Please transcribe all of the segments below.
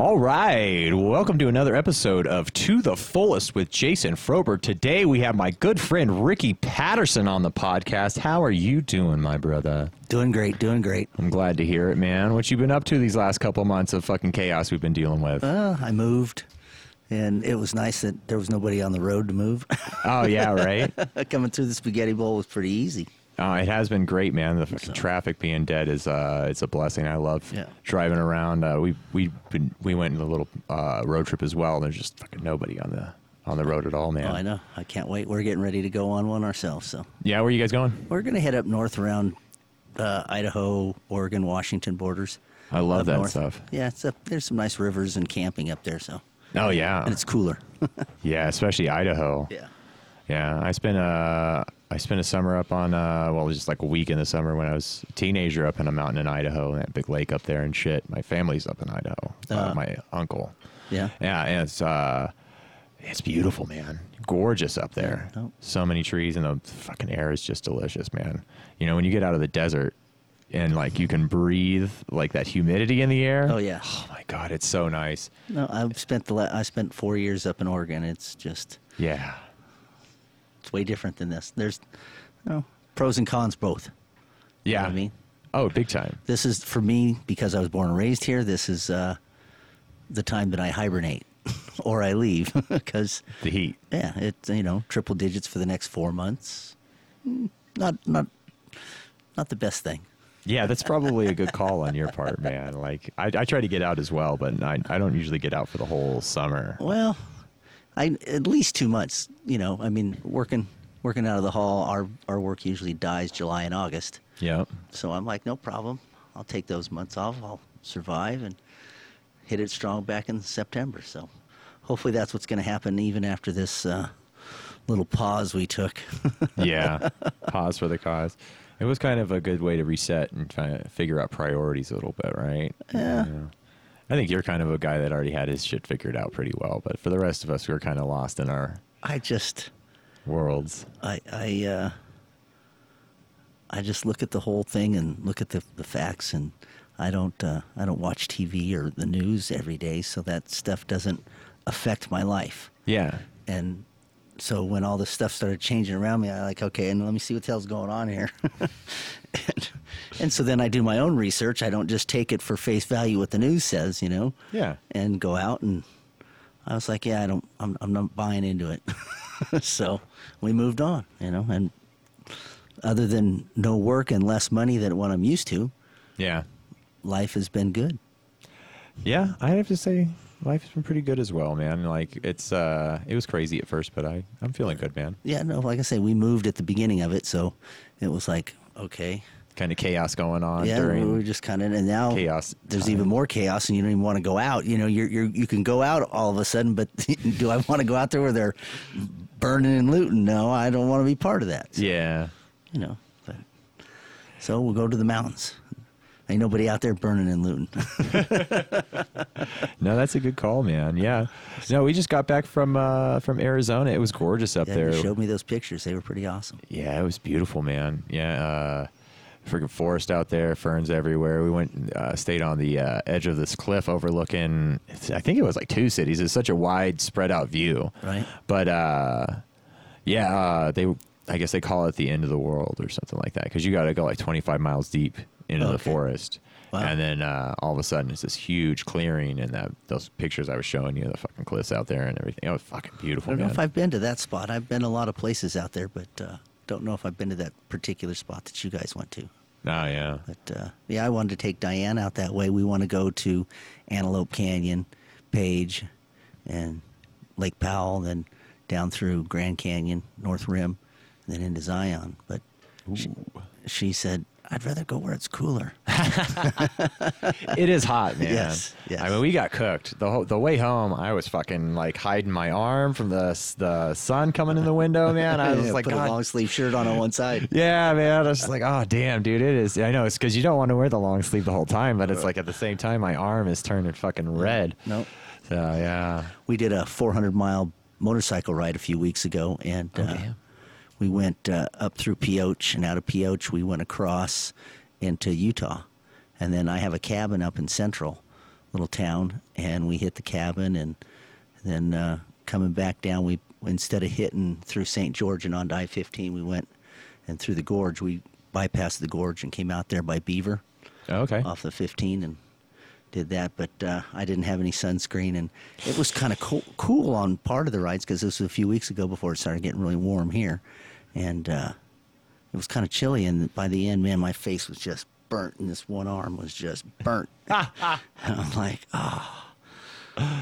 All right, welcome to another episode of To the Fullest with Jason Frober. Today we have my good friend Ricky Patterson on the podcast. How are you doing, my brother? Doing great, doing great. I'm glad to hear it, man. What you been up to these last couple of months of fucking chaos we've been dealing with? Uh, I moved, and it was nice that there was nobody on the road to move. oh yeah, right. Coming through the spaghetti bowl was pretty easy. Oh, it has been great, man. The fucking traffic being dead is uh, it's a blessing. I love Yeah. driving around. Uh, we we been we went on a little uh, road trip as well. And there's just fucking nobody on the on the road at all, man. Oh, I know. I can't wait. We're getting ready to go on one ourselves. So Yeah, where are you guys going? we're going to head up north around uh, Idaho, Oregon, Washington borders. I love Up that north. stuff. Yeah, it's up, there's some nice rivers and camping up there. So Oh yeah, and it's cooler. yeah, especially Idaho. yeah. Yeah, I spent a I spent a summer up on uh well it was just like a week in the summer when I was a teenager up in a mountain in Idaho, and that big lake up there and shit. My family's up in Idaho. Uh, Uh. my uncle. Yeah. Yeah, and it's uh it's beautiful, man. Gorgeous up there. Yeah. So many trees and the fucking air is just delicious, man. You know, when you get out of the desert and like you can breathe like that humidity in the air. Oh, yeah. Oh my god, it's so nice. No, I've spent the la- I spent four years up in Oregon. It's just Yeah. It's way different than this. There's you know, pros and cons both. You know Yeah. what I mean. Oh, big time. this is for me because I was born and raised here. This is uh, the time that I hibernate or I leave because The heat. yeah, it's you know triple digits for the next four months. Mm, Not not not the best thing. Yeah, that's probably a good call on your part, man. Like, I, I try to get out as well, but I, I don't usually get out for the whole summer. Well, I at least two months. You know, I mean, working working out of the hall, our our work usually dies July and August. Yeah. So I'm like, no problem. I'll take those months off. I'll survive and hit it strong back in September. So hopefully that's what's going to happen even after this uh, little pause we took. Yeah. Pause for the cause. It was kind of a good way to reset and try to figure out priorities a little bit, right? Yeah. I think you're kind of a guy that already had his shit figured out pretty well, but for the rest of us, we're kind of lost in our I just, worlds. I, I, uh, I just look at the whole thing and look at the, the facts, and I don't, uh, I don't watch TV or the news every day, so that stuff doesn't affect my life. Yeah. and so when all this stuff started changing around me, I like, okay, and let me see what the hell's going on here. and, and so then I do my own research. I don't just take it for face value what the news says, you know. Yeah. And go out and I was like, yeah, I don't, I'm, I'm not buying into it. so we moved on, you know. And other than no work and less money than what I'm used to, Yeah. life has been good. Yeah, I have to say life's been pretty good as well, man. Like it's uh it was crazy at first, but I I'm feeling good, man. Yeah, no, like I say, we moved at the beginning of it, so it was like, okay, Kind of chaos going on yeah, during we were just kind of, and now chaos There's time. even more chaos, and you don't even want to go out. You know, you're, you're you can go out all of a sudden, but do I want to go out there where they're burning and looting? No, I don't want to be part of that. Yeah. You know, but, so we'll go to the mountains. Ain't nobody out there burning and looting. No, that's a good call, man. Yeah. No, we just got back from uh from Arizona. It was gorgeous up yeah, there. you showed me those pictures; they were pretty awesome. Yeah, it was beautiful, man. Yeah, uh freaking forest out there, ferns everywhere. We went uh, stayed on the uh, edge of this cliff overlooking I think it was like two cities. It's such a wide spread out view. Right. But uh yeah, uh they I guess they call it the end of the world or something like that cuz you got to go like 25 miles deep into the forest. Wow. And then uh, all of a sudden, it's this huge clearing, and that those pictures I was showing you, the fucking cliffs out there and everything. It was fucking I beautiful, don't know if I've been to that spot. I've been a lot of places out there, but uh, don't know if I've been to that particular spot that you guys went to. oh yeah, But uh, yeah, I wanted to take Diane out that way. We want to go to Antelope Canyon, Page, and Lake Powell, then down through Grand Canyon, North Rim, and then into Zion. But she, she said, I'd rather go where it's cooler. it is hot, man. Yes, yes. I mean, we got cooked the whole, the way home. I was fucking like hiding my arm from the the sun coming in the window, man. I was Yeah, like, put God a long sleeve shirt on on one side. Yeah, man. I was like, oh, damn, dude. It is. I know it's because you don't want to wear the long sleeve the whole time, but it's like at the same time, my arm is turning fucking red. Nope. So yeah. We did a 400 mile motorcycle ride a few weeks ago, and uh, damn. We went uh, up through Pioche, and out of Pioche we went across into Utah, and then I have a cabin up in Central, little town, and we hit the cabin, and then uh, coming back down, we instead of hitting through St. George and onto I-15, we went and through the gorge. We bypassed the gorge and came out there by Beaver Okay. off the 15 and did that. But uh, I didn't have any sunscreen, and it was kind of cool, cool on part of the rides because this was a few weeks ago before it started getting really warm here, and uh, it was kind of chilly. And by the end, man, my face was just burnt, and this one arm was just burnt. and I'm like, oh.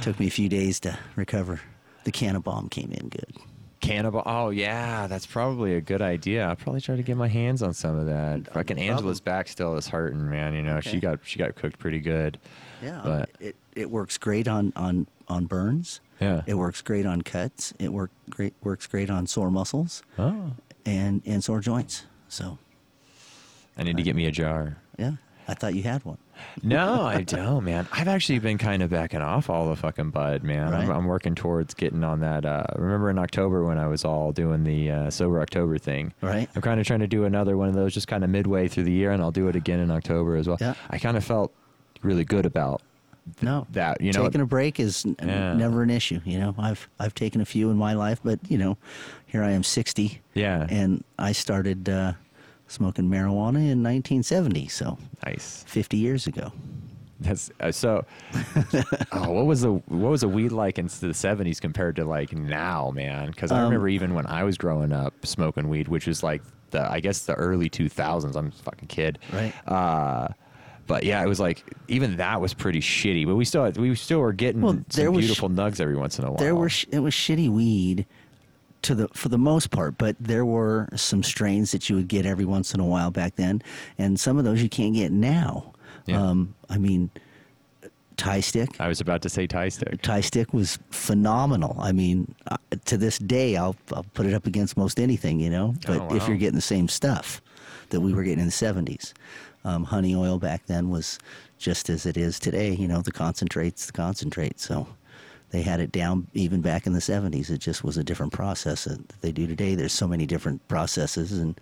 Took me a few days to recover. The canna balm came in good. Cannibal. Oh yeah, that's probably a good idea. I'll probably try to get my hands on some of that. Fucking. Angela's back still is hurting, man. You know, she got she got cooked pretty good. Yeah, But- it it works great on on on burns. Yeah. It works great on cuts. It work great works great on sore muscles Oh, and and sore joints. So I need to get me a jar. yeah, I thought you had one. No, I don't, man. I've actually been kind of backing off all the fucking bud, man. I'm, I'm working towards getting on that. Uh, remember in October when I was all doing the uh, sober October thing? Right. I'm kind of trying to do another one of those, just kind of midway through the year, and I'll do it again in October as well. Yeah. I kind of felt really good about No, that. You know, taking a break is Yeah. never an issue. You know, I've I've taken a few in my life, but you know, here I am, sixty. Yeah. and I started uh, smoking marijuana in 1970, so nice. 50 years ago. That's uh, so. oh, what was the what was the weed like in the seventies compared to like now, man? Because I Um, remember even when I was growing up smoking weed, which was like the I guess the early two thousands. I'm a fucking kid, Right. Uh, but yeah, it was like even that was pretty shitty. But we still had, we still were getting Well, some was sh- beautiful nugs every once in a while. There were sh- it was shitty weed to the for the most part, but there were some strains that you would get every once in a while back then, and some of those you can't get now. Yeah. Um, I mean, Thai Stick. I was about to say Thai stick. Thai Stick was phenomenal. I mean, uh, to this day, I'll I'll put it up against most anything, you know. But Oh, if you're getting the same stuff that we were getting in the '70s, um, honey oil back then was just as it is today. You know, the concentrates, the concentrate. So they had it down even back in the '70s. It just was a different process that they do today. There's so many different processes, and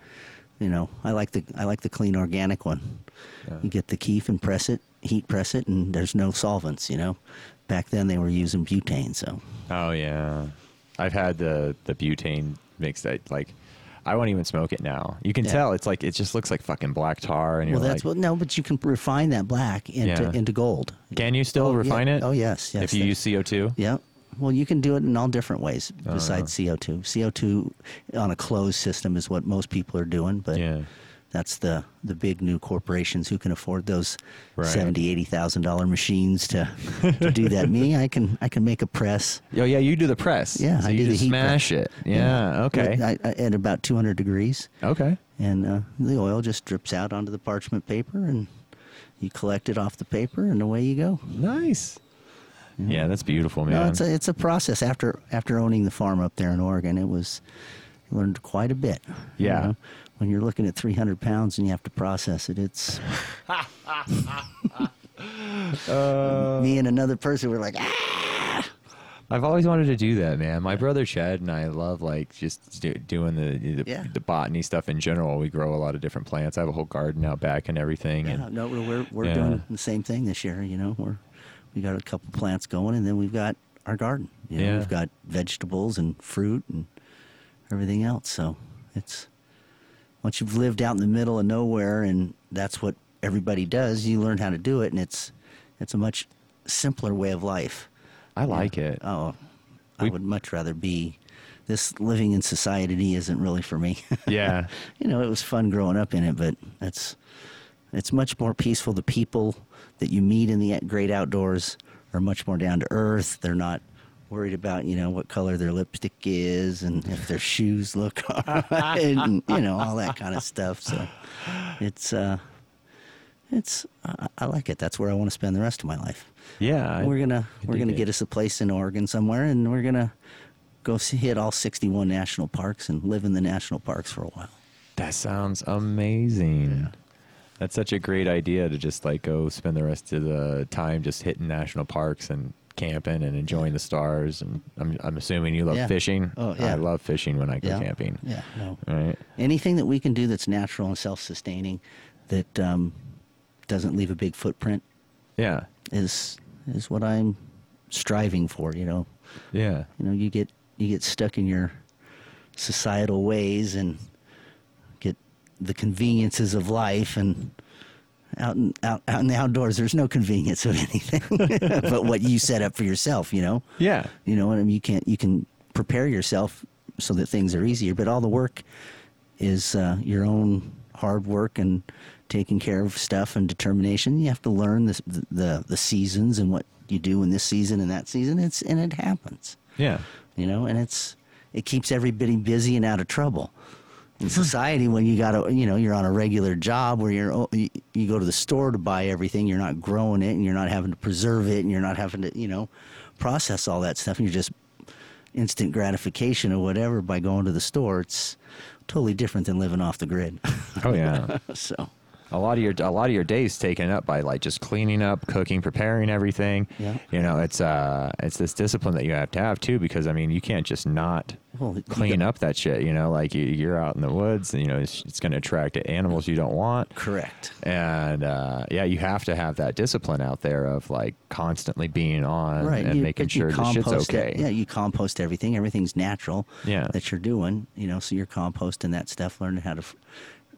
you know, I like the I like the clean organic one. Yeah. You get the kief and press it, heat press it, and there's no solvents. You know, back then they were using butane. So Oh yeah, I've had the the butane mix that like. I won't even smoke it now. You can Yeah. tell it's like it just looks like fucking black tar, and you're well, that's like, what no, but you can refine that black into Yeah. into gold. Can you still Oh, yeah. refine it? Oh, yes, yes, If you use CO two. Yeah. Well, you can do it in all different ways Uh-huh. besides CO2. CO2 on a closed system is what most people are doing, but Yeah. That's the the big new corporations who can afford those Right. seventy, eighty thousand dollar machines to to do that. Me, I can I can make a press. Oh yeah, you do the press. Yeah, so I you do the heat smash press. it. Yeah. Okay. I, I, at about two hundred degrees, okay. and uh, the oil just drips out onto the parchment paper, and you collect it off the paper, and away you go. Nice. Yeah, that's beautiful, man. No, it's a it's a process. After after owning the farm up there in Oregon, it was learned quite a bit. you Yeah. know. When you're looking at 300 pounds and you have to process it, it's Uh, me and another person were like, ah! I've always wanted to do that, man. My brother Chad and I love like just do, doing the the, Yeah. the botany stuff in general. We grow a lot of different plants. I have a whole garden out back and everything. Yeah, and no, we're we're, we're Yeah. doing the same thing this year. You know, we're we got a couple plants going, and then we've got our garden. You know, Yeah. we've got vegetables and fruit and everything else. So it's once you've lived out in the middle of nowhere, and that's what everybody does. You learn how to do it, and it's it's a much simpler way of life. I like it. Oh, I would much rather be. This living in society isn't really for me. Yeah. you know, it was fun growing up in it, but it's it's much more peaceful. The people that you meet in the great outdoors are much more down to earth. They're not worried about you know what color their lipstick is and if their shoes look all right and you know all that kind of stuff. So it's uh, it's I, I like it. That's where I want to spend the rest of my life. Yeah. We're gonna I we're gonna it. get us a place in Oregon somewhere, and we're gonna go see, hit all 61 national parks and live in the national parks for a while. That sounds amazing. That's such a great idea to just like go spend the rest of the time just hitting national parks and camping and enjoying the stars. And I'm, I'm assuming you love Yeah. fishing. Oh, yeah. I love fishing when I go yeah, camping. Yeah, no. Right. Anything that we can do that's natural and self-sustaining, that um, doesn't leave a big footprint, Yeah. is is what I'm striving for. You know, Yeah. you know, you get you get stuck in your societal ways and get the conveniences of life and out in, out, out in the outdoors there's no convenience of anything but what you set up for yourself you know Yeah. you know what I mean you can't you can prepare yourself so that things are easier but all the work is uh, your own hard work and taking care of stuff and determination you have to learn the, the the seasons and what you do in this season and that season it's and it happens Yeah. you know, and it's it keeps everybody busy and out of trouble. In society, when you got to, you know, you're on a regular job where you're, oh, you, you go to the store to buy everything, you're not growing it, and you're not having to preserve it, and you're not having to, you know, process all that stuff, and you're just instant gratification or whatever by going to the store. It's totally different than living off the grid. Oh yeah. so, a lot of your a lot of your days taken up by like just cleaning up, cooking, preparing everything. Yeah. You know, it's uh it's this discipline that you have to have too because I mean, you can't just not Well, clean up that shit, you know, like you, you're out in the woods, and, you know, it's, it's going to attract animals you don't want. correct. And uh, yeah, you have to have that discipline out there of like constantly being on right and you- making sure the shit's compost it. okay. yeah you compost everything everything's natural Yeah. that you're doing you know so you're composting that stuff learning how to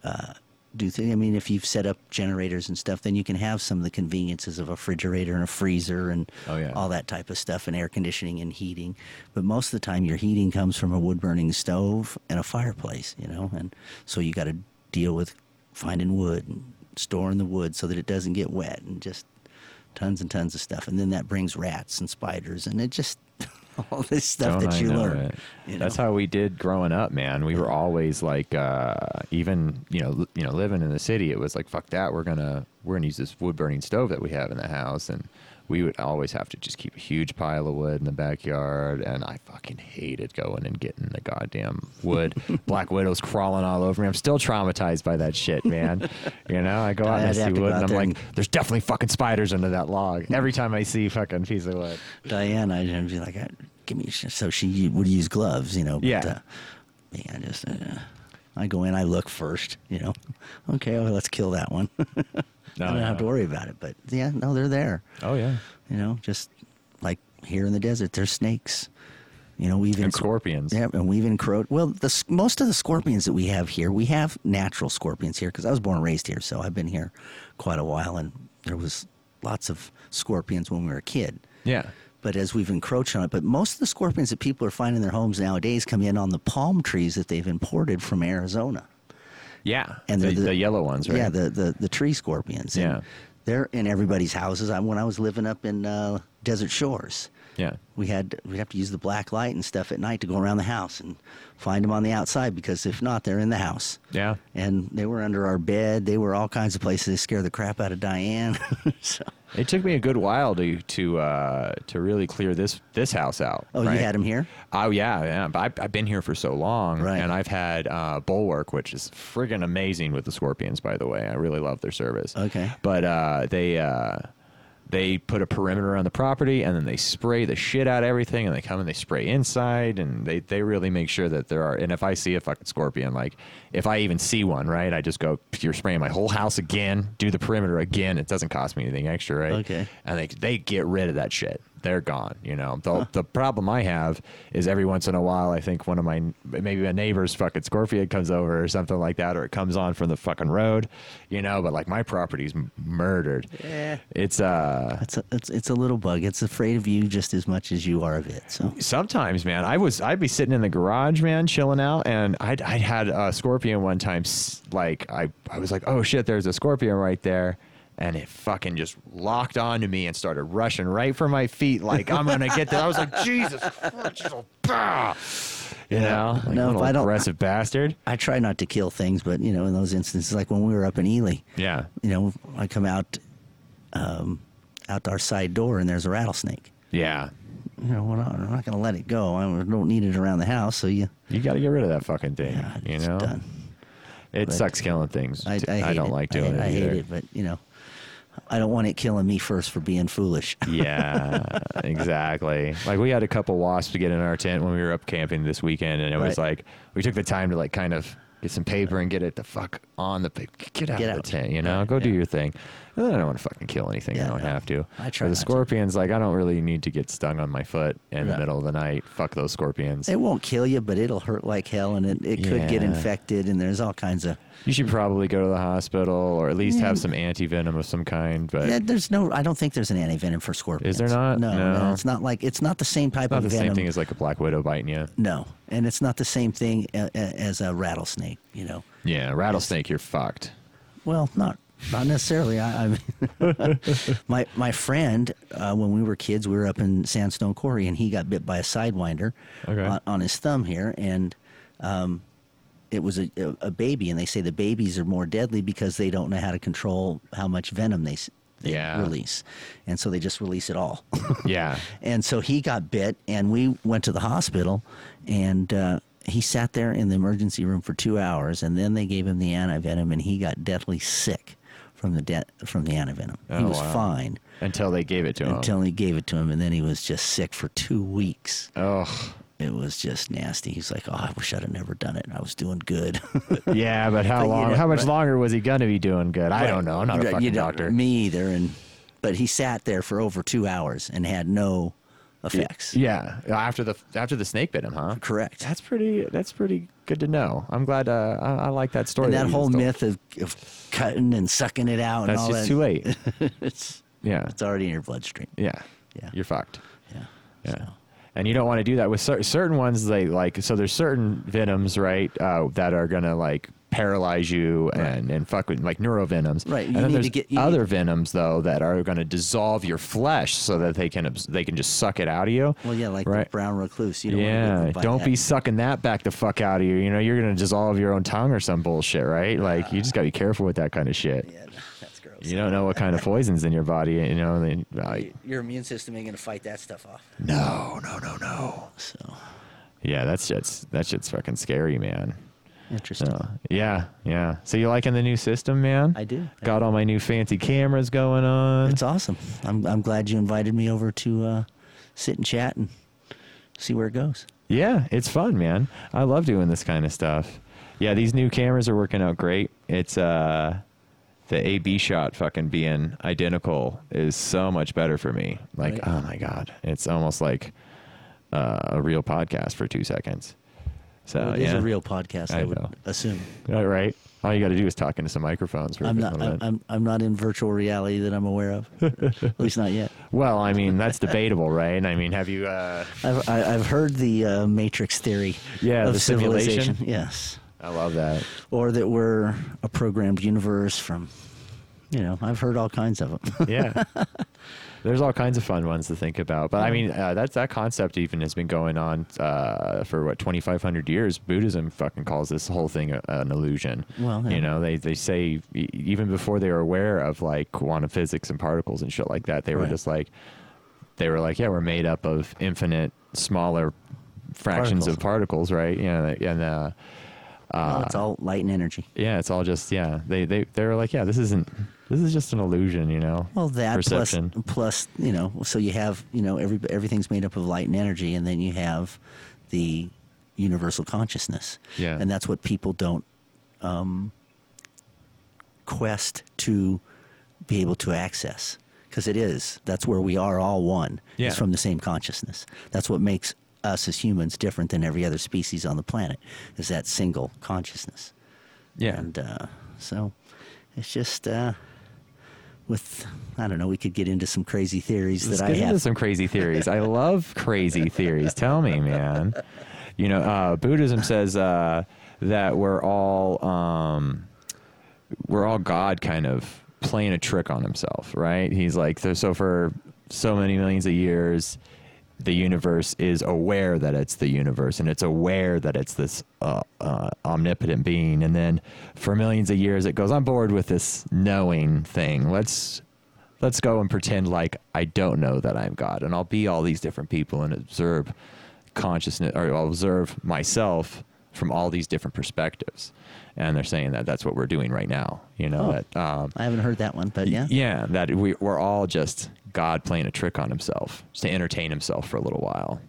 uh, do things i mean if you've set up generators and stuff then you can have some of the conveniences of a refrigerator and a freezer and Oh, yeah. all that type of stuff and air conditioning and heating. But most of the time your heating comes from a wood burning stove and a fireplace you know? And so you got to deal with finding wood and storing the wood so that it doesn't get wet and just tons and tons of stuff, and then that brings rats and spiders, and it just all this stuff Don't that I you know learn. you That's how we did growing up, man. We were always like, uh, even you know, you know, living in the city. It was like, fuck that. We're gonna we're gonna use this wood burning stove that we have in the house, and we would always have to just keep a huge pile of wood in the backyard. And I fucking hated going and getting the goddamn wood. Black widows crawling all over me. I'm still traumatized by that shit, man. you know, I go out and I see have to go wood, and I'm like, there's definitely fucking spiders under that log. Every time I see fucking piece of wood. Diane, I'd be like, "Uh, "Give me," so she would use gloves, you know. But, Yeah. Uh, I just, uh, I go in, I look first, you know. Okay, well, let's kill that one. No, I don't have to worry about it, but yeah, no, they're there. Oh yeah. You know, just like here in the desert, there's snakes. You know, we've And scorpions. Yeah, and we've encroached. Well, the most of the scorpions that we have here, we have natural scorpions here because I was born and raised here, so I've been here quite a while, and there was lots of scorpions when we were a kid. Yeah. But as we've encroached on it, but most of the scorpions that people are finding in their homes nowadays come in on the palm trees that they've imported from Arizona. Yeah. And the, they're the, yellow ones, right? Yeah, the, the, the tree scorpions. And Yeah. They're in everybody's houses. I, when I was living up in uh, Desert Shores, yeah. we had we'd have to use the black light and stuff at night to go around the house and find them on the outside because if not, they're in the house. Yeah. And they were under our bed. They were all kinds of places. They scare the crap out of Diane. so, It took me a good while to to uh, to really clear this this house out. oh, right? you had him here? Oh yeah, yeah. But I've, I've been here for so long, Right. and I've had uh, Bulwark, which is friggin' amazing with the Scorpions. By the way, I really love their service. Okay. but uh, they uh, they put a perimeter on the property, and then they spray the shit out of everything, and they come and they spray inside, and they they really make sure that there are. And if I see a fucking scorpion, like if I even see one, right, I just go, you're spraying my whole house again, do the perimeter again. It doesn't cost me anything extra, right? Okay. and they they get rid of that shit. They're gone. You know, the the problem I have is every once in a while, I think one of my maybe a neighbor's fucking scorpion comes over or something like that, or it comes on from the fucking road. You know, but like my property's m- murdered. Yeah. It's uh. It's a, it's, it's a little bug. It's afraid of you just as much as you are of it. So Sometimes, man, I was I'd be sitting in the garage, man, chilling out, and I'd I had a scorpion one time. Like I I was like, oh shit, there's a scorpion right there, and it fucking just locked onto me and started rushing right for my feet. Like I'm gonna get there. I was like, Jesus Christ, you bah! you know, like, No, I don't- aggressive bastard. I try not to kill things, but you know, in those instances, like when we were up in Ely, Yeah, you know, I come out, um, out our side door and there's a rattlesnake. yeah. You know, we're not, we're not going to let it go. I don't need it around the house, so you, You got to get rid of that fucking thing. yeah, you it's know, done. it But sucks killing things. I, too. I, don't it. like I- doing I, it. hate it, but you know, I don't want it killing me first for being foolish. Yeah, exactly. Like we had a couple wasps to get in our tent when we were up camping this weekend, and it was like we took the time to like kind of get some paper and get it the fuck on the get out Get of out. the tent, you know, Right, go do your thing. I don't want to fucking kill anything. I don't no. have to. I try not the to. scorpions, like I don't really need to get stung on my foot in the middle of the night. Fuck those scorpions. It won't kill you, but it'll hurt like hell, and it, it could get infected, and there's all kinds of. You should probably go to the hospital or at least have mm. some anti venom of some kind. But Yeah, there's no. I don't think there's an anti venom for scorpions. Is there not? No, No. it's not like it's not the same type not of the venom. same thing as like a black widow biting you. no, and it's not the same thing as a rattlesnake. You know. Yeah, rattlesnake, you're fucked. Well, not not necessarily. I, I mean, my my friend, uh, when we were kids, we were up in Sandstone Quarry, and he got bit by a sidewinder Okay. on, on his thumb here, and um, it was a, a, a baby. And they say the babies are more deadly because they don't know how to control how much venom they, they Yeah. release, and so they just release it all. Yeah. And so he got bit, and we went to the hospital, and uh, he sat there in the emergency room for two hours, and then they gave him the antivenom, and he got deathly sick from the de- from the antivenom. he Oh, was wow. fine Until they gave it to him. until he gave it to him, and then he was just sick for two weeks. oh. It was just nasty. He's like, "Oh, I wish I'd have never done it. I was doing good." Yeah, but how But, you long? know, how much but- longer was he gonna be doing good? I don't know. I'm not a fucking you don't- doctor. Me either. And but he sat there for over two hours and had no effects. Yeah, after the after the snake bit him, huh? Correct. That's pretty. That's pretty good to know. I'm glad. Uh, I, I like that story. and that you whole myth of, of cutting and sucking it out and That's all just that. too late. it's Yeah. it's already in your bloodstream. Yeah. Yeah. You're fucked. Yeah. Yeah. So, And you don't want to do that with cer- certain ones. They like so there's certain venoms, right, uh, that are gonna like paralyze you and and fuck with like neurovenoms. Right, you And then need to there's get- other need- venoms though that are gonna dissolve your flesh so that they can they can just suck it out of you. well, yeah, like right. the brown recluse. You don't want to yeah, don't that. be sucking that back the fuck out of you. You know, you're gonna dissolve your own tongue or some bullshit, right? Like you just gotta be careful with that kind of shit. Yeah, that's gross. You don't know what kind of poisons in your body. You know, like, Your immune system ain't gonna fight that stuff off. no, no, no, no. So Yeah, that shit's that shit's fucking scary, man. Interesting. Uh, yeah, yeah. So you liking the new system, man? I do. Got all my new fancy cameras going on. It's awesome. I'm I'm glad you invited me over to uh, sit and chat and see where it goes. Yeah, it's fun, man. I love doing this kind of stuff. Yeah, these new cameras are working out great. It's uh the AB shot fucking being identical is so much better for me. Like, Right. oh my god, it's almost like uh, a real podcast for two seconds. So it is yeah, a real podcast. I, I would know. assume. All right. All you got to do is talk into some microphones. I'm not. I'm. I'm I'm not in virtual reality that I'm aware of. At least not yet. well, I mean, that's debatable, right? I mean, have you? Uh, I've I, I've heard the uh, Matrix theory. Yeah, of the civilization. simulation? Yes, I love that. or that we're a programmed universe from. You know, I've heard all kinds of them. yeah. There's all kinds of fun ones to think about, but I mean, uh, that's that concept even has been going on uh, for what 2,500 years. Buddhism fucking calls this whole thing a, an illusion. Well, yeah. you know, they they say even before they were aware of like quantum physics and particles and shit like that, they were Right. just like, they were like, yeah, we're made up of infinite smaller fractions of particles, right? Yeah, and uh, Well, it's all light and energy. yeah, it's all just yeah. They they they were like, yeah, this isn't this is just an illusion, you know. Well, that perception. plus plus you know, so you have you know every everything's made up of light and energy, and then you have the universal consciousness. Yeah. and that's what people don't um, quest to be able to access because it is that's where we are all one. Yeah. It's from the same consciousness. That's what makes us as humans different than every other species on the planet. Is that single consciousness. yeah, And uh, so it's just uh, with I don't know. We could get into some crazy theories Let's that I get into have. some crazy theories. I love crazy theories. Tell me, man. You know, uh, Buddhism says uh, that we're all um, we're all God, kind of playing a trick on himself, right? He's like, so for so many millions of years, the universe is aware that it's the universe, and it's aware that it's this uh, uh, omnipotent being. And then for millions of years, it goes, "I'm bored with this knowing thing. Let's let's go and pretend like I don't know that I'm God, and I'll be all these different people and observe consciousness, or I'll observe myself from all these different perspectives." And they're saying that that's what we're doing right now. You know Oh. that. Um, I haven't heard that one, but yeah. yeah, that we, we're all just God playing a trick on himself, just to entertain himself for a little while.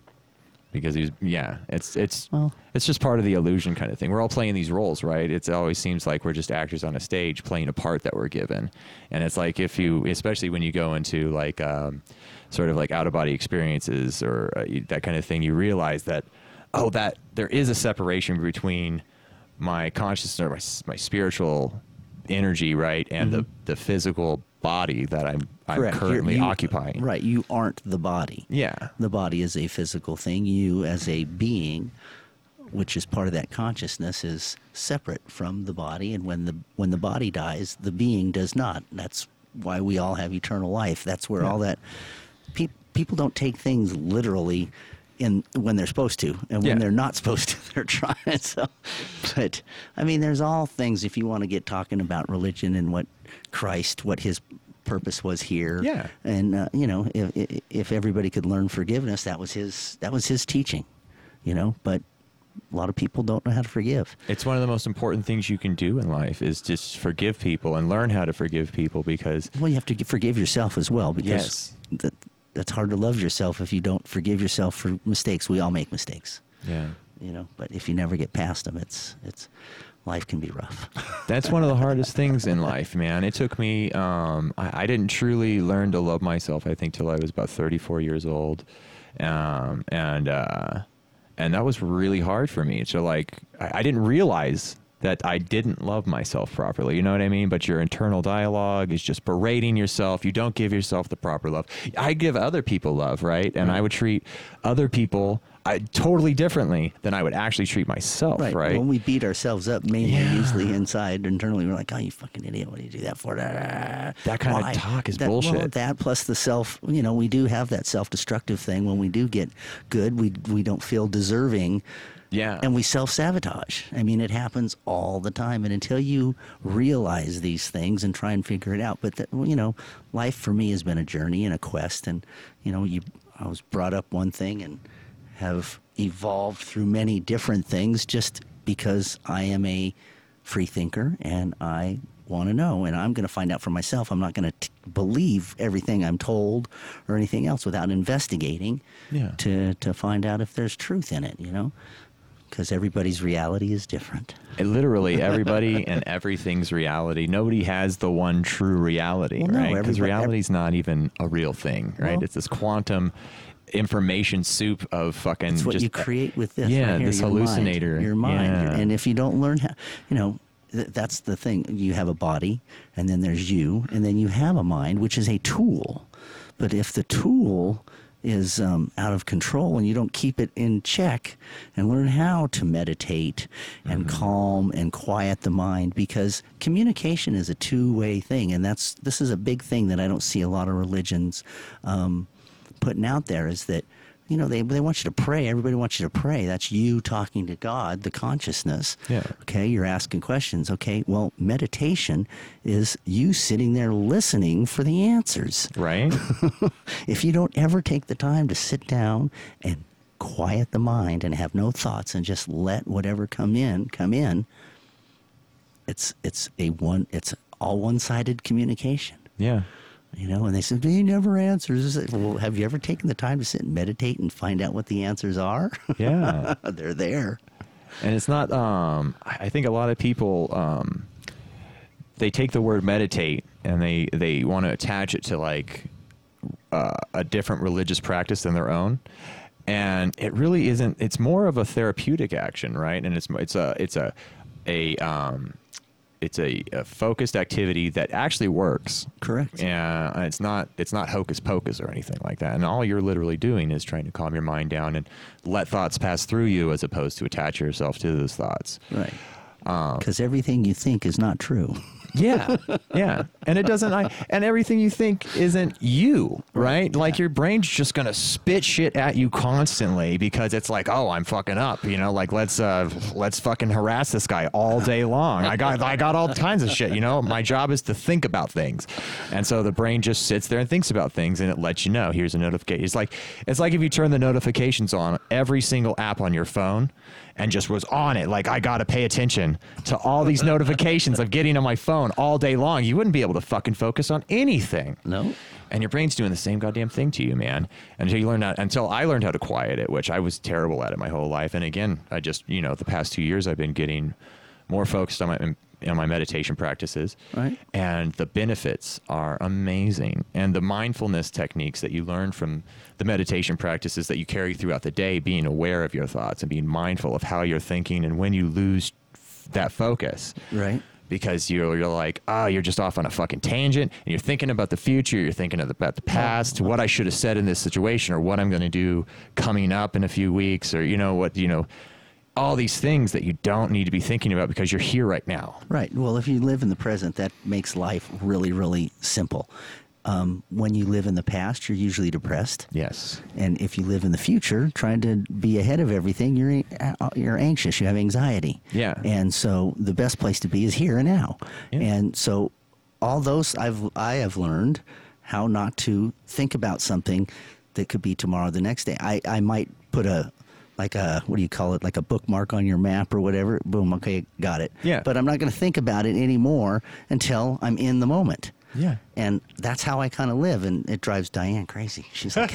because he's yeah it's it's Well- it's just part of the illusion kind of thing. We're all playing these roles right? It's, it always seems like we're just actors on a stage playing a part that we're given. And it's like if you especially when you go into like um, sort of like out of body experiences or uh, that kind of thing you realize that oh that there is a separation between my consciousness or my, my spiritual energy right and the the physical body that i'm i'm. Correct. Currently you- occupying Right. You aren't the body. yeah The body is a physical thing. You, as a being, which is part of that consciousness, is separate from the body. And when the when the body dies, the being does not. That's why we all have eternal life. That's where Yeah. all that. Pe- people don't take things literally. In, when they're supposed to, and when Yeah. they're not supposed to, they're trying. So, but I mean, there's all things. If you want to get talking about religion and what Christ, what His purpose was here, Yeah. and uh, you know, if, if everybody could learn forgiveness, that was his that was his teaching, you know. But a lot of people don't know how to forgive. It's one of the most important things you can do in life is just forgive people and learn how to forgive people because Well, you have to forgive yourself as well because Yes. that, that's hard to love yourself if you don't forgive yourself for mistakes. We all make mistakes, yeah. you know. But if you never get past them, it's it's life can be rough. That's one of the hardest things in life, man. It took me um I, I didn't truly learn to love myself I think till I was about 34 years old. Um and uh and that was really hard for me. So like I, I didn't realize that I didn't love myself properly. You know what I mean? But your internal dialogue is just berating yourself. You don't give yourself the proper love. I give other people love, right? And I would treat other people I, totally differently than I would actually treat myself, right? When we beat ourselves up, mainly Yeah. usually inside, internally, we're like, "Oh, you fucking idiot! What do you do that for?" That kind of talk is that, Well, bullshit. that plus the self, you know, we do have that self-destructive thing. When we do get good, we we don't feel deserving. Yeah. And we self sabotage. I mean, it happens all the time. And until you realize these things and try and figure it out, but that, you know, life for me has been a journey and a quest. And you know, you I was brought up one thing and have evolved through many different things just because I am a free thinker and I want to know and I'm going to find out for myself. I'm not going to believe everything I'm told or anything else without investigating Yeah. to to find out if there's truth in it, you know? Because everybody's reality is different. It literally everybody and everything's reality. Nobody has the one true reality, Well, right? Because everybody- reality's not even a real thing, right? Well- it's this quantum information soup of fucking It's what just you create with this. Yeah, right here, this your mind, hallucinator. your mind. Yeah. And if you don't learn how, you know, th- that's the thing. You have a body, and then there's you, and then you have a mind, which is a tool. But if the tool is um, out of control and you don't keep it in check and learn how to meditate and Mm-hmm. calm and quiet the mind because communication is a two-way thing and that's this is a big thing that I don't see a lot of religions um, putting out there is that you know they they want you to pray everybody wants you to pray that's you talking to god the consciousness Yeah. okay you're asking questions okay well meditation is you sitting there listening for the answers right? if you don't ever take the time to sit down and quiet the mind and have no thoughts and just let whatever come in come in it's it's a one it's all one-sided communication yeah. You know, and they said, he never answers. Said, Well, have you ever taken the time to sit and meditate and find out what the answers are? Yeah. They're there. and it's not um i I think a lot of people um they take the word meditate and they they want to attach it to like uh, a different religious practice than their own and it really isn't it's more of a therapeutic action right and it's it's a it's a a um it's a, a focused activity that actually works Correct. and it's not it's not hocus pocus or anything like that and all you're literally doing is trying to calm your mind down and let thoughts pass through you as opposed to attach yourself to those thoughts Right. Um, Because everything you think is not true. Yeah yeah. And it doesn't I, and everything you think isn't you right? Like your brain's just gonna spit shit at you constantly because it's like oh i'm fucking up you know? Like let's uh let's fucking harass this guy all day long. I got i got all kinds of shit you know? My job is to think about things. And so the brain just sits there and thinks about things and it lets you know here's a notification it's like it's like if you turn the notifications on every single app on your phone and just was on it like i gotta pay attention to all these notifications of getting on my phone all day long you wouldn't be able to fucking focus on anything No. and your brain's doing the same goddamn thing to you, man. Until you learn how, until I learned how to quiet it, which I was terrible at it my whole life. And again, I just you know the past two years I've been getting more focused on my on my meditation practices, Right. and the benefits are amazing. And the mindfulness techniques that you learn from the meditation practices that you carry throughout the day, being aware of your thoughts and being mindful of how you're thinking, and when you lose f- that focus, Right. because you're you're like, ah, you're just off on a fucking tangent, and you're thinking about the future, you're thinking about the past, what I should have said in this situation, or what I'm going to do coming up in a few weeks, or you know what, you know, all these things that you don't need to be thinking about because you're here right now. Right. Well, if you live in the present, that makes life really, really simple. Um, when you live in the past, you're usually depressed. Yes. And if you live in the future, trying to be ahead of everything, you're you're anxious. You have anxiety. Yeah. And so the best place to be is here and now. Yeah. And so all those I've I have learned how not to think about something that could be tomorrow, the next day. I I might put a like a what do you call it? Like a bookmark on your map or whatever. Boom okay got it. Yeah. but i'm not going to think about it anymore until i'm in the moment Yeah. and that's how I kind of live, and it drives Diane crazy. She's like,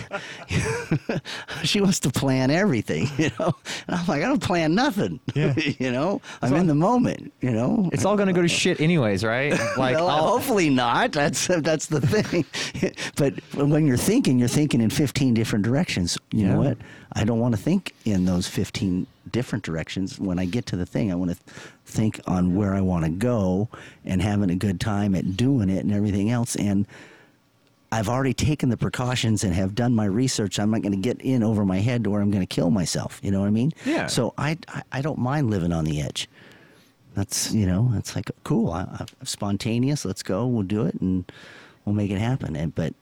she wants to plan everything, you know. And I'm like, I don't plan nothing, Yeah. you know. I'm in the moment, you know. It's all going to go to shit anyways, right? Like, well, hopefully not. That's that's the thing. but when you're thinking, you're thinking in 15 different directions. You know what? I don't want to think in those 15 different directions. When I get to the thing, I want to think on where I want to go and having a good time at doing it and everything else. And I've already taken the precautions and have done my research. I'm not going to get in over my head to where I'm going to kill myself. You know what I mean? Yeah. So I, I, I don't mind living on the edge. That's you know, it's like cool. I, I'm spontaneous. Let's go. We'll do it, and we'll make it happen. And but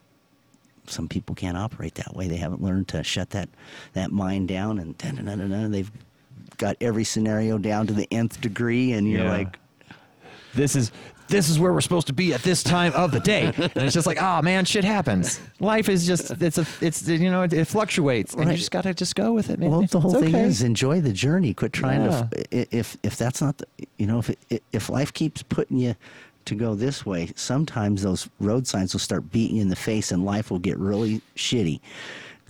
some people can't operate that way. They haven't learned to shut that that mind down, and they've got every scenario down to the nth degree. And you're Yeah. like, this is this is where we're supposed to be at this time of the day and it's just like oh man shit happens life is just it's a it's you know it, it fluctuates and you just gotta just go with it man Well, the whole It's thing okay. is enjoy the journey. Quit trying Yeah. to. If if that's not the, you know, if it, if life keeps putting you to go this way, sometimes those road signs will start beating you in the face, and life will get really shitty.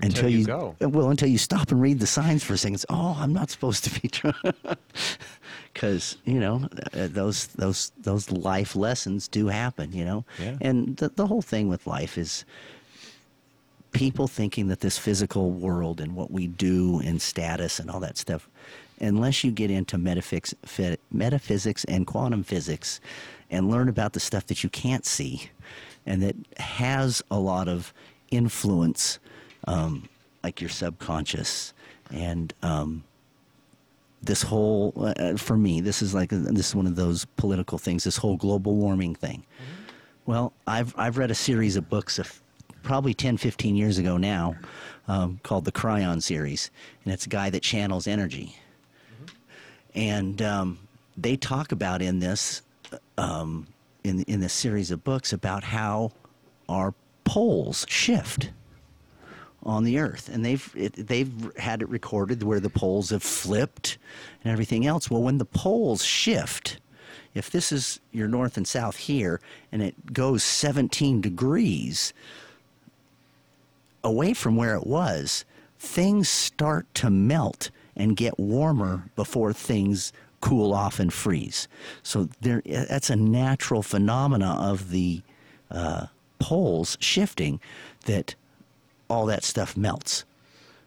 Until you go. Well, until you stop and read the signs for a second. It's, Oh, I'm not supposed to be trying. Because you know uh, those those those life lessons do happen. You know, Yeah. and the the whole thing with life is people thinking that this physical world and what we do and status and all that stuff, unless you get into metaphysics, metaphysics and quantum physics and learn about the stuff that you can't see and that has a lot of influence, um, like your subconscious. And um, this whole, uh, for me, this is like this is one of those political things. This whole global warming thing. Well, I've I've read a series of books of probably 10, 15 years ago now, um, called the Kryon series, and it's a guy that channels energy, and um, they talk about in this um, in in this series of books about how our poles shift on the earth. And they've it, they've had it recorded where the poles have flipped and everything else. Well when the poles shift if this is your north and south here and it goes 17 degrees away from where it was things start to melt and get warmer before things cool off and freeze. So there that's a natural phenomena of the uh, poles shifting that all that stuff melts.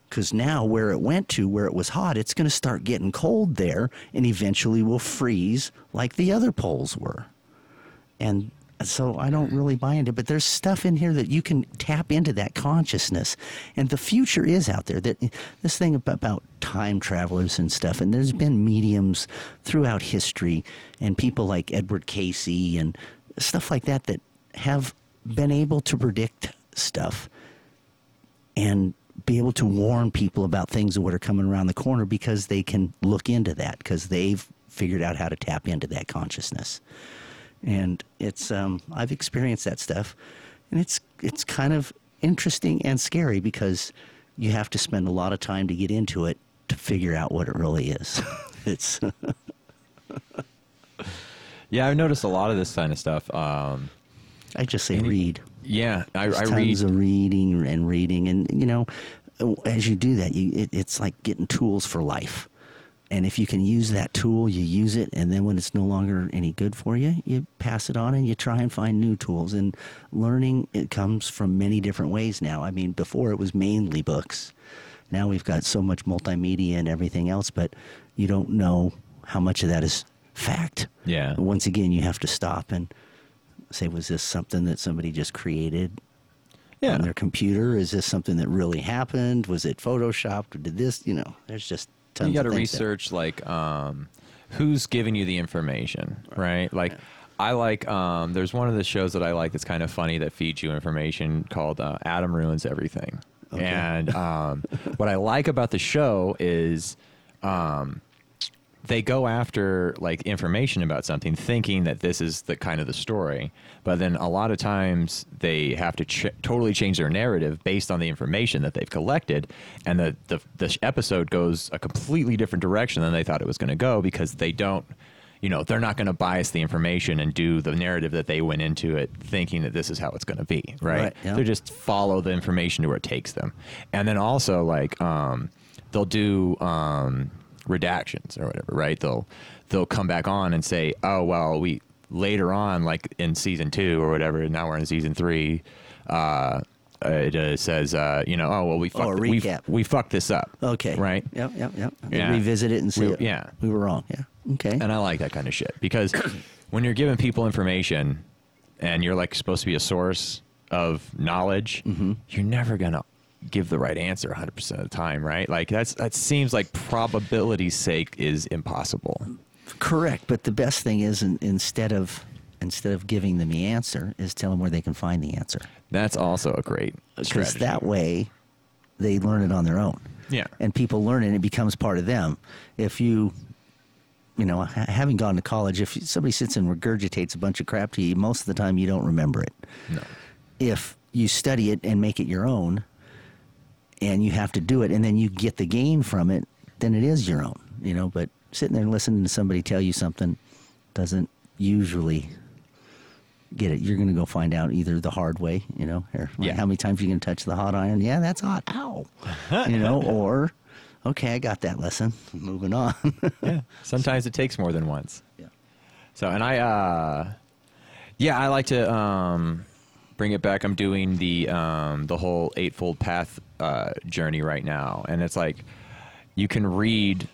Because now, where it went to, where it was hot, it's going to start getting cold there and eventually will freeze like the other poles were. And so I don't really buy into it, but there's stuff in here that you can tap into that consciousness. And the future is out there. That this thing about, about time travelers and stuff, and there's been mediums throughout history and people like Edgar Cayce and stuff like that that have been able to predict stuff and be able to warn people about things that are coming around the corner because they can look into that because they've figured out how to tap into that consciousness. And it's um, I've experienced that stuff, and it's it's kind of interesting and scary because you have to spend a lot of time to get into it to figure out what it really is. it's yeah i've noticed a lot of this kind of stuff um I just say read. Yeah, I, There's I tons read. of reading and reading, and you know, as you do that, you it, it's like getting tools for life. And if you can use that tool, you use it, and then when it's no longer any good for you, you pass it on and you try and find new tools. And learning it comes from many different ways now. I mean, before it was mainly books. Now we've got so much multimedia and everything else, but you don't know how much of that is fact. Yeah. Once again, you have to stop and say, was this something that somebody just created Yeah. on their computer? Is this something that really happened? Was it photoshopped? Or did this? You know, there's just tons. you got to of things that- research like um, who's giving you the information, right? Like, I like. Um, there's one of the shows that I like that's kind of funny that feeds you information called uh, Adam Ruins Everything. Okay. And um, what I like about the show is. Um, they go after like information about something thinking that this is the kind of the story but then a lot of times they have to ch- totally change their narrative based on the information that they've collected and the the, the episode goes a completely different direction than they thought it was going to go because they don't you know they're not going to bias the information and do the narrative that they went into it thinking that this is how it's going to be right, Right, yeah. they just follow the information to where it takes them and then also like um, they'll do um, redactions or whatever right they'll they'll come back on and say oh well we later on like in season two or whatever now we're in season three uh, it uh, says uh, you know oh well we Oh, fucked a we, we fucked this up Okay. right Yep. Yep. Yep. Yeah. Revisit it and see. We- yeah. We were wrong. Yeah. Okay. and I like that kind of shit because when you're giving people information and you're like supposed to be a source of knowledge, Mm-hmm. you're never gonna give the right answer 100% of the time, right? Like that's that seems like probability's sake is impossible. Correct. But the best thing is, in, instead of instead of giving them the answer, is tell them where they can find the answer. That's also a great uh, Because strategy. that way, they learn it on their own. Yeah. and people learn it and it becomes part of them if you you know having gone to college if somebody sits and regurgitates a bunch of crap to you most of the time you don't remember it no. if you study it and make it your own and you have to do it and then you get the gain from it then it is your own you know but sitting there and listening to somebody tell you something doesn't usually get it you're going to go find out either the hard way you know here Yeah. how many times you going to touch the hot iron yeah that's hot ow you know or okay i got that lesson moving on Yeah. Sometimes it takes more than once. yeah So, and I, uh, yeah, I like to um, bring it back. I'm doing the um, the whole eightfold path uh, journey right now, and it's like you can read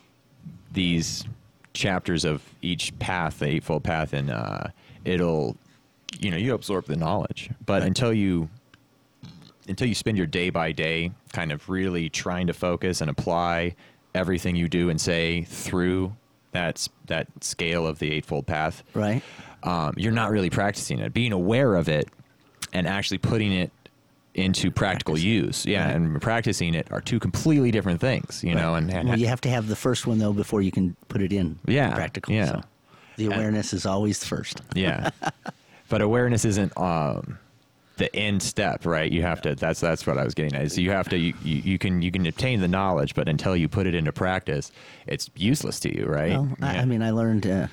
these chapters of each path, the eightfold path, and uh, it'll, you know, you absorb the knowledge, but until you until you spend your day by day kind of really trying to focus and apply everything you do and say through that that scale of the eightfold path right. um, you're not really practicing it. Being aware of it and actually putting it into practical Practice. use. Yeah Right. and practicing it are two completely different things you know and, and well, you have to have the first one though before you can put it in Yeah, practical yeah. so. The And- awareness is always first. Yeah. But awareness isn't um the end step right? You have to that's that's what i was getting at is you have to you, you, you can you can obtain the knowledge but until you put it into practice it's useless to you right? Well, I, Yeah. I mean, I learned, uh,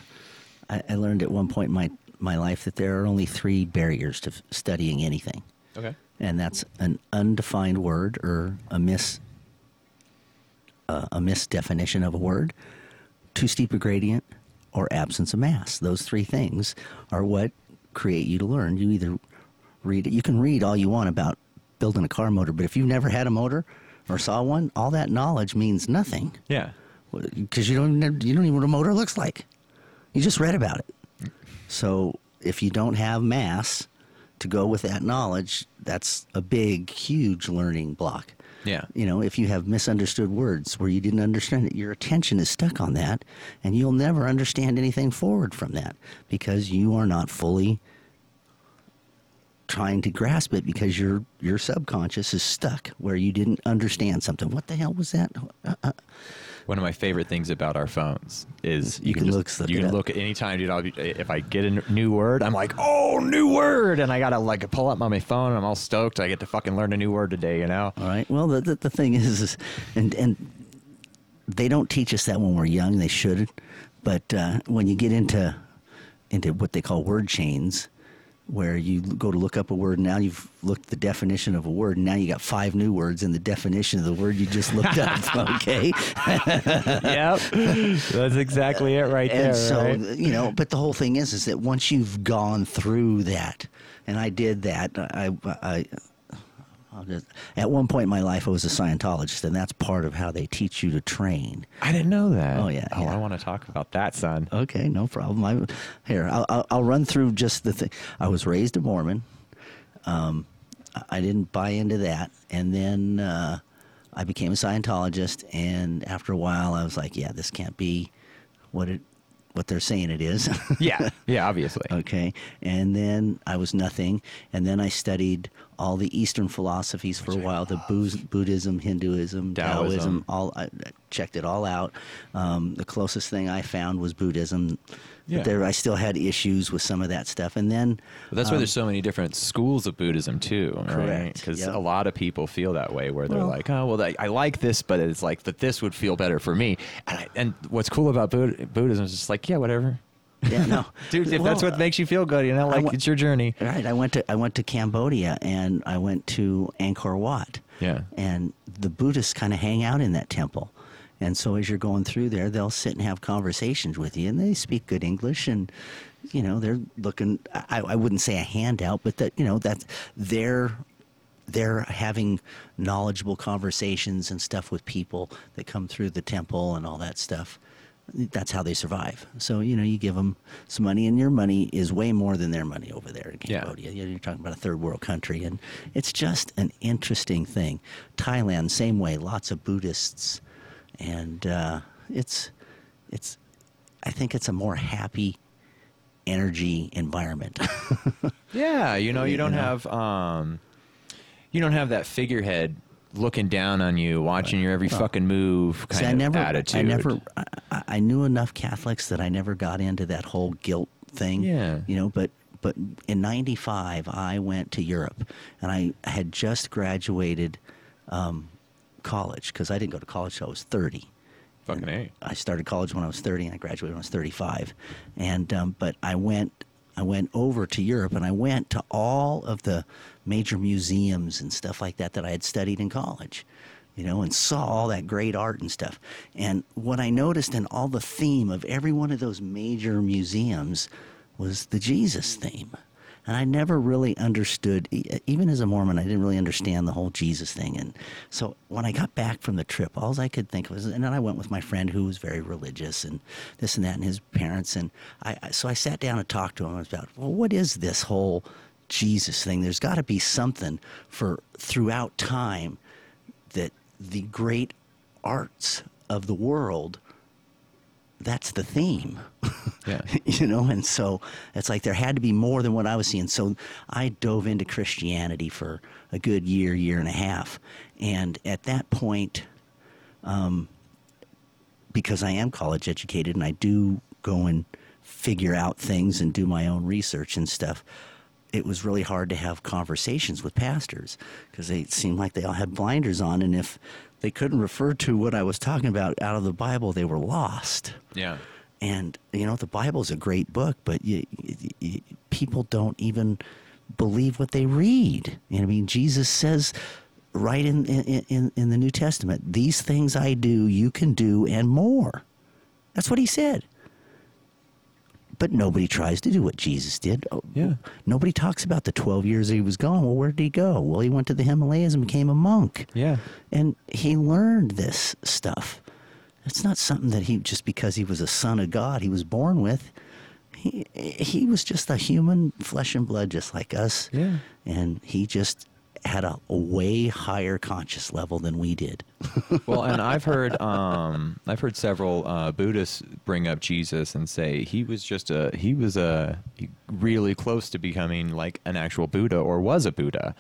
I, I learned at one point in my my life that there are only three barriers to f- studying anything, okay and that's an undefined word or a mis uh, a misdefinition of a word, too steep a gradient, or absence of mass. Those three things are what create you to learn. You either read it. You can read all you want about building a car motor, but if you've never had a motor or saw one, all that knowledge means nothing yeah because you don't even- you don't even know what a motor looks like. You just read about it. So if you don't have mass to go with that knowledge, that's a big, huge learning block. yeah You know, if you have misunderstood words where you didn't understand it, your attention is stuck on that, and you'll never understand anything forward from that because you are not fully trying to grasp it because your your subconscious is stuck where you didn't understand something. What the hell was that? Uh, uh, one of my favorite things about our phones is you, You can, can just, look- you can look at any time dude. I'll be, if i get a new word i'm like oh new word! And i gotta like pull up on my phone and i'm all stoked. I get to fucking learn a new word today you know? All right. Well, the, the, the thing is, is, and and they don't teach us that when we're young. They should, but uh, when you get into into what they call word chains, where you go to look up a word. Now you've looked the definition of a word, and now you got five new words in the definition of the word you just looked up. Okay. yep, that's exactly it right and there. so right? you know, but the whole thing is, is that once you've gone through that, and I did that, I, I, just, at one point in my life, I was a Scientologist, and that's part of how they teach you to train. I didn't know that. Oh, yeah, Oh, yeah. I want to talk about that, son. Okay, no problem. I, here, I'll, I'll, I'll run through just the thing. I was raised a Mormon. Um, I- I didn't buy into that, and then uh, I became a Scientologist. And after a while, I was like, "Yeah, this can't be what it what they're saying it is." yeah, yeah, obviously. okay, and then I was nothing, and then I studied all the Eastern philosophies for a while: the Buz- Buddhism, Hinduism, Taoism. Taoism. All I checked it all out. Um, the closest thing I found was Buddhism. Yeah. But there, I still had issues with some of that stuff, and then But that's why um, there's so many different schools of Buddhism too, right? Correct, Because yep. a lot of people feel that way, where they're Well- like, "Oh, well, I, I like this, but it's like, but this would feel better for me." And, I, and what's cool about Budd- Buddhism is just like, yeah, whatever, yeah, no, dude. If that's what makes you feel good, you know, like it's your journey. Right. I went to I went to Cambodia and I went to Angkor Wat. Yeah. And the Buddhists kind of hang out in that temple. And so as you're going through there, they'll sit and have conversations with you, and they speak good English, and you know they're looking. I, I wouldn't say a handout, but that you know that they're they're having knowledgeable conversations and stuff with people that come through the temple and all that stuff. That's how they survive. So you know, you give them some money, and your money is way more than their money over there in Cambodia. You know, You're talking about a third world country, and it's just an interesting thing. Thailand, same way, lots of Buddhists, and uh, it's it's. I think it's a more happy energy environment. Yeah, you know, you You don't know? have um, you don't have that figurehead looking down on you, watching your every Well, fucking move kind See, I of never, attitude. I never, I, I- knew enough Catholics that I never got into that whole guilt thing. Yeah. You know, but but in '95 I went to Europe, and I had just graduated um, college because I didn't go to college till I was 30. fucking a. I started college when I was 30, and I graduated when I was 35. And um, but I went, I went over to Europe, and I went to all of the major museums and stuff like that that I had studied in college, you know, and saw all that great art and stuff. And what I noticed in all the theme of every one of those major museums was the Jesus theme. And I never really understood, even as a Mormon, I didn't really understand the whole Jesus thing. And so when I got back from the trip, all I could think of was, and then I went with my friend who was very religious and this and that, and his parents. And I- so I sat down and talked to him about, well, what is this whole Jesus thing? There's got to be something for throughout time that the great arts of the world that's the theme Yeah. you know and so it's like there had to be more than what i was seeing so i dove into christianity for a good year year and a half and at that point um, because i am college educated and i do go and figure out things and do my own research and stuff it was really hard to have conversations with pastors because they seemed like they all had blinders on and if they couldn't refer to what i was talking about out of the bible they were lost Yeah. and you know the Bible's a great book, but you, you, people don't even believe what they read. Know, I mean, Jesus says right in in in the New Testament, "These things I do, you can do, and more." That's what he said. But nobody tries to do what Jesus did. Oh, Yeah. Nobody talks about the 12 years he was gone. Well, where did he go? Well, he went to the Himalayas and became a monk Yeah. and he learned this stuff. It's not something that he just because he was a son of God he was born with. He he was just a human, flesh and blood, just like us. Yeah. And he just had a, a way higher conscious level than we did. well, and I've heard um, I've heard several uh, Buddhists bring up Jesus and say he was just a he was a really close to becoming like an actual Buddha or was a Buddha,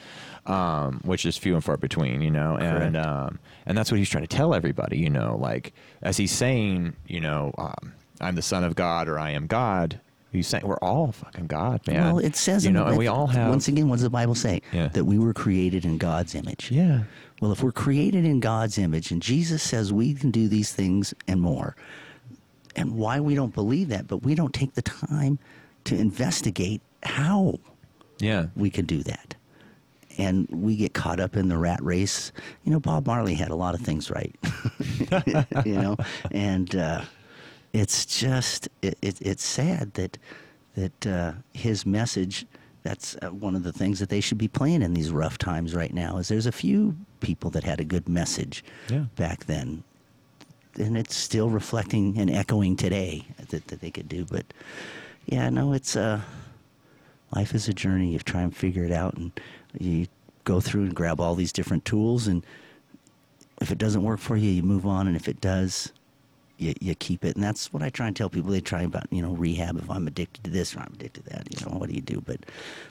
um, which is few and far between, you know, and um, and that's what he's trying to tell everybody, you know, like as he's saying, you know, um, I'm the son of God or I am God. He's saying we're all fucking God, man. Well, it says you know, and we all have once again. What does the Bible say? Yeah. That we were created in God's image. yeah. Well, if we're created in God's image and Jesus says we can do these things and more, and why we don't believe that, but we don't take the time to investigate how. Yeah. we can do that. And we get caught up in the rat race. You know, Bob Marley had a lot of things right. you know, and uh, it's just it, it, it's sad that that uh, his message. That's uh, one of the things that they should be playing in these rough times right now. Is there's a few people that had a good message Yeah. back then, and it's still reflecting and echoing today that, that they could do. But yeah, no, it's uh, life is a journey. You try and figure it out, and you go through and grab all these different tools. And if it doesn't work for you, you move on. And if it does, you, you keep it. And that's what I try and tell people. They try about you know rehab. If I'm addicted to this or I'm addicted to that, you know what do you do? But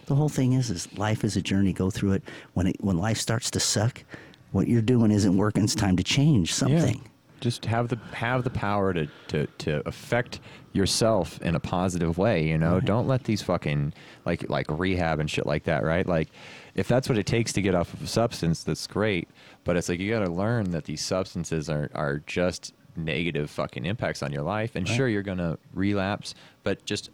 the whole thing is, is life is a journey. Go through it. When it when life starts to suck, what you're doing isn't working. It's time to change something. Just have the have the power to, to, to affect yourself in a positive way, you know. Right. Don't let these fucking like like rehab and shit like that, right? Like if that's what it takes to get off of a substance, that's great. But it's like you gotta learn that these substances are are just negative fucking impacts on your life. And Right. sure you're gonna relapse, but just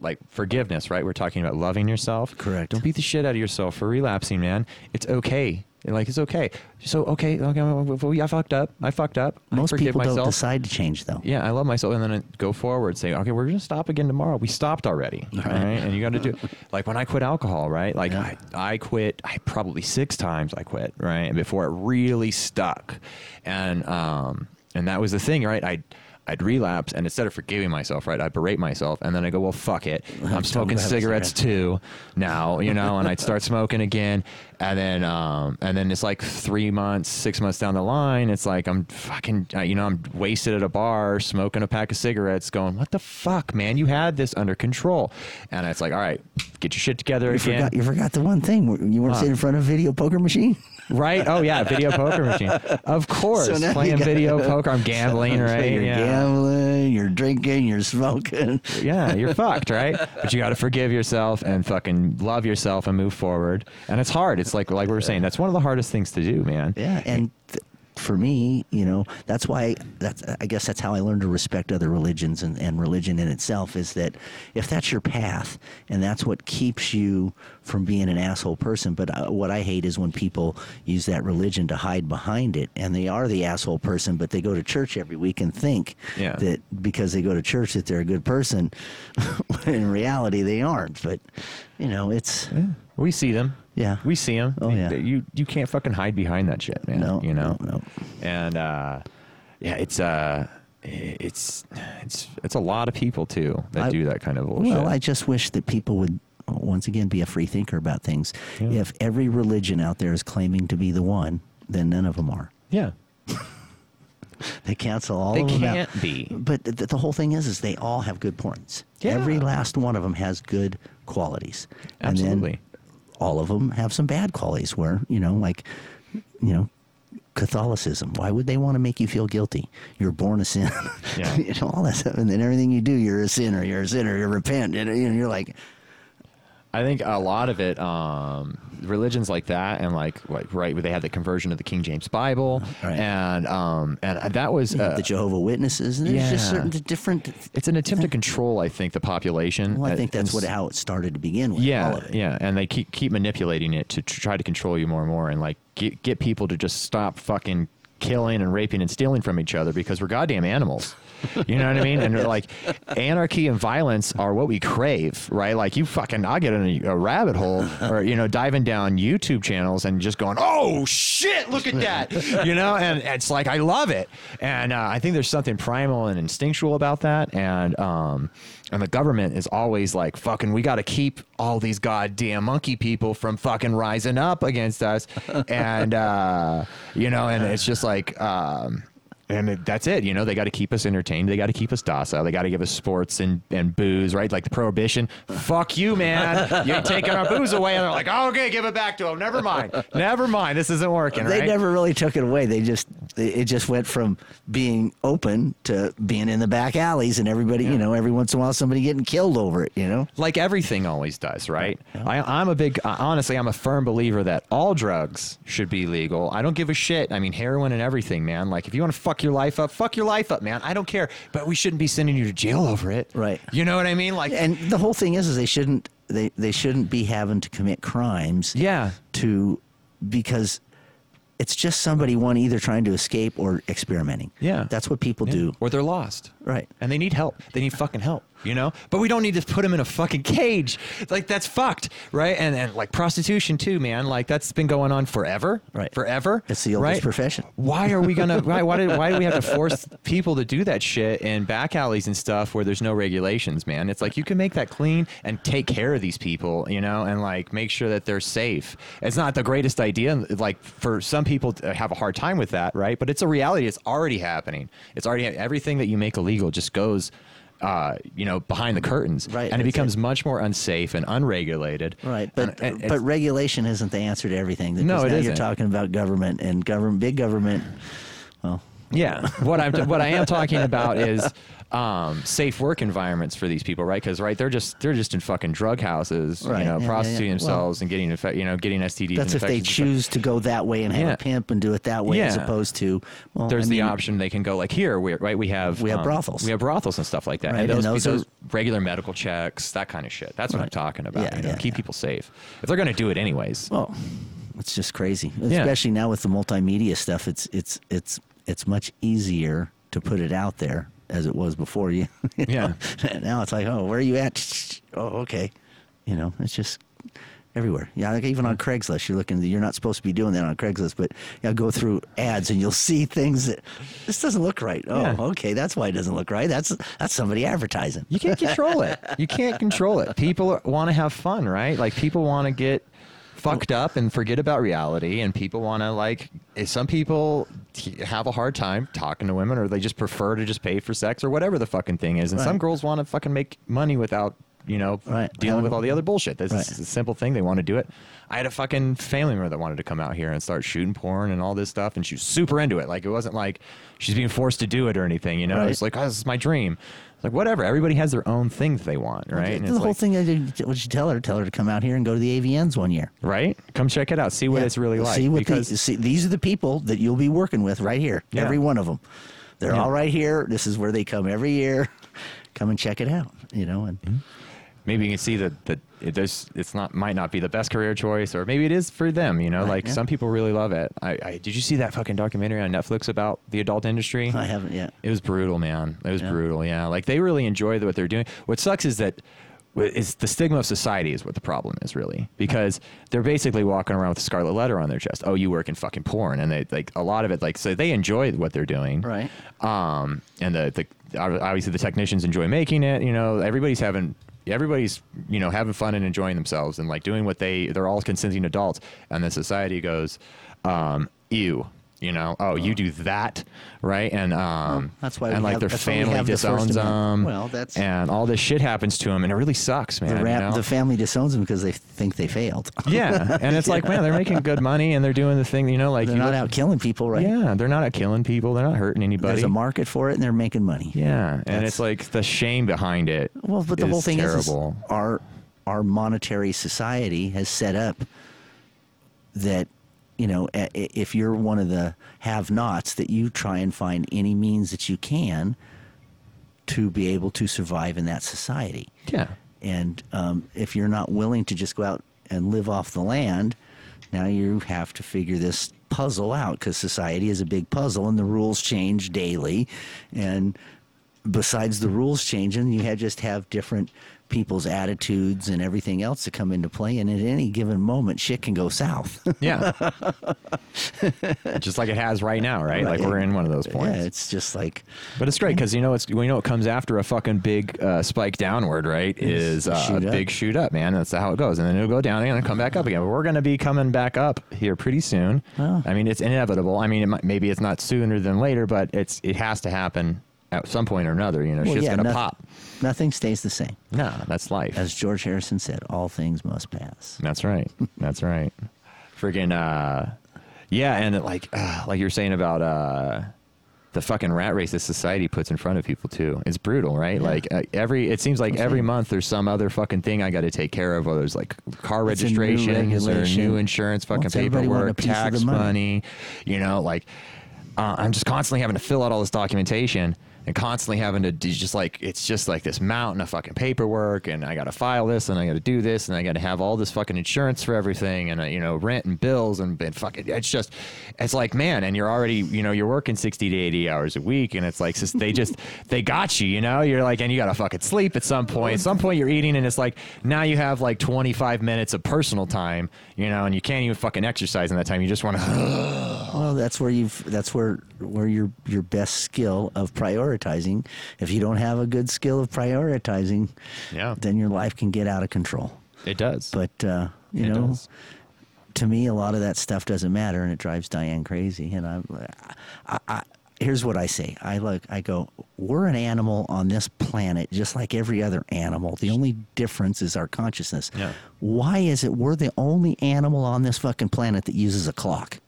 like forgiveness, right? We're talking about loving yourself. Correct. Don't beat the shit out of yourself for relapsing, man. It's okay. Like it's okay. So okay, okay, I fucked up. I fucked up. Most people myself. don't decide to change though. Yeah, I love myself, and then I go forward, say, okay, we're gonna stop again tomorrow. We stopped already, Right. all right? And you got to do like when I quit alcohol, right? Like Yeah. I, I quit. I probably six times I quit, right? Before it really stuck, and um, and that was the thing, right? I. I'd relapse, and instead of forgiving myself, right, I'd berate myself, and then I go, "Well, fuck it, I'm Don't smoking cigarettes cigarette. too now," you know, and I'd start smoking again, and then, um, and then it's like three months, six months down the line, it's like I'm fucking, you know, I'm wasted at a bar smoking a pack of cigarettes, going, "What the fuck, man? You had this under control," and it's like, "All right, get your shit together You again." forgot, you forgot the one thing. You weren't Huh. sitting in front of a video poker machine. Right? Oh yeah, video poker machine. Of course, So playing video poker. I'm gambling, So right? You're yeah. gambling, you're drinking, you're smoking. yeah, you're fucked, right? But you got to forgive yourself and fucking love yourself and move forward. And it's hard. It's like like we were saying. That's one of the hardest things to do, man. Yeah, and th- for me, you know, that's why that's I guess that's how I learned to respect other religions and, and religion in itself is that if that's your path and that's what keeps you from being an asshole person. But uh, what I hate is when people use that religion to hide behind it, and they are the asshole person, but they go to church every week and think Yeah. that because they go to church that they're a good person. when in reality, they aren't. But you know, it's Yeah. We see them. Yeah. We see them. Oh, yeah. You you can't fucking hide behind that shit, man. No, you know. no, no. And uh, yeah, it's uh, it's it's it's a lot of people too that I- do that kind of bullshit. Well, I just wish that people would once again be a free thinker about things. Yeah. If every religion out there is claiming to be the one, then none of them are. yeah. They cancel all They of them out. can't be. But th- the whole thing is, is they all have good points. Yeah. Every last one of them has good qualities. And Absolutely. then all of them have some bad qualities. Where you know, like, you know. Catholicism. Why would they want to make you feel guilty? You're born a sin. Yeah. you know, all that stuff. And then everything you do, you're a sinner. You're a sinner. You repent. And you know, you're like, I think a lot of it, um, religions like that, and like like right, where they had the conversion of the King James Bible, Right. and um, and that was uh, the Jehovah Witnesses, and there's just certain different. it's an attempt to control, I think, the population. Well, I uh, think that's what how it started to begin with. all Yeah, of it. yeah, and they keep keep manipulating it to try to control you more and more, and like get get people to just stop fucking killing and raping and stealing from each other because we're goddamn animals. You know what I mean? And like anarchy and violence are what we crave, right? Like you fucking, I get in a, a rabbit hole or you know diving down YouTube channels and just going, oh shit, look at that, you know? And it's like I love it, and uh, I think there's something primal and instinctual about that, and um, and the government is always like, fucking, we got to keep all these goddamn monkey people from fucking rising up against us. And, uh, you know, and it's just like, um, and it- that's it. You know, they got to keep us entertained. They got to keep us docile. They got to give us sports and, and booze, right? Like the prohibition. Fuck you, man. You're taking our booze away. And they're like, oh, okay, give it back to them. Never mind. Never mind. This isn't working, They right? never really took it away. They just it just went from being open to being in the back alleys, and everybody, you know, every once in a while somebody getting killed over it. You know, like everything always does, right? Yeah. I, I'm a big, honestly, I'm a firm believer that all drugs should be legal. I don't give a shit. I mean, heroin and everything, man. Like, if you want to fuck your life up, fuck your life up, man. I don't care. But we shouldn't be sending you to jail over it. Right. You know what I mean? Like, and the whole thing is, is they shouldn't they they shouldn't be having to commit crimes Yeah. to because it's just somebody one either trying to escape or experimenting. Yeah. That's what people Yeah. do. Or they're lost. Right. And they need help. They need fucking help, you know? But we don't need to put them in a fucking cage. Like that's fucked, right? And and like prostitution too, man. Like that's been going on forever. Right. Forever. It's the oldest right? profession. Why are we gonna why why do, why do we have to force people to do that shit in back alleys and stuff where there's no regulations, man? It's like you can make that clean and take care of these people, you know, and like make sure that they're safe. It's not the greatest idea like for some people to have a hard time with that, right? But it's a reality. It's already happening. It's already everything that you make illegal just goes uh, you know, behind the curtains, Right, And it becomes it. much more unsafe and unregulated, Right, but And- and but regulation isn't the answer to everything. No, it now isn't. You're talking about government and government, big government. Well, Yeah, what I'm what I am talking about is um, safe work environments for these people, right? Because right, they're just they're just in fucking drug houses, Right, you know, yeah, yeah, prostituting yeah. themselves and getting infect, you know, getting STDs. that's if they choose to go that way and have Yeah. a pimp and do it that way, as opposed to well, There's I the mean, option they can go like here, we, right? We have We have um, brothels. we have brothels and stuff like that. Right, and and those, those those regular medical checks, that kind of shit. That's what I'm talking about. Yeah, you know, yeah, keep yeah. people safe if they're going to do it anyways. Well, it's just crazy, Yeah. especially now with the multimedia stuff. It's it's it's it's much easier to put it out there as it was before you. you know? now it's like, oh, where are you at? Oh, okay. You know, it's just everywhere. Yeah, like even on mm-hmm. Craigslist, you're looking. You're not supposed to be doing that on Craigslist, but you go through ads and you'll see things that this doesn't look right. Oh, Yeah. okay, that's why it doesn't look right. That's that's somebody advertising. You can't control it. You can't control it. People want to have fun, right? Like people want to get fucked up and forget about reality, and people want to like. Some people have a hard time talking to women, or they just prefer to just pay for sex, or whatever the fucking thing is. And some girls want to fucking make money without. You know, Right. dealing with all the other bullshit. This Right. is a simple thing. They want to do it. I had a fucking family member that wanted to come out here and start shooting porn and all this stuff, and she was super into it. Like it wasn't like she's being forced to do it or anything. You know, Right. it's like oh, this is my dream. It's like whatever. Everybody has their own thing that they want, right? And the it's whole like, thing. Did, what you tell her? Tell her to come out here and go to the AVNs one year. right? Come check it out. See what Yeah. it's really like. See what because the, see, these are the people that you'll be working with right here. Yeah. Every one of them. They're Yeah. all right here. This is where they come every year. Come and check it out. You know, and Mm-hmm. Maybe you can see that that it does. It's not might not be the best career choice, or maybe it is for them. You know, Right, like yeah. some people really love it. I, I did you see that fucking documentary on Netflix about the adult industry? I haven't yet. It was brutal, man. It was Yeah. brutal. Yeah, like they really enjoy what they're doing. What sucks is that it's the stigma of society is what the problem is really because they're basically walking around with a scarlet letter on their chest. Oh, you work in fucking porn, and they like a lot of it. Like so, they enjoy what they're doing, Right. Um, and the the obviously the technicians enjoy making it. You know, everybody's having. Everybody's, you know, having fun and enjoying themselves and like doing what they, they're all consenting adults. And the society goes, um, ew, you know, oh, you do that, right? And um, that's why and like have- their that's why we family have the disowns them. Well, that's- and all this shit happens to them, and it really sucks, man. The, you know? the family disowns them because they think they failed. yeah, and it's like, man, they're making good money and they're doing the thing, you know, like They're not look- out killing people, right? Yeah, they're not out killing people. They're not hurting anybody. There's a market for it, and they're making money. yeah, and That's- it's like the shame behind it. Well, but the whole thing is, is terrible. our our monetary society has set up that you know if you're one of the have-nots that you try and find any means that you can to be able to survive in that society. yeah, And um, if you're not willing to just go out and live off the land, now you have to figure this puzzle out because society is a big puzzle and the rules change daily. And besides the rules changing, you have just have different people's attitudes and everything else to come into play. And at any given moment, shit can go south. yeah, just like it has right now, right? Like we're in one of those points. yeah, it's just like But it's great because you know it's we know it comes after a fucking big uh, spike downward, right? Is uh, shoot a big shoot up, man. That's how it goes, and then it'll go down again and come back up again. But we're going to be coming back up here pretty soon. Oh. I mean, it's inevitable. I mean, it might, maybe it's not sooner than later, but it's it has to happen at some point or another. You know, well, shit's yeah, going to noth- pop. Nothing stays the same. No, that's life. As George Harrison said, all things must pass. That's right. That's right. Freaking uh yeah, and it, like uh, like you were saying about uh the fucking rat race that society puts in front of people too. It's brutal, right? Yeah. Like uh, every it seems like every month there's some other fucking thing I got to take care of whether it's like car It's a new or new insurance fucking everybody paperwork, piece of the tax money. money, you know, like uh, I'm just constantly having to fill out all this documentation and constantly having to do just like it's just like this mountain of fucking paperwork and I got to file this and I got to do this and I got to have all this fucking insurance for everything and uh, you know rent and bills and, and fucking it's just it's like man and you're already you know you're working 60 to 80 hours a week and it's like just, they just they got you you know? You're like and you got to fucking sleep at some point. At some point you're eating and it's like now you have like 25 minutes of personal time you know and you can't even fucking exercise in that time. You just want to Well, that's where you've that's where where your your best skill of prioritizing. If you don't have a good skill of prioritizing, Yeah. then your life can get out of control. it does But uh, you It know, does. to me, a lot of that stuff doesn't matter, and it drives Diane crazy. And I, I, I here's what I say: I look, I go, we're an animal on this planet, just like every other animal. The only difference is our consciousness. Yeah. Why is it we're the only animal on this fucking planet that uses a clock?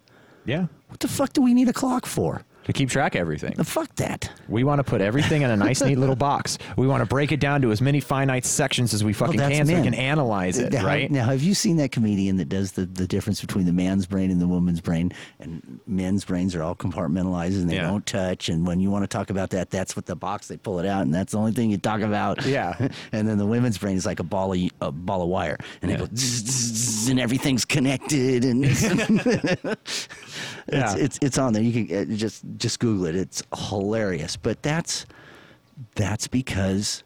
yeah What the fuck do we need a clock for? To keep track of everything The fuck that. We want to put everything in a nice, neat little box. We want to break it down to as many finite sections as we fucking can so we can analyze it, Now, right? Now, have you seen that comedian that does the, the difference between the man's brain and the woman's brain? And men's brains are all compartmentalized and they Yeah. don't touch. And when you want to talk about that, that's what the box they pull it out, and that's the only thing you talk about. Yeah. and then the women's brain is like a ball of a ball of wire, and Yeah. it goes zzz, zzz, and everything's connected, and it's, Yeah. it's it's on there. You can uh, just just Google it. It's hilarious. But that's that's because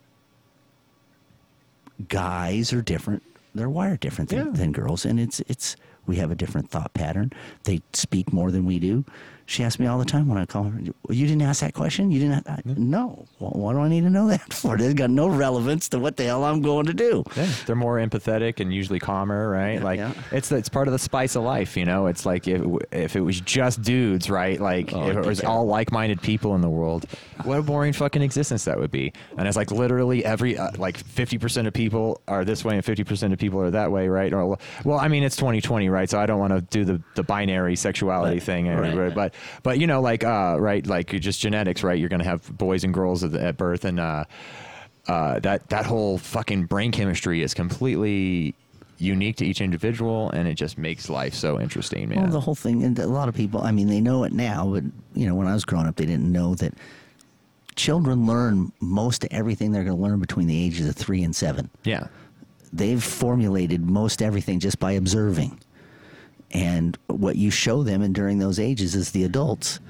guys are different. They're wired different than, Yeah. than girls, and it's it's we have a different thought pattern. They speak more than we do. She asks me all the time when I call her, "You didn't ask that question? You didn't?" No. Well, what do I need to know that for? It's got no relevance to what the hell I'm going to do. Yeah, they're more empathetic and usually calmer, right? Yeah, like yeah. it's it's part of the spice of life, you know. It's like if if it was just dudes, right? Like Oh, if it was all like-minded people in the world, what a boring fucking existence that would be. And it's like literally every uh, like fifty percent of people are this way and fifty percent of people are that way, right? Or well, I mean it's twenty twenty, right? So I don't want to do the the binary sexuality Right, thing, right, right. but but you know like uh right like just genetics, right? You're gonna have boys and girls at, at birth and. uh uh, that that whole fucking brain chemistry is completely unique to each individual, and it just makes life so interesting, man. Well, the whole thing, and a lot of people, I mean, they know it now, but you know, when I was growing up, they didn't know that children learn most of everything they're going to learn between the ages of three and seven. yeah, They've formulated most everything just by observing, and what you show them, and during those ages, as the adults,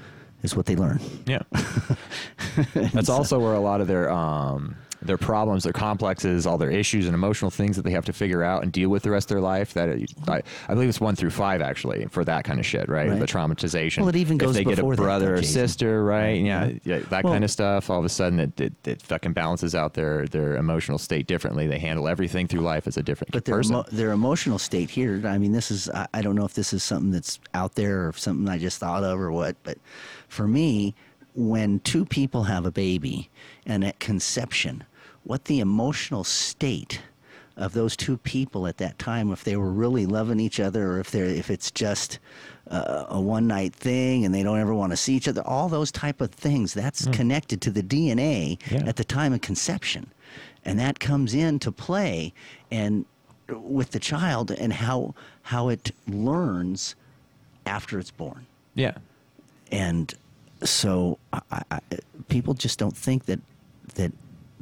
is what they learn. yeah. That's also where a lot of their um, their problems, their complexes, all their issues and emotional things that they have to figure out and deal with the rest of their life. That I, I believe it's one through five actually for that kind of shit, right? Right. The traumatization. Well, it even goes if they get a before that, brother or sister, right? Yeah, yeah, that Well- kind of stuff. All of a sudden, it, it, it fucking balances out their their emotional state differently. They handle everything through life as a different But their person. emo- their emotional state here. I mean, this is I, I don't know if this is something that's out there or something I just thought of or what. But for me, when two people have a baby and at conception, what the emotional state of those two people at that time, if they were really loving each other, or if they're if it's just uh, a one night thing and they don't ever want to see each other, all those type of things, that's connected to the DNA Yeah. at the time of conception, and that comes into play and with the child and how how it learns after it's born. Yeah, and so I, I, people just don't think that that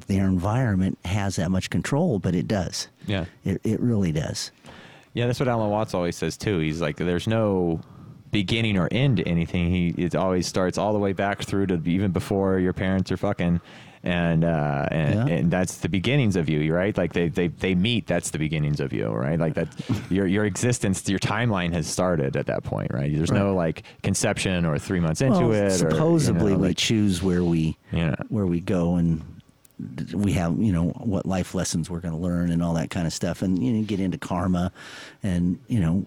their environment has that much control, but it does. yeah. It, it really does. Yeah, that's what Alan Watts always says too. He's like, there's no beginning or end to anything. He it always starts all the way back through to even before your parents are fucking, and uh, and, Yeah. and that's the beginnings of you, right? Like they, they they meet. That's the beginnings of you, right? Like that, your your existence, your timeline has started at that point, right? There's no like conception or three months into well, it. or, you supposedly know, we choose where we Yeah. where we go and we have you know what life lessons we're going to learn and all that kind of stuff and you know get into karma and you know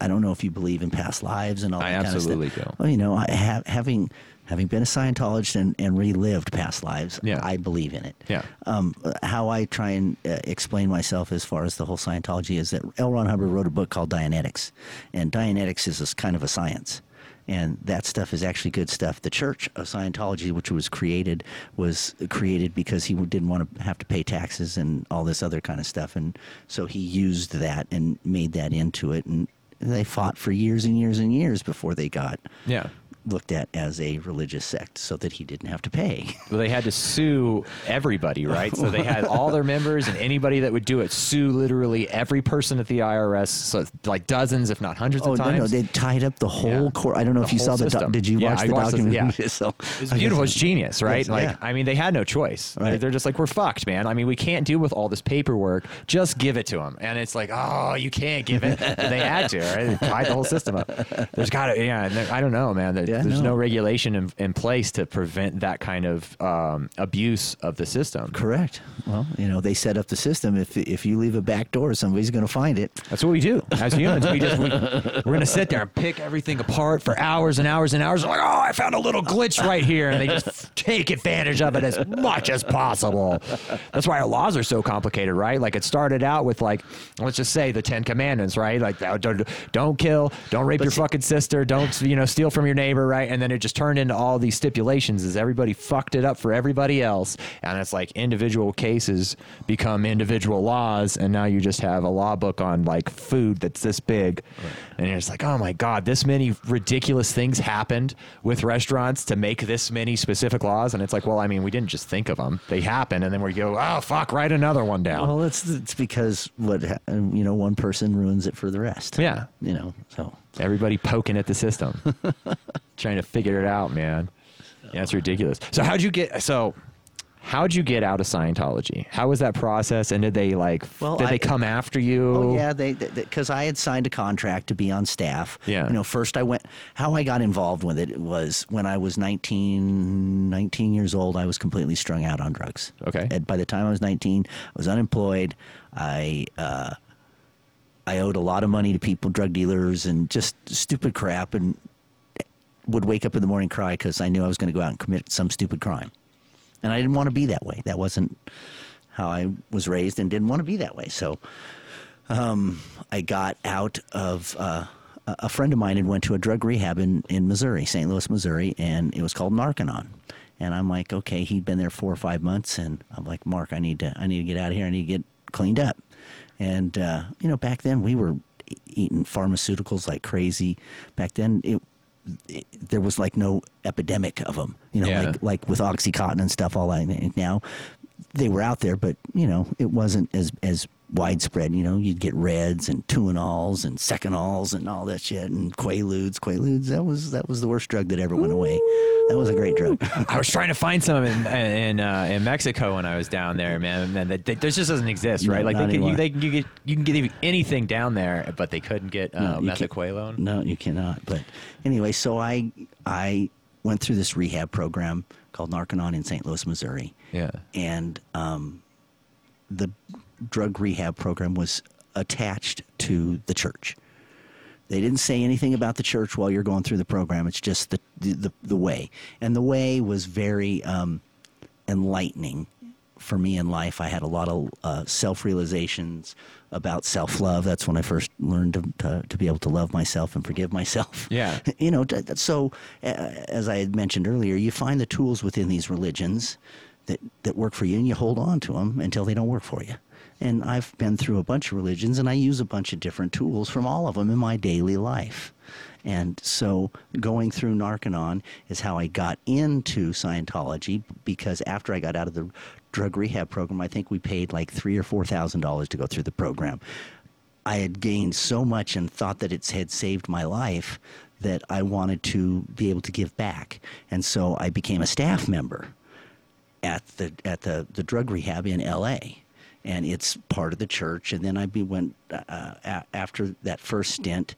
I don't know if you believe in past lives and all I that absolutely kind of stuff. do. Well, you know, I have having having been a Scientologist and, and relived past lives, Yeah. I believe in it. Yeah. Um, how I try and uh, explain myself as far as the whole Scientology is that L. Ron Hubbard wrote a book called Dianetics, and Dianetics is this kind of a science. And that stuff is actually good stuff. The Church of Scientology, which was created, was created because he didn't want to have to pay taxes and all this other kind of stuff. And so he used that and made that into it. And they fought for years and years and years before they got yeah. Looked at as a religious sect so that he didn't have to pay. Well, they had to sue everybody, right? So they had all their members and anybody that would do it sue literally every person at the IRS, so like dozens, if not hundreds oh of no, times. no, they tied up the whole Yeah. court. I don't know The if you saw the. System. did you Yeah, watch I the documentary? yeah. so, It was beautiful. It's genius, right? Yes, like, yeah. I mean, they had no choice. Right. They're just like, we're fucked, man. I mean, we can't deal with all this paperwork. Just give it to them. And it's like, oh, you can't give it. And they had to, right? They tied the whole system up. There's got to, yeah. And I don't know, man. There- Yeah, There's no. no regulation in, in place to prevent that kind of um, abuse of the system. Correct. Well, you know, they set up the system. If if you leave a back door, somebody's going to find it. That's what we do as humans. We just we, we're gonna sit there and pick everything apart for hours and hours and hours. Like, oh, I found a little glitch right here, and they just take advantage of it as much as possible. That's why our laws are so complicated, right? Like it started out with like, let's just say the Ten Commandments, right? Like don't, don't kill, don't rape your fucking sister, don't you know steal from your neighbor, right? And then it just turned into all these stipulations as everybody fucked it up for everybody else, and it's like individual cases become individual laws, and now you just have a law book on like food that's this big, and you're just like, oh my god, this many ridiculous things happened with restaurants to make this many specific laws, and it's like, well, I mean, we didn't just think of them; they happened, and then we go, oh fuck, write another one down. Well, it's it's because what you know, one person ruins it for the rest. Yeah. You know, so Everybody poking at the system, trying to figure it out, man. Yeah, it's ridiculous. So how'd you get? So how'd you get out of Scientology? How was that process? And did they like? Well, did I- they come after you? Oh yeah, they because I had signed a contract to be on staff. Yeah. You know, first I went. How I got involved with it was when I was 19, 19 years old. I was completely strung out on drugs. Okay. And by the time I was nineteen, I was unemployed. I uh, I owed a lot of money to people, drug dealers, and just stupid crap, and would wake up in the morning and cry because I knew I was going to go out and commit some stupid crime, and I didn't want to be that way. That wasn't how I was raised, and didn't want to be that way. So. I got out of uh, a friend of mine had went to a drug rehab in, in Missouri, St. Louis, Missouri, and it was called Narconon. And I'm like, okay, he'd been there four or five months, and I'm like, Mark, I need to, I need to get out of here. I need to get cleaned up. And uh, you know, back then we were eating pharmaceuticals like crazy. Back then, it, it there was like no epidemic of them. You know, Yeah. like like with OxyContin and stuff. All that now they were out there, but you know, it wasn't as as widespread. You know, you'd get Reds and Tuinals and Seconals and all that shit and Quaaludes. Quaaludes that was that was the worst drug that ever went away. That was a great drug. I was trying to find some in in, uh, in Mexico when I was down there, man. Man, that, that, this just doesn't exist, right? No, like they can, you, they can, you get you can get anything down there, but they couldn't get uh, can't- methaqualone. No, you cannot. But anyway, so I I went through this rehab program called Narconon in St. Louis, Missouri. Yeah. and um, the drug rehab program was attached to the church. They didn't say anything about the church while you're going through the program. It's just the the, the, way, and the way was very um, enlightening for me in life. I had a lot of uh, self realizations about self love. That's when I first learned to, to to be able to love myself and forgive myself. Yeah. you know, so uh, as I had mentioned earlier, you find the tools within these religions that, that work for you and you hold on to them until they don't work for you. And I've been through a bunch of religions and I use a bunch of different tools from all of them in my daily life. And so going through Narconon is how I got into Scientology because after I got out of the drug rehab program, I think we paid like three or four thousand dollars to go through the program. I had gained so much and thought that it had saved my life that I wanted to be able to give back. And so I became a staff member at the at the, the drug rehab in L.A. And it's part of the church. And then I be, went uh, a- after that first stint.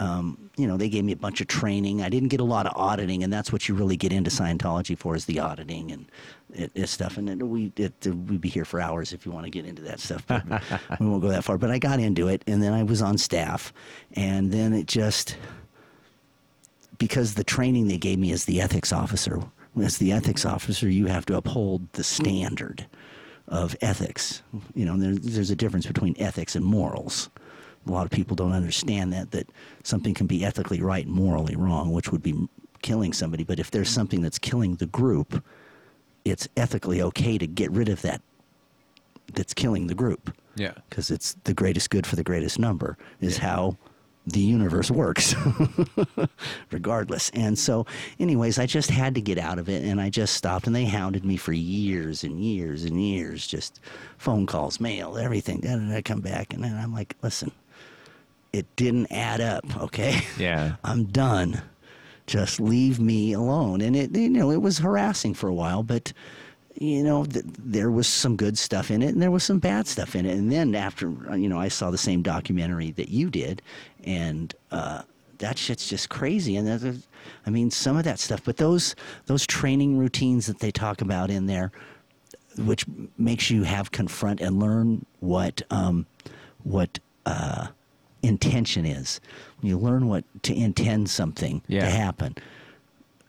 Um, you know, they gave me a bunch of training. I didn't get a lot of auditing, and that's what you really get into Scientology for is the auditing and it, it stuff. And it, we it, we'd be here for hours if you want to get into that stuff. But we won't go that far. But I got into it, and then I was on staff, and then it just because the training they gave me as the ethics officer, as the ethics officer, you have to uphold the standard of ethics. You know, there, there's a difference between ethics and morals. A lot of people don't understand that that something can be ethically right and morally wrong, which would be killing somebody. But if there's something that's killing the group, it's ethically okay to get rid of that that's killing the group Yeah. because it's the greatest good for the greatest number is how the universe works regardless. And so, anyways, I just had to get out of it and I just stopped. And they hounded me for years and years and years just phone calls, mail, everything. Then I come back and then I'm like, listen, it didn't add up, okay? Yeah. I'm done. Just leave me alone. And it, you know, it was harassing for a while, but you know, th- there was some good stuff in it and there was some bad stuff in it. And then after, you know, I saw the same documentary that you did, and uh, that shit's just crazy. And there's- I mean, some of that stuff, but those those training routines that they talk about in there, which makes you have confront and learn what um, what uh, intention is. You learn what to intend something Yeah. to happen,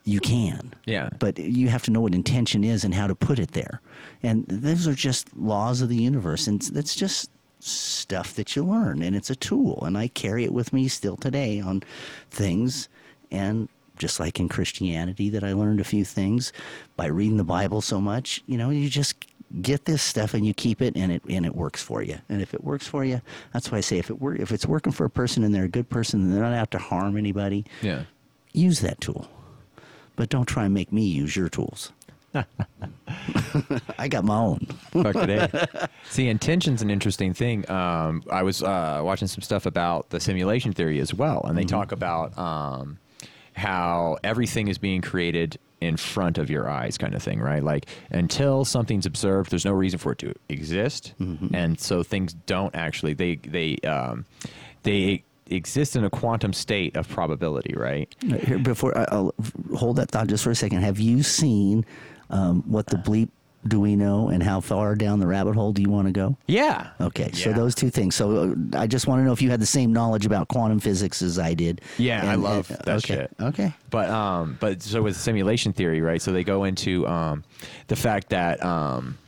you can. Yeah. But you have to know what intention is and how to put it there. And those are just laws of the universe. And that's just stuff that you learn. And it's a tool. And I carry it with me still today on things. And just like in Christianity, that I learned a few things by reading the Bible so much, you know, you just get this stuff and you keep it and it and it works for you. And if it works for you, that's why I say if it wor- if it's working for a person and they're a good person and they're not out to harm anybody, Yeah. use that tool. But don't try and make me use your tools. I got my own. Fuck today. See, intention's an interesting thing. Um, I was uh, watching some stuff about the simulation theory as well, and they talk about um, how everything is being created in front of your eyes, kind of thing, right? Like until something's observed, there's no reason for it to exist, and so things don't actually they they um, they exist in a quantum state of probability, right? Here, before I- I'll hold that thought just for a second. Have you seen um, what the bleep do we know and how far down the rabbit hole do you want to go? Yeah. Okay, so those two things. So uh, I just want to know if you had the same knowledge about quantum physics as I did. Yeah, I love and- that okay, shit. Okay. But um, but so with simulation theory, right? So they go into um, the fact that um,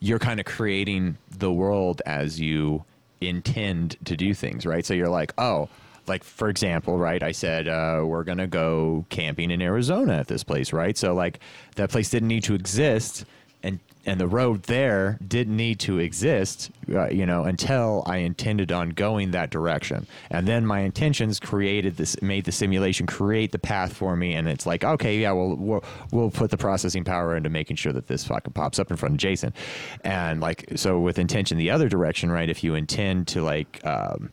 you're kind of creating the world as you intend to do things, right? So you're like, oh, like for example, right? I said uh, we're gonna go camping in Arizona at this place, right? So like that place didn't need to exist, and and the road there didn't need to exist, uh, you know, until I intended on going that direction, and then my intentions created this, made the simulation create the path for me, and it's like, okay, yeah, we'll we'll, we'll put the processing power into making sure that this fucking pops up in front of Jason, and like so with intention the other direction, right? If you intend to like. Um,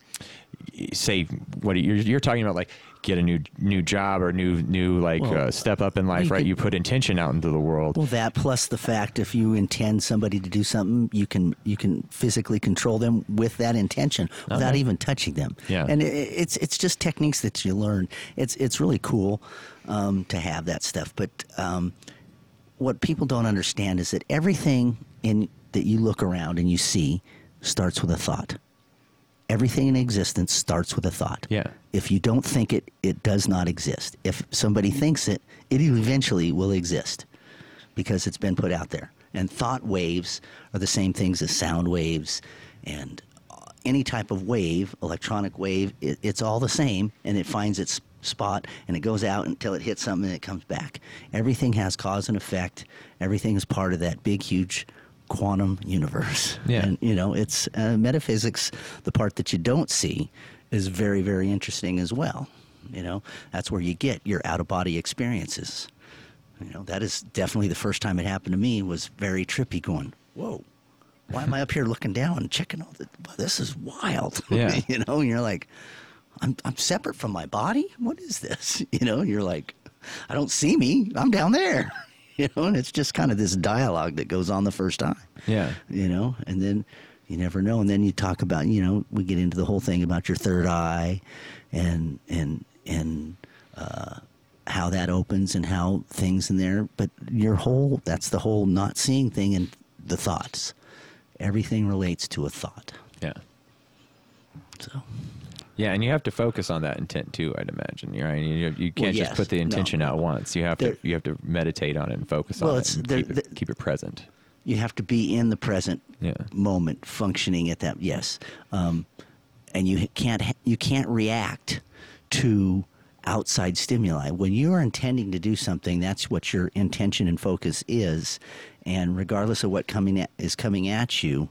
say what you're you're talking about like get a new new job or new new like Well, uh, step up in life right you put intention out into the world Well, that plus the fact if you intend somebody to do something, you can you can physically control them with that intention without Okay. even touching them. Yeah. and it, it's it's just techniques that you learn. It's it's really cool um, to have that stuff. But um, what people don't understand is that everything in that you look around and you see starts with a thought. Everything in existence starts with a thought. Yeah. If you don't think it, it does not exist. If somebody thinks it, it eventually will exist because it's been put out there. And thought waves are the same things as sound waves and uh, any type of wave, electronic wave, it, it's all the same and it finds its spot and it goes out until it hits something and it comes back. Everything has cause and effect. Everything is part of that big, huge quantum universe. Yeah. And, you know, it's uh, metaphysics, the part that you don't see, is very, very interesting as well. You know, that's where you get your out of body experiences. You know, that is definitely the first time it happened to me was very trippy going, whoa, why am I up here looking down and checking all the, wow, this is wild. Yeah. you know, and you're like, I'm, I'm separate from my body. What is this? You know, you're like, I don't see me. I'm down there. You know, and it's just kind of this dialogue that goes on the first time. Yeah. You know and then you never know and then you talk about you know we get into the whole thing about your third eye and and and uh, how that opens and how things in there but your whole that's the whole not seeing thing and the thoughts. Everything relates to a thought. Yeah. So yeah and you have to focus on that intent too i'd imagine you right you, you can't yes. just put the intention no. out once you have There- to you have to meditate on it and focus Well, on it's- it there- keep, it, the- keep it present you have to be in the present Yeah. moment functioning at that yes um, and you can't you can't react to outside stimuli when you are intending to do something that's what your intention and focus is and regardless of what coming at, is coming at you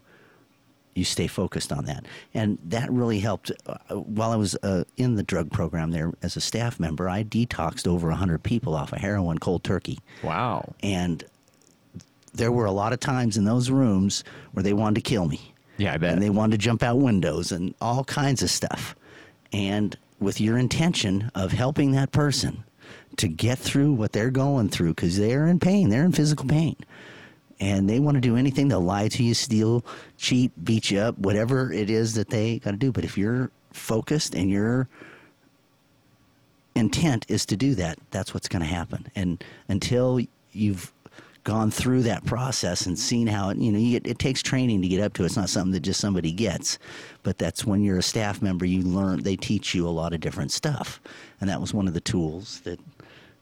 you stay focused on that. And that really helped. Uh, while I was uh, in the drug program there as a staff member, I detoxed over 100 people off of heroin cold turkey. Wow. And there were a lot of times in those rooms where they wanted to kill me. Yeah, I bet. And they wanted to jump out windows and all kinds of stuff. And with your intention of helping that person to get through what they're going through, because they're in pain, they're in physical pain and they want to do anything. They'll lie to you, steal, cheat, beat you up, whatever it is that they got to do. But if you're focused and your intent is to do that, that's what's going to happen. And until you've gone through that process and seen how it, you know, you get, it takes training to get up to it. It's not something that just somebody gets, but that's when you're a staff member, you learn, they teach you a lot of different stuff. And that was one of the tools that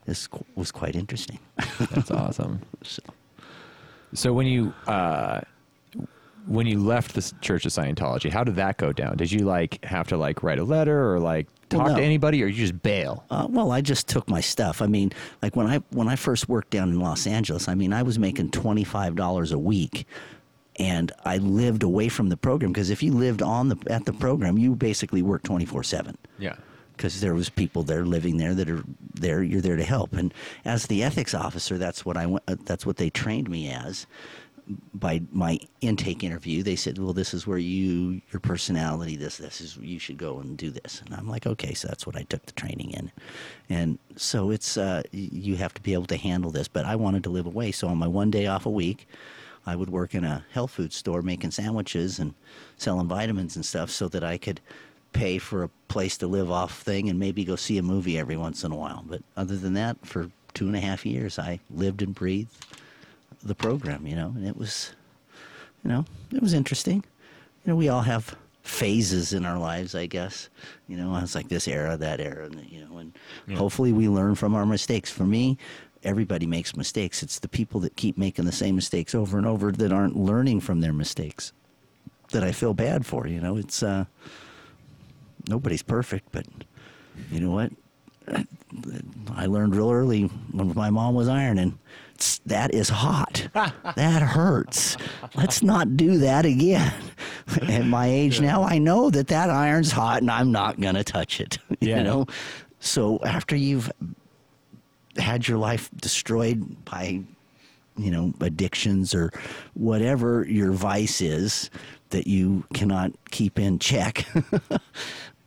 this was quite interesting. That's awesome. so. So when you uh, when you left the Church of Scientology, how did that go down? Did you like have to like write a letter or like talk Well, to anybody, or you just bail? Uh, well, I just took my stuff. I mean, like when I when I first worked down in Los Angeles, I mean, I was making twenty five dollars a week, and I lived away from the program because if you lived on the at the program, you basically worked twenty four seven Yeah. Because there was people there living there that are there. You're there to help, and as the ethics officer, that's what I went. Uh, that's what they trained me as. By my intake interview, they said, "Well, this is where you, your personality, this, this is you should go and do this." And I'm like, "Okay," so that's what I took the training in, and so it's uh, you have to be able to handle this. But I wanted to live away, so on my one day off a week, I would work in a health food store making sandwiches and selling vitamins and stuff, so that I could pay for a place to live off thing and maybe go see a movie every once in a while. But other than that, for two and a half years, I lived and breathed the program, you know, and it was, you know, it was interesting. You know, we all have phases in our lives, I guess. You know, it's like this era, that era, and you know, and Yeah. hopefully we learn from our mistakes. For me, everybody makes mistakes. It's the people that keep making the same mistakes over and over that aren't learning from their mistakes that I feel bad for. You know, it's uh, nobody's perfect, but you know what? I learned real early when my mom was ironing. That is hot. that hurts. Let's not do that again. At my age now, I know that that iron's hot, and I'm not gonna touch it. Yeah. You know. So after you've had your life destroyed by you know addictions or whatever your vice is that you cannot keep in check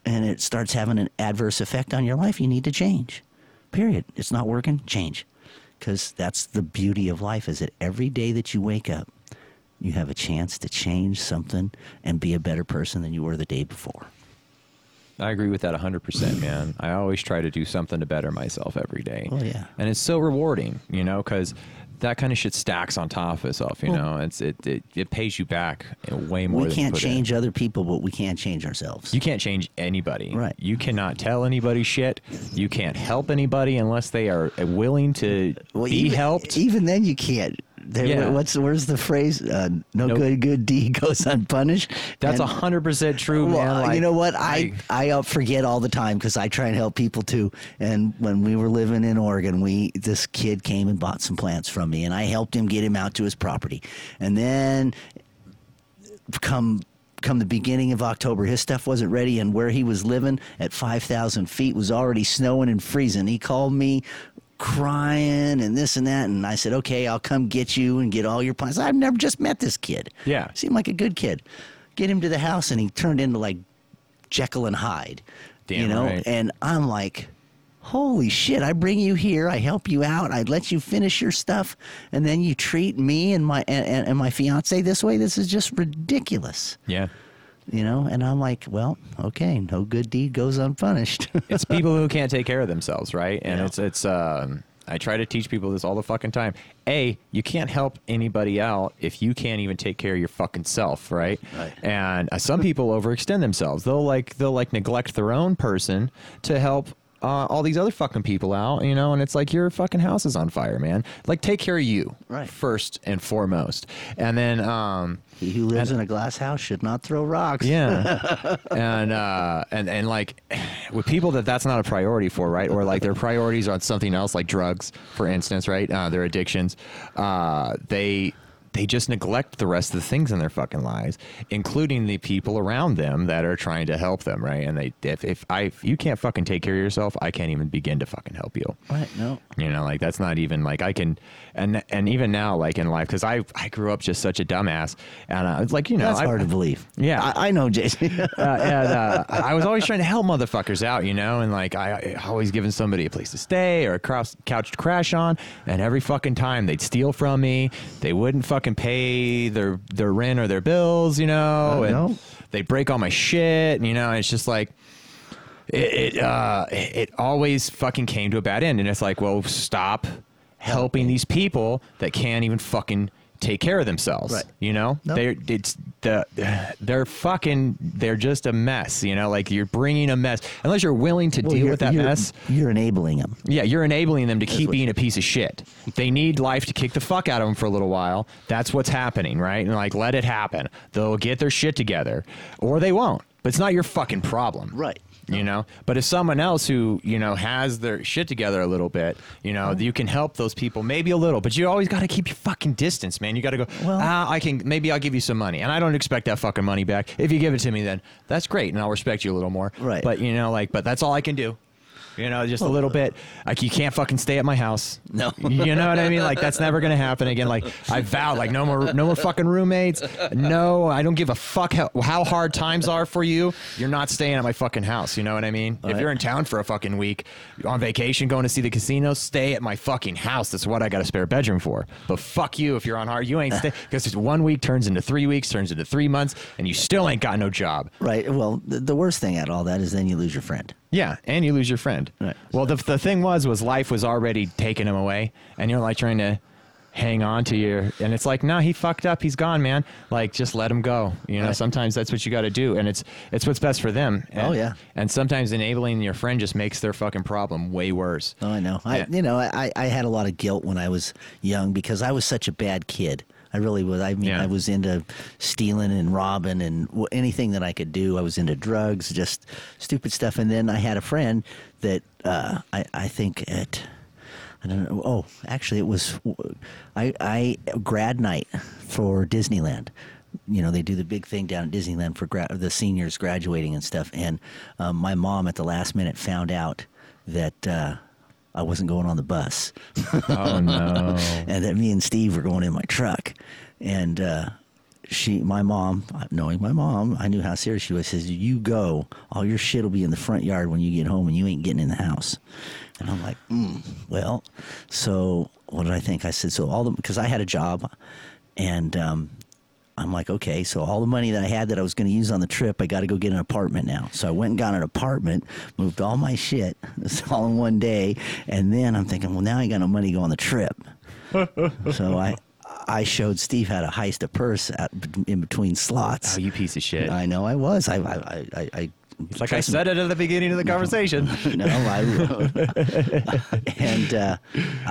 and it starts having an adverse effect on your life you need to change period it's not working change because that's the beauty of life is that every day that you wake up you have a chance to change something and be a better person than you were the day before I agree with that 100%, man. I always try to do something to better myself every day. Oh, yeah. And it's so rewarding, you know, because that kind of shit stacks on top of itself, you Well- know. It's it, it it pays you back way more we can't put in. change other people but we can't change ourselves You can't change anybody. Right. You cannot tell anybody shit. You can't help anybody unless they are willing to Well, be even, helped. Even then, you can't. There, Yeah. What's where's the phrase? Uh, no Nope. good good deed goes unpunished. That's a hundred percent true, Well, man. Like, you know what? I I uh, forget all the time because I try and help people too. And when we were living in Oregon, we this kid came and bought some plants from me, and I helped him get him out to his property. And then come come the beginning of October, his stuff wasn't ready, and where he was living at five thousand feet was already snowing and freezing. He called me crying and this and that and I said okay I'll come get you and get all your plants I've never just met this kid Yeah. seemed like a good kid get him to the house and he turned into like Jekyll and Hyde you know right. and I'm like holy shit I bring you here I help you out I let you finish your stuff and then you treat me and my and, and my fiance this way this is just ridiculous yeah. You know and I'm like well okay no good deed goes unpunished it's people who can't take care of themselves, right? And Yeah. it's it's um I try to teach people this all the fucking time. A, you can't help anybody out if you can't even take care of your fucking self, right? Right. And uh, some people overextend themselves. They'll like they'll like neglect their own person to help uh, all these other fucking people out, you know, and it's like your fucking house is on fire, man. Like take care of you Right. first and foremost, and then um, he who lives in a glass house should not throw rocks yeah, and uh, and and like with people that that's not a priority for, right? Or like their priorities are on something else, like drugs, for instance, right? Uh, their addictions. Uh, they they just neglect the rest of the things in their fucking lives, including the people around them that are trying to help them, right? And they if if I if you can't fucking take care of yourself, I can't even begin to fucking help you. Right. No. You know, like that's not even like I can, and and even now, like in life, because I I grew up just such a dumbass, and uh, it's like you know, That's I, hard to believe. Yeah. I, I know, Jason. uh, and uh, I was always trying to help motherfuckers out, you know, and like I, I always giving somebody a place to stay or a cross, couch to crash on, and every fucking time they'd steal from me, they wouldn't fucking pay their their rent or their bills, you know, and know. they'd break all my shit, and you know, and it's just like. It it, uh, it always fucking came to a bad end, and it's like, well, stop helping these people that can't even fucking take care of themselves. Right. You know, No. they're it's the they're fucking they're just a mess. You know, like you're bringing a mess unless you're willing to Well, deal with that you're- mess. You're enabling them. Yeah, you're enabling them to keep being a piece of shit. They need life to kick the fuck out of them for a little while. That's what's happening, right? And like, let it happen. They'll get their shit together, or they won't. But it's not your fucking problem, Right. You know. But if someone else who you know has their shit together a little bit, you know, you can help those people maybe a little. But you always got to keep your fucking distance, man. You got to go. Well- ah, I can maybe I'll give you some money, and I don't expect that fucking money back. If you give it to me, then that's great, and I'll respect you a little more. Right. But you know, like, but that's all I can do. You know, just a little bit. Like you can't fucking stay at my house. No. you know what I mean? Like that's never gonna happen again. Like I vowed, like no more, no more fucking roommates. No, I don't give a fuck how, how hard times are for you. You're not staying at my fucking house. You know what I mean? If Right. you're in town for a fucking week, on vacation, going to see the casino, stay at my fucking house. That's what I got a spare bedroom for. But fuck you if you're on hard. You ain't stay because one week turns into three weeks, turns into three months, and you still ain't got no job. Right. Well, the, the worst thing at all that is then you lose your friend. Yeah, and you lose your friend. Right. Well, the the thing was, was life was already taking him away, and you're like trying to hang on to your, and it's like, no, he fucked up, he's gone, man. Like, just let him go. You know, Right. sometimes that's what you got to do, and it's it's what's best for them. Oh, and, Oh, yeah. And sometimes enabling your friend just makes their fucking problem way worse. Oh, I know. Yeah. I, you know, I, I had a lot of guilt when I was young because I was such a bad kid. I really was. I mean, Yeah. I was into stealing and robbing and w- anything that I could do. I was into drugs, just stupid stuff. And then I had a friend that uh, I, I think at, I don't know. Oh, actually, it was I, I grad night for Disneyland. You know, they do the big thing down at Disneyland for gra- the seniors graduating and stuff. And um, my mom at the last minute found out that uh, I wasn't going on the bus Oh no. and that me and Steve were going in my truck, and uh, she, my mom, knowing my mom, I knew how serious she was. Says, "You go, all your shit will be in the front yard when you get home, and you ain't getting in the house." And I'm like, mm, "Well, so what did I think?" I said, "So all the because I had a job, and." Um, I'm like, okay, so all the money that I had that I was going to use on the trip, I got to go get an apartment now. So I went and got an apartment, moved all my shit, it's all in one day, and then I'm thinking, well, now I got no money to go on the trip. so I, I showed Steve how to heist a purse at, in between slots. Oh, you piece of shit. I know I was. I, I, I, I, I it's like I said it at the beginning of the conversation. no, I and uh,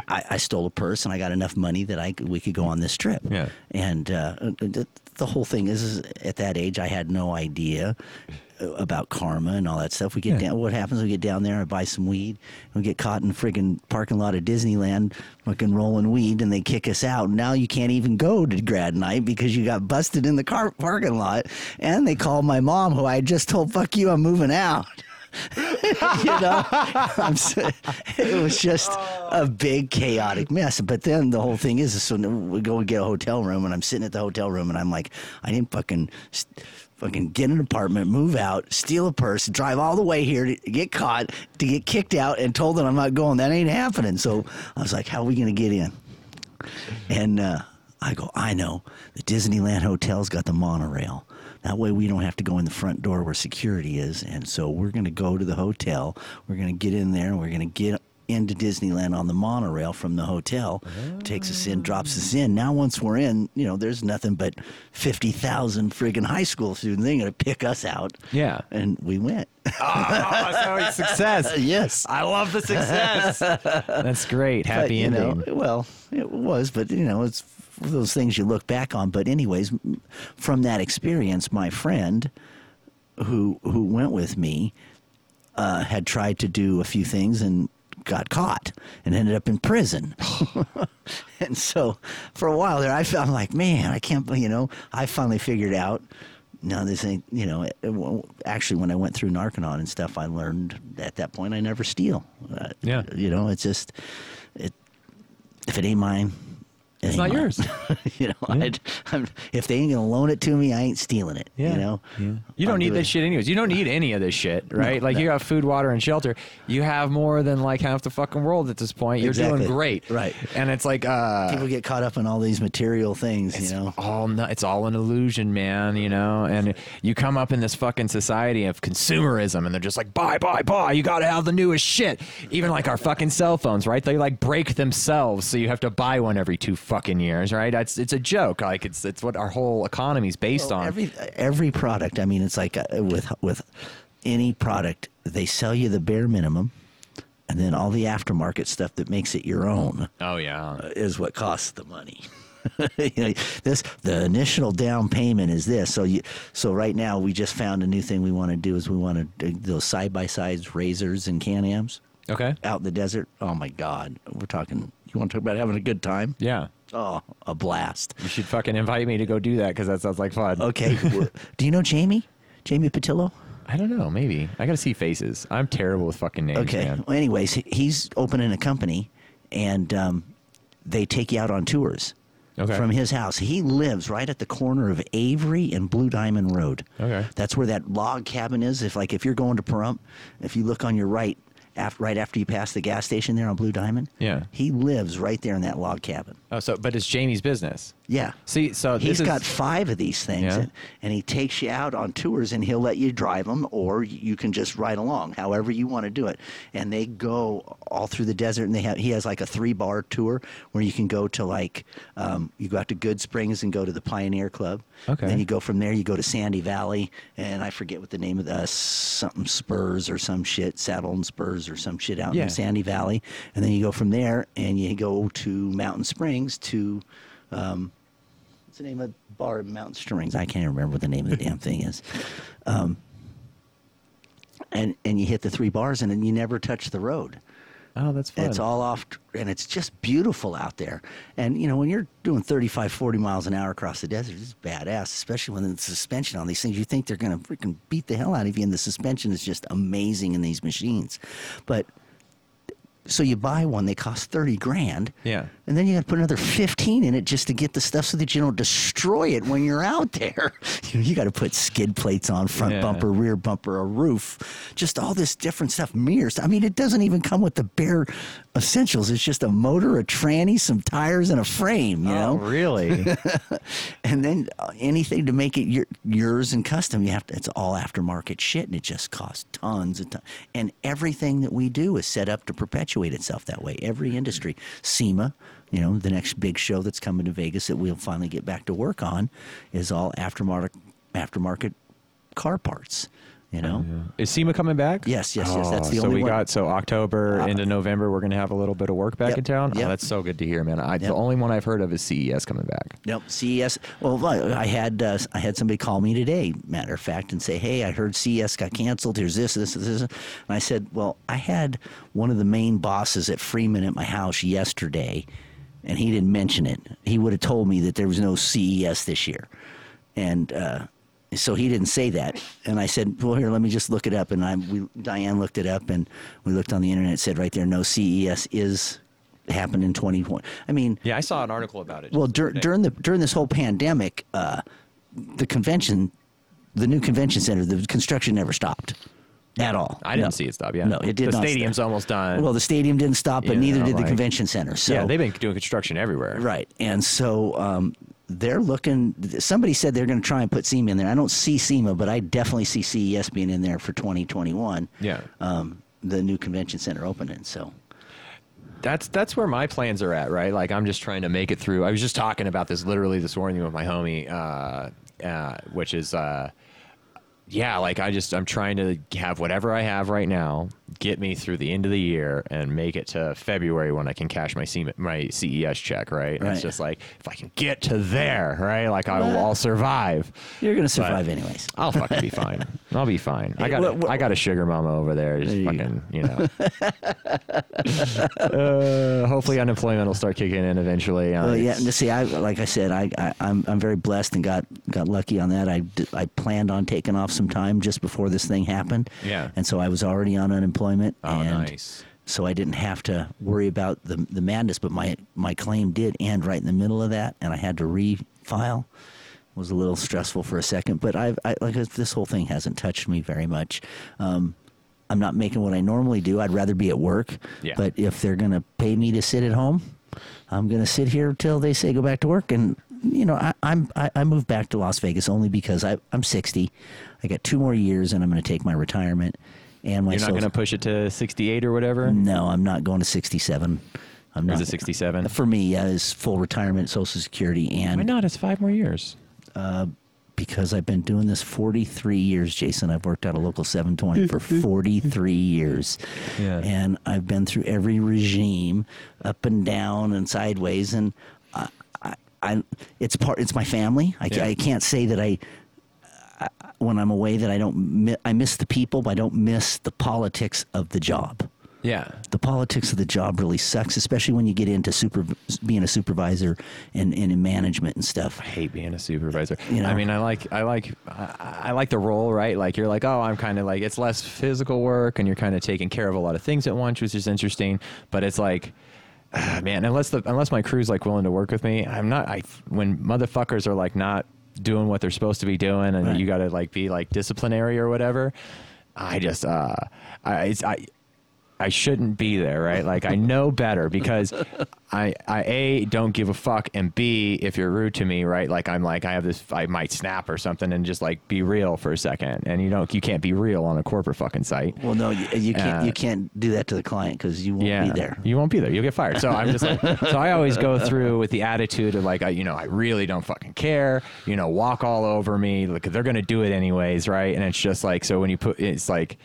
I, I stole a purse and I got enough money that I we could go on this trip. Yeah. And uh, the, the whole thing is, is, at that age, I had no idea about karma and all that stuff. We get Yeah. down. What happens? We get down there and buy some weed. And we get caught in friggin' parking lot of Disneyland, fucking rolling weed, and they kick us out. Now you can't even go to grad night because you got busted in the car parking lot. And they called my mom, who I just told, "Fuck you, I'm moving out." you know, I'm, s- it was just a big chaotic mess. But then the whole thing is, so we go and get a hotel room, and I'm sitting at the hotel room, and I'm like, I didn't fucking. st- Fucking get an apartment, move out, steal a purse, drive all the way here to get caught, to get kicked out, and told that I'm not going. That ain't happening. So I was like, "How are we gonna get in?" And uh, I go, I know. The Disneyland Hotel's got the monorail. That way we don't have to go in the front door where security is. And so we're going to go to the hotel. We're going to get in there and we're going to get into Disneyland on the monorail from the hotel. Takes us in, drops us in. Now, once we're in, you know, there's nothing but 50,000 friggin' high school students. They're going to pick us out. Yeah. And we went. oh, so success. yes. I love the success. That's great. Happy but, you ending. Know, well, it was, but you know, it's those things you look back on. But anyways, from that experience, my friend who who went with me uh, had tried to do a few things and got caught and ended up in prison. and so for a while there, I felt like, man, I can't, you know, I finally figured out. No, this ain't, you know, it- it- actually, when I went through Narconon and stuff, I learned at that point I never steal. Uh, Yeah. You know, it's just, it, if it ain't mine, It's not mine. yours. you know, I'd, I'm, if they ain't going to loan it to me, I ain't stealing it. You know, You I'll don't need do this it. shit anyways. You don't need any of this shit, right? like you no. got food, water, and shelter. You have more than like half the fucking world at this point. You're Exactly. doing great, Right. And it's like uh, People get caught up in all these material things, it's you know. all no, it's all an illusion, man. You know, and you come up in this fucking society of consumerism, and they're just like, buy, buy, buy. You got to have the newest shit. Even like our fucking cell phones, right? They like break themselves, so you have to buy one every two fucking years, right? It's it's a joke. Like it's it's what our whole economy is based Well, on. every every product. I mean, it's like uh, with with any product, they sell you the bare minimum, and then all the aftermarket stuff that makes it your own oh yeah. uh, is what costs the money. you know, this the initial down payment is this. So you so right now we just found a new thing we want to do is we want to do those side by sides razors and Can-Ams Okay. out in the desert. Oh my God, we're talking. You want to talk about having a good time? Yeah. Oh, a blast. You should fucking invite me to go do that because that sounds like fun. Okay, do you know Jamie? Jamie Patillo? I don't know. Maybe I got to see faces. I'm terrible with fucking names, Okay. man. Well, anyways, he's opening a company, and um, they take you out on tours Okay. from his house. He lives right at the corner of Avery and Blue Diamond Road. Okay. That's where that log cabin is. If like if you're going to Pahrump, if you look on your right, after, right after you pass the gas station there on Blue Diamond, Yeah. he lives right there in that log cabin. Oh, so but it's Jamie's business. Yeah. See, so He's is- got five of these things, Yeah. and, and he takes you out on tours, and he'll let you drive them, or you can just ride along, however you want to do it. And they go all through the desert, and they have he has like a three bar tour where you can go to like um, you go out to Goodsprings and go to the Pioneer Club. Okay. Then you go from there, you go to Sandy Valley, and I forget what the name of the something Spurs or some shit, Saddle and Spurs or some shit out Yeah. in Sandy Valley, and then you go from there and you go to Mountain Springs to. Um, What's the name of the bar in Mountain Springs? I can't remember what the name of the damn thing is. Um, and and you hit the three bars and then you never touch the road. Oh, that's fun. It's all off, and it's just beautiful out there. And you know when you're doing 35, 40 miles an hour across the desert, it's badass. Especially when the suspension on these things, you think they're going to freaking beat the hell out of you, and the suspension is just amazing in these machines. But so you buy one, they cost thirty grand. Yeah. And then you got to put another 15 in it just to get the stuff so that you don't destroy it when you're out there. You, know, you got to put skid plates on, front Yeah. bumper, rear bumper, a roof, just all this different stuff, mirrors. I mean, it doesn't even come with the bare essentials. It's just a motor, a tranny, some tires, and a frame, you oh, know? really? And then uh, anything to make it your, yours and custom, you have to, it's all aftermarket shit and it just costs tons and tons. And everything that we do is set up to perpetuate itself that way. Every industry, SEMA, you know, the next big show that's coming to Vegas that we'll finally get back to work on is all aftermarket, aftermarket car parts, you know? Is SEMA coming back? Yes, yes, yes, that's the so only So we one. got so October Uh, into November, we're gonna have a little bit of work back Yep, in town. yep. Oh, that's so good to hear, man. I, The only one I've heard of is CES coming back. Nope. CES. Well, I had uh, I had somebody call me today, matter of fact, and say, "Hey, I heard CES got canceled. Here's this, this, this." And I said, "Well, I had one of the main bosses at Freeman at my house yesterday, and he didn't mention it. He would have told me that there was no CES this year, and." Uh, so he didn't say that, and I said, "Well, here, let me just look it up." And I, we, Diane looked it up, and we looked on the internet. It said right there, "No CES is happened in 2020." I mean, Yeah, I saw an article about it. well, dur- during the during this whole pandemic, uh, the convention, the new convention center, the construction never stopped at all. I didn't No. see it stop. Yeah, No, it did The stadium's stop. almost done. Well, the stadium didn't stop, but Yeah, neither did the convention center. So yeah, they've been doing construction everywhere. right, and so um, they're looking. Somebody said they're going to try and put SEMA in there. I don't see SEMA, but I definitely see CES being in there for 2021. Yeah. um, the new convention center opening. So that's that's where my plans are at, right? Like I'm just trying to make it through. I was just talking about this literally this morning with my homie, uh, uh, which is, uh, yeah, like I just I'm trying to have whatever I have right now get me through the end of the year and make it to February when I can cash my C- my CES check, right? Right. It's just like if I can get to there, right? Like I will, I'll survive. you're going to But survive anyways. I'll fucking be fine. I'll be fine. I got what- what- a, I got a sugar mama over there. Just There you fucking, you know. uh, hopefully unemployment will start kicking in eventually. Well, yeah. it's- and See, I like I said, I, I I'm I'm very blessed and got got lucky on that. I I planned on taking off some time just before this thing happened. Yeah. And so I was already on unemployment. Oh, and nice. So I didn't have to worry about the the madness, but my my claim did end right in the middle of that, and I had to refile. It was a little stressful for a second, but I've I, like this whole thing hasn't touched me very much. Um, I'm not making what I normally do. I'd rather be at work. Yeah. But if they're going to pay me to sit at home, I'm going to sit here till they say go back to work. And you know, I, I'm I, I moved back to Las Vegas only because I, I'm 60. I got two more years, and I'm going to take my retirement. And my You're not going to push it to 68 or whatever? no, I'm not going to 67. I'm Or not. is it 67? For me, yeah, is full retirement, Social Security, and. Why not? It's five more years. Uh, because I've been doing this 43 years, Jason. I've worked at a local 720 for 43 years, Yeah. and I've been through every regime, up and down and sideways, and I, I, I it's part. It's my family. I, Yeah. I can't say that I. When I'm away, that I don't, mi- I miss the people, but I don't miss the politics of the job. Yeah. the politics of the job really sucks, especially when you get into super being a supervisor and, and in management and stuff. I hate being a supervisor. You know? I mean, I like, I like, I, I like the role, right? Like you're like, oh, I'm kind of like, it's less physical work, and you're kind of taking care of a lot of things at once, which is interesting. But it's like, ah, man, unless the unless my crew's like willing to work with me, I'm not. I when motherfuckers are like not doing what they're supposed to be doing, and Right. you got to like be like disciplinary or whatever. I just, uh, I, it's, I. I shouldn't be there, right? Like I know better because I, I a don't give a fuck, and b if you're rude to me, right? Like I'm like I have this, I might snap or something, and just like be real for a second, and you don't, you can't be real on a corporate fucking site. Well, no, you, you can't. Uh, you can't do that to the client because you won't yeah, be there. you won't be there. You'll get fired. So I'm just like, so I always go through with the attitude of like, I, you know, I really don't fucking care. You know, walk all over me. Like they're gonna do it anyways, right? And it's just like, so when you put, it's like.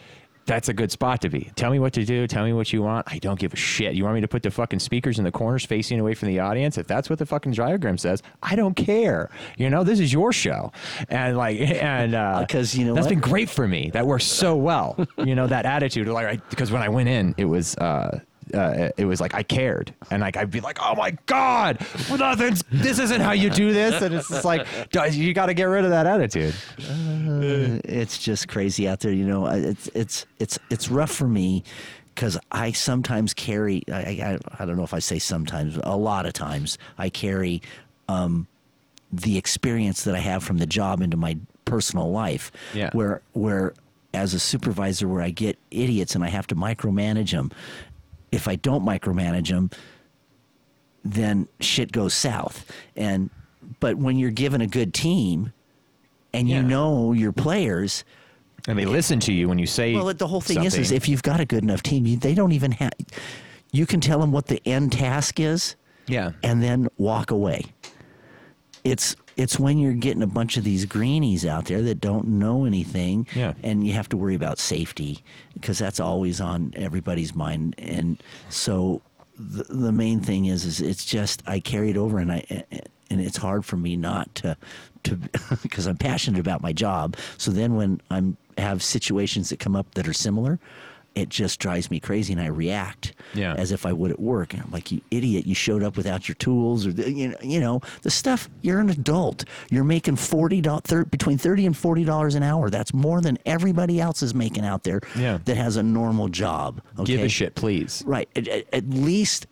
That's a good spot to be. Tell me what to do. Tell me what you want. I don't give a shit. You want me to put the fucking speakers in the corners facing away from the audience? If that's what the fucking diagram says, I don't care. You know, this is your show, and like, and uh, 'cause you know that's what? been great for me. That works so well. you know, that attitude. Like, I, because when I went in, it was. Uh, uh, it was like I cared, and like I'd be like, "Oh my god, nothing's. This isn't how you do this," and it's just like you got to get rid of that attitude. it's just crazy out there. You know, it's it's it's it's rough for me because I sometimes carry. I, I I don't know if I say sometimes. A lot of times I carry um, the experience that I have from the job into my personal life. Yeah. Where where as a supervisor, where I get idiots and I have to micromanage them. If I don't micromanage them, then shit goes south. And but when you're given a good team and you know your players, And they listen to you when you say. well, the whole thing is, is if you've got a good enough team, you, they don't even have. You can tell them what the end task is, yeah, and then walk away. It's it's when you're getting a bunch of these greenies out there that don't know anything, Yeah. and you have to worry about safety because that's always on everybody's mind. And so the, the main thing is, is it's just I carry it over, and I and it's hard for me not to to because I'm passionate about my job. So then when I'm have situations that come up that are similar. It just drives me crazy, and I react Yeah. as if I would at work. And I'm like, you idiot, you showed up without your tools, or the, you know, you know, the stuff. You're an adult. You're making forty dollars between thirty and forty dollars an hour. That's more than everybody else is making out there. Yeah. that has a normal job. Okay? give a shit, please. Right. At, at, at least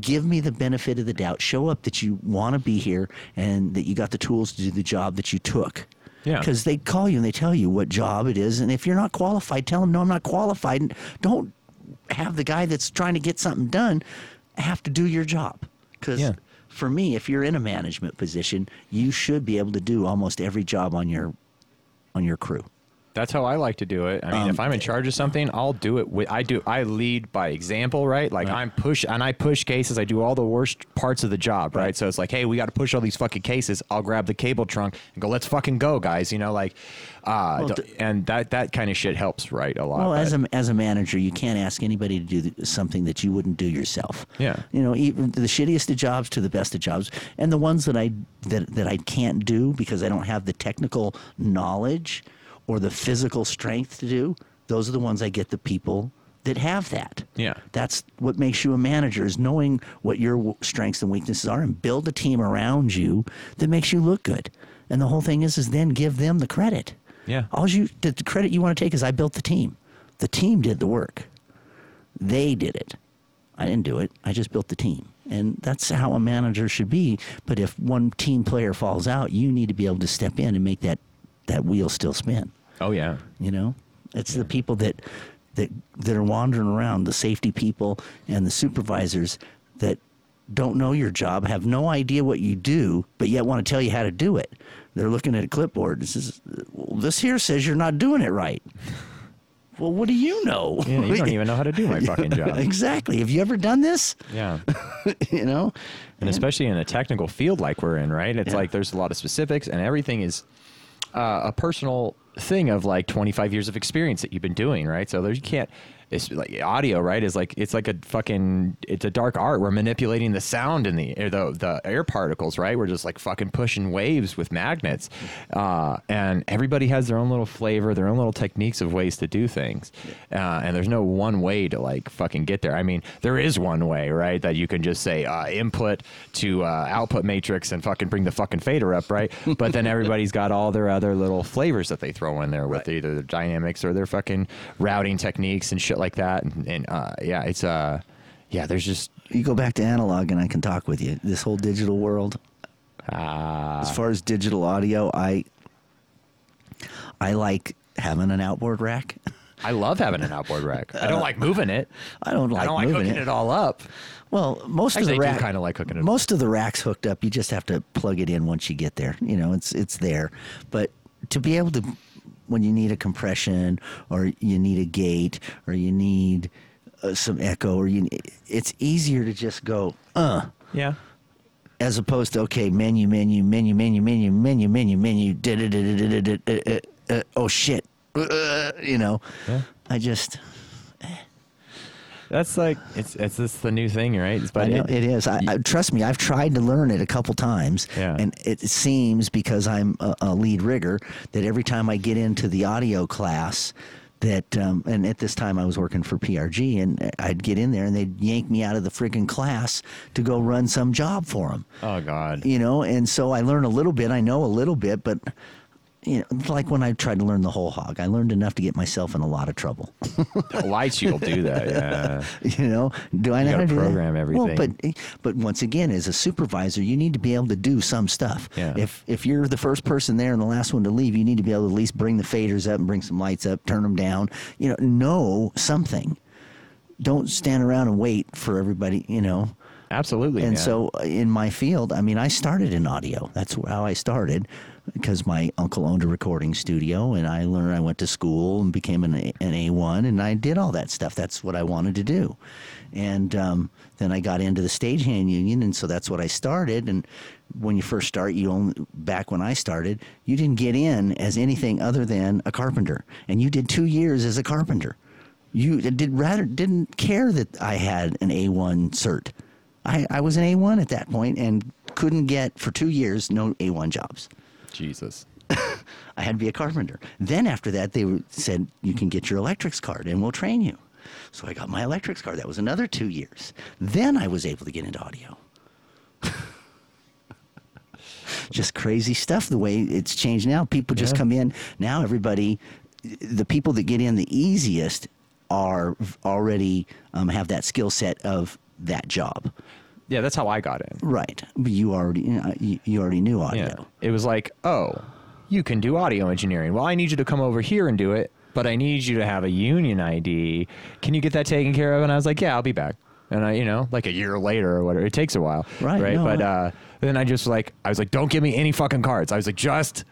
give me the benefit of the doubt. Show up that you want to be here and that you got the tools to do the job that you took. Yeah. Because they call you and they tell you what job it is, and if you're not qualified, tell them no, I'm not qualified, and don't have the guy that's trying to get something done have to do your job. Because Yeah. for me, if you're in a management position, you should be able to do almost every job on your on your crew. That's how I like to do it. I mean, Um, if I'm in charge of something, I'll do it. With, I do. I lead by example, right? Like I'm push and I push cases. I do all the worst parts of the job, right? Right. So it's like, hey, we got to push all these fucking cases. I'll grab the cable trunk and go, let's fucking go, guys. You know, like, uh, Well, and that that kind of shit helps, right? A lot. Well, as a as a manager, you can't ask anybody to do th- something that you wouldn't do yourself. Yeah. You know, even the shittiest of jobs to the best of jobs, and the ones that I that that I can't do because I don't have the technical knowledge, or the physical strength to do, those are the ones I get the people that have that. Yeah. That's what makes you a manager is knowing what your strengths and weaknesses are and build a team around you that makes you look good. And the whole thing is is then give them the credit. Yeah. All you the the credit you want to take is I built the team. The team did the work. They did it. I didn't do it. I just built the team. And that's how a manager should be. But if one team player falls out, you need to be able to step in and make that that wheel still spin. Oh yeah. You know, it's the people that that that are wandering around, the safety people and the supervisors that don't know your job, have no idea what you do, but yet want to tell you how to do it. They're looking at a clipboard. This is well, this here says you're not doing it right. Well, what do you know? Yeah, you don't even know how to do my fucking job. exactly. Have you ever done this? Yeah. you know, and especially in a technical field like we're in, right? It's Yeah. like there's a lot of specifics, and everything is uh, a personal thing of like 25 years of experience that you've been doing, right? So there you can't. It's like audio, right? Is like it's like a fucking it's a dark art. We're manipulating the sound in the air, the the air particles, right? We're just like fucking pushing waves with magnets, uh, and everybody has their own little flavor, their own little techniques of ways to do things, uh, and there's no one way to like fucking get there. I mean, there is one way, right? That you can just say uh, input to uh, output matrix and fucking bring the fucking fader up, right? But then everybody's got all their other little flavors that they throw in there with Right. either their dynamics or their fucking routing techniques and shit like that. And, and uh, yeah, it's uh, yeah, there's just you go back to analog, and I can talk with you. This whole digital world. uh, As far as digital audio, I I like having an outboard rack. I love having an outboard rack. I don't like moving it. I don't like I don't like moving hooking it. it. all up. Well, most Actually, of the rack kinda like hooking it up. Most of the racks hooked up. You just have to plug it in once you get there. You know, it's it's there. But to be able to, when you need a compression or you need a gate or you need uh, some echo or you, it's easier to just go uh Yeah. as opposed to okay menu menu menu menu menu menu menu menu da da da da da da da oh shit uh, you know Yeah. I just That's like it's it's just the new thing, right? It's, but know it- it is. I, I, trust me, I've tried to learn it a couple times, Yeah. and it seems because I'm a, a lead rigger that every time I get into the audio class, that um, and at this time I was working for PRG, and I'd get in there and they'd yank me out of the friggin' class to go run some job for them, oh god. you know. And so I learn a little bit. I know a little bit, but. You know, like when I tried to learn the whole hog, I learned enough to get myself in a lot of trouble. Light shield will do that. Yeah. You know, do I know gotta how to do that? program Well, everything. but but once again, as a supervisor, you need to be able to do some stuff. Yeah. If if you're the first person there and the last one to leave, you need to be able to at least bring the faders up and bring some lights up, turn them down. You know, know something. Don't stand around and wait for everybody. You know. Absolutely. And so uh, in my field, I mean, I started in audio. That's how I started because my uncle owned a recording studio and I learned, I went to school and became an, A- an A1 and I did all that stuff. That's what I wanted to do. And um, then I got into the stagehand union. And so that's what I started. And when you first start, you only, back when I started, you didn't get in as anything other than a carpenter. And you did two years as a carpenter. You did rather didn't care that I had an A1 cert. I, I was an A1 at that point and couldn't get for two years no A1 jobs. Jesus. I had to be a carpenter. Then after that, they said you can get your electrics card and we'll train you. So I got my electrics card. That was another two years. Then I was able to get into audio. just crazy stuff the way it's changed now. People just Yeah. come in. Now everybody, the people that get in the easiest are already um, have that skill set of that job. Yeah, that's how I got in. Right. But you already you, you already knew audio. Yeah. It was like, oh, you can do audio engineering. Well, I need you to come over here and do it, but I need you to have a union ID. Can you get that taken care of? And I was like, yeah, I'll be back. And I, you know, like a year later or whatever. It takes a while. Right, Right. no, but I- uh, then I just like, I was like, don't give me any fucking cards. I was like, just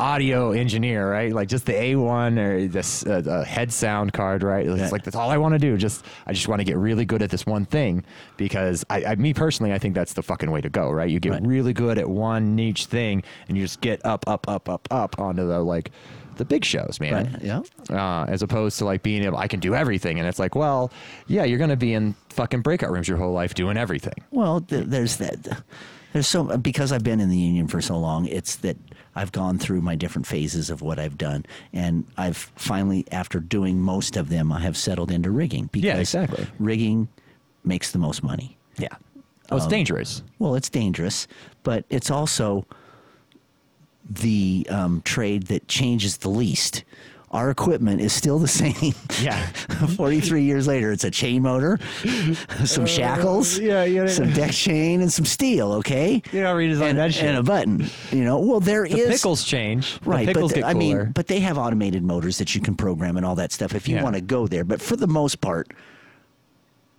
audio engineer, right? Like just the A1 or this uh, head sound card, right? It's Yeah. like that's all I want to do. Just I just want to get really good at this one thing because I, I me personally I think that's the fucking way to go, right? You get Right. really good at one niche thing and you just get up up up up up onto the like the big shows, man. Right. Yeah. Uh, as opposed to like being able I can do everything and it's like, well, yeah, you're going to be in fucking breakout rooms your whole life doing everything. Well, th- there's that. There's so because I've been in the union for so long, it's that I've gone through my different phases of what I've done, and I've finally, after doing most of them, I have settled into rigging. Because Yeah, exactly. Rigging makes the most money. Yeah. Oh, it's dangerous. Well, it's dangerous, but it's also the um, trade that changes the least. Our equipment is still the same. Yeah. 43 years later, it's a chain motor, some shackles, Uh, yeah, yeah, yeah. some deck chain, and some steel, okay? You don't redesign and, that shit. and a button. You know, well, there is The pickles change. Right, The pickles but get I mean, but they have automated motors that you can program and all that stuff if you Yeah. want to go there. But for the most part,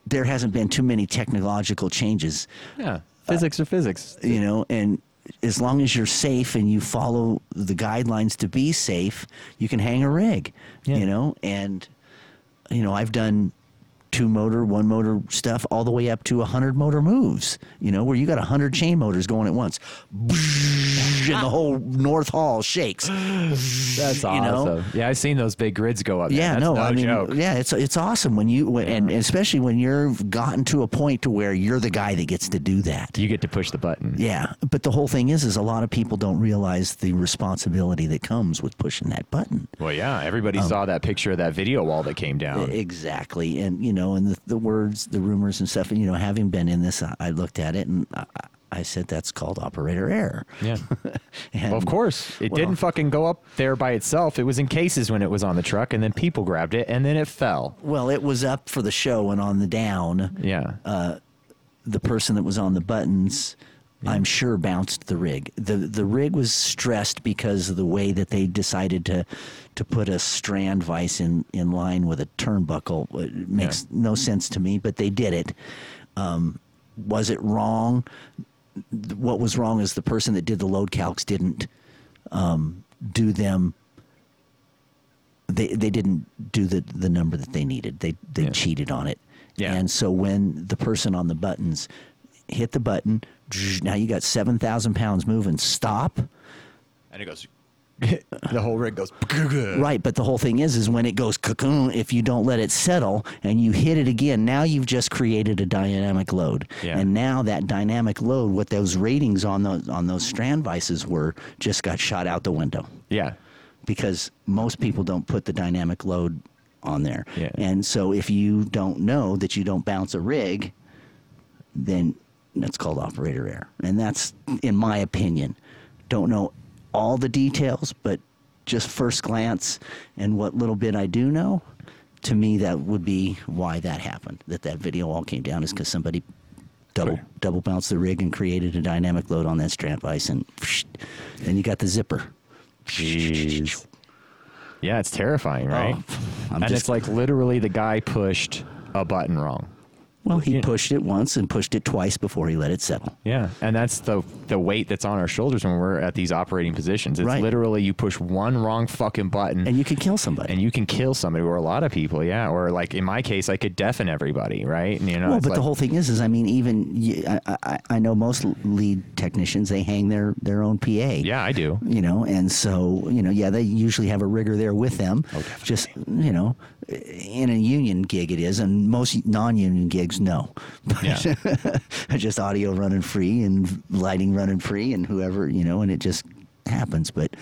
there hasn't been too many technological changes yeah. Physics are physics. you know and as long as you're safe and you follow the guidelines to be safe you can hang a rig Yeah. you know and you know i've done two motor one motor stuff all the way up to 100 motor moves you know where you got 100 chain motors going at once and the whole north hall shakes That's you awesome. know? Yeah, I've seen those big grids go up. yeah, That's no, no I mean, joke. yeah, it's it's awesome when you when, and especially when you're gotten to a point to where you're the guy that gets to do that. You get to push the button. Yeah, but the whole thing is, is a lot of people don't realize the responsibility that comes with pushing that button. Well, yeah. Everybody Um, saw that picture of that video wall that came down. Exactly, and you know, and the, the words, the rumors, and stuff. And you know, having been in this, I, I looked at it and I, I said, "That's called operator error." yeah. And, Well, of course. It well- didn't fucking go up there by itself. It was in cases when it was on the truck, and then people grabbed it, and then it fell. Well, it was up for the show, and on the down, Yeah. Uh, the person that was on the buttons, I'm sure bounced the rig. the The rig was stressed because of the way that they decided to to put a strand vise in in line with a turnbuckle. It makes no sense to me, but they did it. Um, was it wrong? What was wrong is the person that did the load calcs didn't um, do them. They they didn't do the the number that they needed. They they Yeah. cheated on it. Yeah. And so when the person on the buttons hit the button, now you got seven thousand pounds moving. Stop. and it goes. the whole rig goes. Right, but the whole thing is, is when it goes cocoon, if you don't let it settle and you hit it again, now you've just created a dynamic load. Yeah. And now that dynamic load, what those ratings on those on those strand vices were, just got shot out the window Yeah. because most people don't put the dynamic load on there. Yeah. And so if you don't know that you don't bounce a rig, then that's called operator error. And that's, in my opinion, don't know all the details, but just first glance and what little bit I do know, to me that would be why that happened. That that video all came down is because somebody double double bounced the rig and created a dynamic load on that strand vise, and then you got the zipper. Jeez. Yeah, it's terrifying, oh, right? Oh, I'm and just- it's like literally the guy pushed a button wrong. Well, he pushed it once and pushed it twice before he let it settle. Yeah, and that's the the weight that's on our shoulders when we're at these operating positions. It's Right. literally you push one wrong fucking button And you can kill somebody. and you can kill somebody or a lot of people, yeah. Or like in my case, I could deafen everybody, right? And, you know, well, but the whole thing is, is I mean, even I I know most lead technicians they hang their their own PA. yeah, I do. You know, and so you know, yeah, they usually have a rigger there with them. Oh. Just you know, in a union gig it is, and most non-union gigs no. Yeah. just audio running free and lighting running free, and whoever you know, and it just happens. But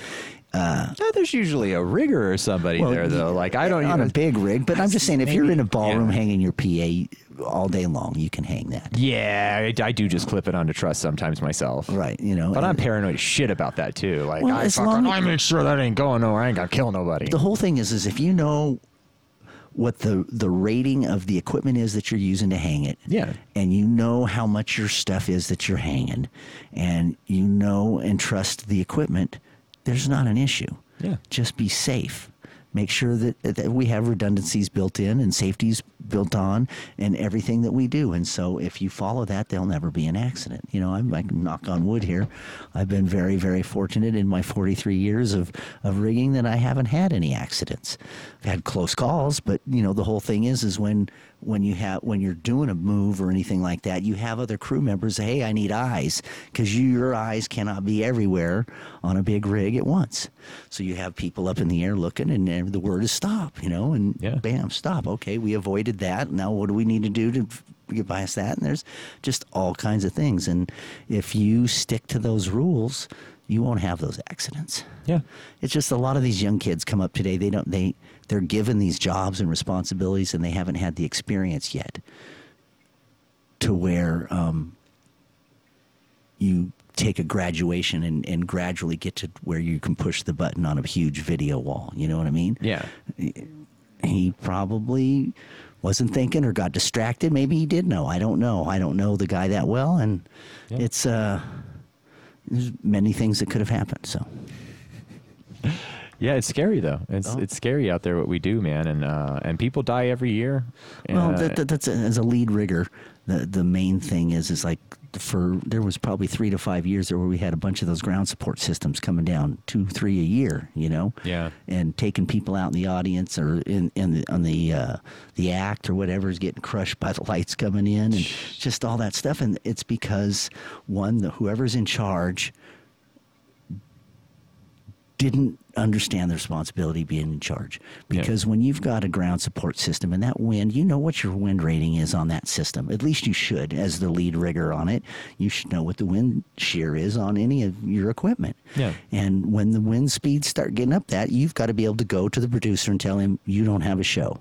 uh, Yeah, there's usually a rigger or somebody Well, there though. Like I don't on even a big rig, but I'm just saying, if you're in a ballroom yeah. hanging your PA all day long, you can hang that. Yeah, I, I do just clip it onto truss sometimes myself. Right, you know. But I'm paranoid as shit about that too. Like Well, I long- I make sure that ain't going nowhere. I ain't gonna kill nobody. the whole thing is, is if you know what the the rating of the equipment is that you're using to hang it, Yeah. and you know how much your stuff is that you're hanging, and you know and trust the equipment, there's not an issue. Yeah. Just be safe. Make sure that, that we have redundancies built in and safeties built on and everything that we do. And so if you follow that, there'll never be an accident. You know, I'm, can knock on wood here. I've been very, very fortunate in my 43 years of, of rigging that I haven't had any accidents. I've had close calls, but you know, the whole thing is, is when, when you have, when you're doing a move or anything like that, you have other crew members say, Hey, I need eyes because you, your eyes cannot be everywhere on a big rig at once. So you have people up in the air looking and the word is stop, you know, and Yeah. bam, stop. Okay. We avoided that. Now what do we need to do to get past that, and there's just all kinds of things. And if you stick to those rules, you won't have those accidents. Yeah. It's just a lot of these young kids come up today. They don't. They they're given these jobs and responsibilities, and they haven't had the experience yet to where um, you take a graduation and, and gradually get to where you can push the button on a huge video wall. You know what I mean? Yeah. He probably wasn't thinking or got distracted. Maybe he did know. I don't know. I don't know the guy that well, and Yeah. it's uh, there's many things that could have happened. So. Yeah, it's scary though. It's Oh. it's scary out there what we do, man, and uh, and people die every year. Well, Uh, that, that, that's as a lead rigger. The the main thing is is like for there was probably three to five years there where we had a bunch of those ground support systems coming down two three a year, you know, Yeah. and taking people out in the audience or in in the, on the uh, the act or whatever is getting crushed by the lights coming in and just all that stuff. And it's because one, the whoever's in charge didn't understand the responsibility being in charge. Yeah. Because when you've got a ground support system and that wind, you know what your wind rating is on that system. At least you should, as the lead rigger on it. You should know what the wind shear is on any of your equipment. Yeah. And when the wind speeds start getting up that, you've got to be able to go to the producer and tell him, you don't have a show.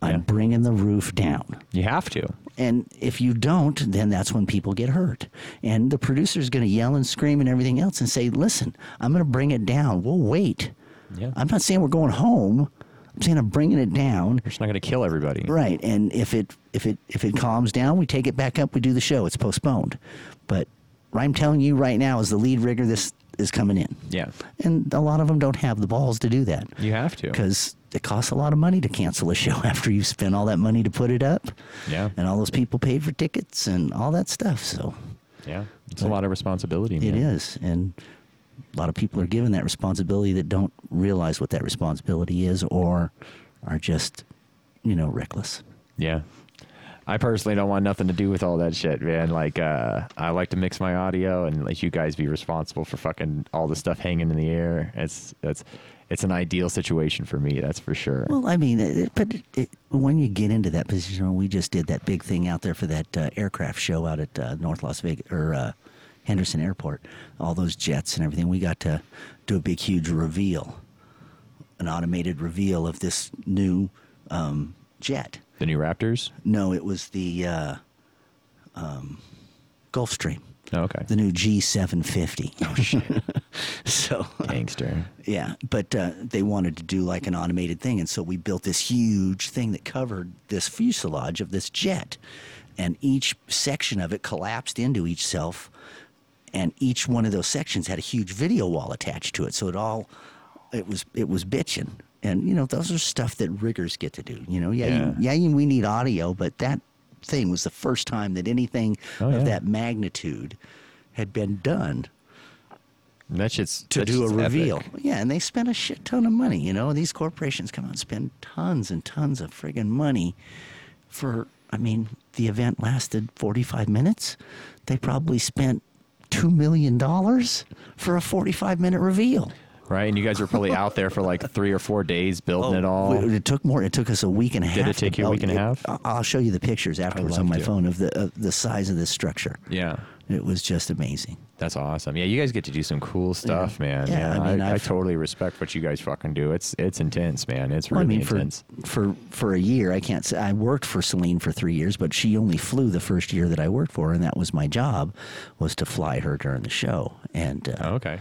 I'm Yeah. bringing the roof down. you have to. And if you don't, then that's when people get hurt. And the producer is going to yell and scream and everything else and say, listen, I'm going to bring it down. We'll wait. Yeah. I'm not saying we're going home. I'm saying I'm bringing it down. We're not going to kill everybody. Right. And if it if it if it calms down, we take it back up. We do the show. It's postponed. But I'm telling you right now, as the lead rigger, this is coming in. Yeah. And a lot of them don't have the balls to do that You have to. because it costs a lot of money to cancel a show after you've spent all that money to put it up. Yeah. And all those people paid for tickets and all that stuff. So Yeah. It's a lot of responsibility. it man. is. And a lot of people are given that responsibility that don't realize what that responsibility is or are just, you know, reckless. Yeah. I personally don't want nothing to do with all that shit, man. Like, uh, I like to mix my audio and let you guys be responsible for fucking all the stuff hanging in the air. It's it's it's an ideal situation for me, that's for sure. Well, I mean, it, but it, when you get into that position, when we just did that big thing out there for that uh, aircraft show out at uh, North Las Vegas or uh, Henderson Airport. All those jets and everything. We got to do a big, huge reveal, an automated reveal of this new um, jet. the new Raptors. No, it was the uh, um, Gulfstream, okay. the new G750. oh shit, so gangster. Yeah, but uh, they wanted to do like an automated thing, and so we built this huge thing that covered this fuselage of this jet, and each section of it collapsed into itself, and each one of those sections had a huge video wall attached to it, so it all it was it was bitching, and you know those are stuff that riggers get to do. You know, yeah, Yeah. You, yeah, you, we need audio, but that thing was the first time that anything Oh, of that magnitude had been done And that shit's to that do a shit's epic. reveal. Yeah, and they spent a shit ton of money. You know, these corporations come out and spend tons and tons of friggin' money for. I mean, the event lasted 45 minutes. They probably spent two million dollars for a 45 minute reveal. Right? And you guys were probably out there for like three or four days building it all. It, took more. It took us a week and a Did half. it take you a oh, week and a half? I'll show you the pictures afterwards on my to. phone of the of the size of this structure. yeah, It was just amazing. that's awesome. Yeah, you guys get to do some cool stuff, man. Yeah, Yeah, I mean, I, I totally respect what you guys fucking do. It's it's intense, man. It's really I mean, for, intense. for for a year, I can't say I worked for Celine for three years, but she only flew the first year that I worked for her, and that was my job, was to fly her during the show. And uh, Oh, okay.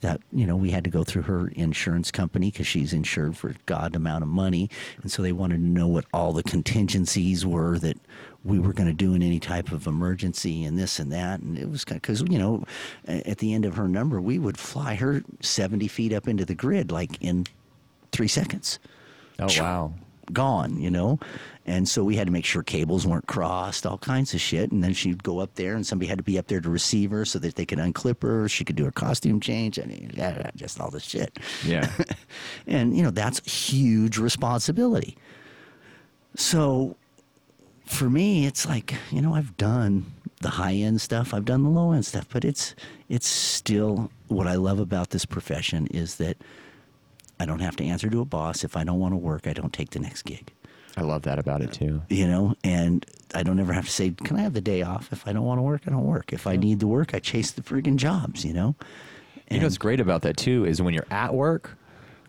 That you know we had to go through her insurance company because she's insured for god amount of money, and so they wanted to know what all the contingencies were that we were going to do in any type of emergency and this and that, and it was because you know at the end of her number we would fly her seventy feet up into the grid like in three seconds. Oh wow. Gone, you know? And so we had to make sure cables weren't crossed, all kinds of shit. And then she'd go up there and somebody had to be up there to receive her so that they could unclip her. She could do her costume change and just all this shit. Yeah. and, you know, that's huge responsibility. So for me, it's like, you know, I've done the high end stuff, I've done the low end stuff, but it's it's still what I love about this profession is that I don't have to answer to a boss. If I don't want to work, I don't take the next gig I love that about it too. you know and I don't ever have to say, "Can I have the day off?" If I don't want to work, I don't work. If I need to work, I chase the friggin' jobs. You know. You know what's great about that too is when you're at work,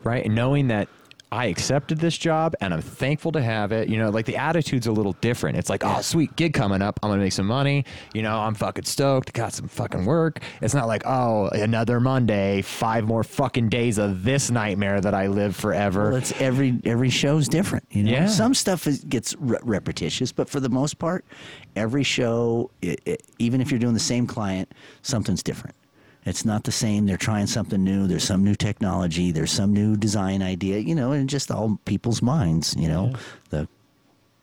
right, and knowing that I accepted this job and I'm thankful to have it. You know, like the attitude's a little different. It's like, oh, sweet gig coming up. I'm gonna make some money. You know, I'm fucking stoked. Got some fucking work. It's not like, oh, another Monday, five more fucking days of this nightmare that I live forever. Well, it's every every show's different. You know, Yeah. some stuff is, gets re- repetitious, but for the most part, every show, i i even if you're doing the same client, something's different. It's not the same. They're trying something new. There's some new technology. There's some new design idea. You know, and just all people's minds. You know, the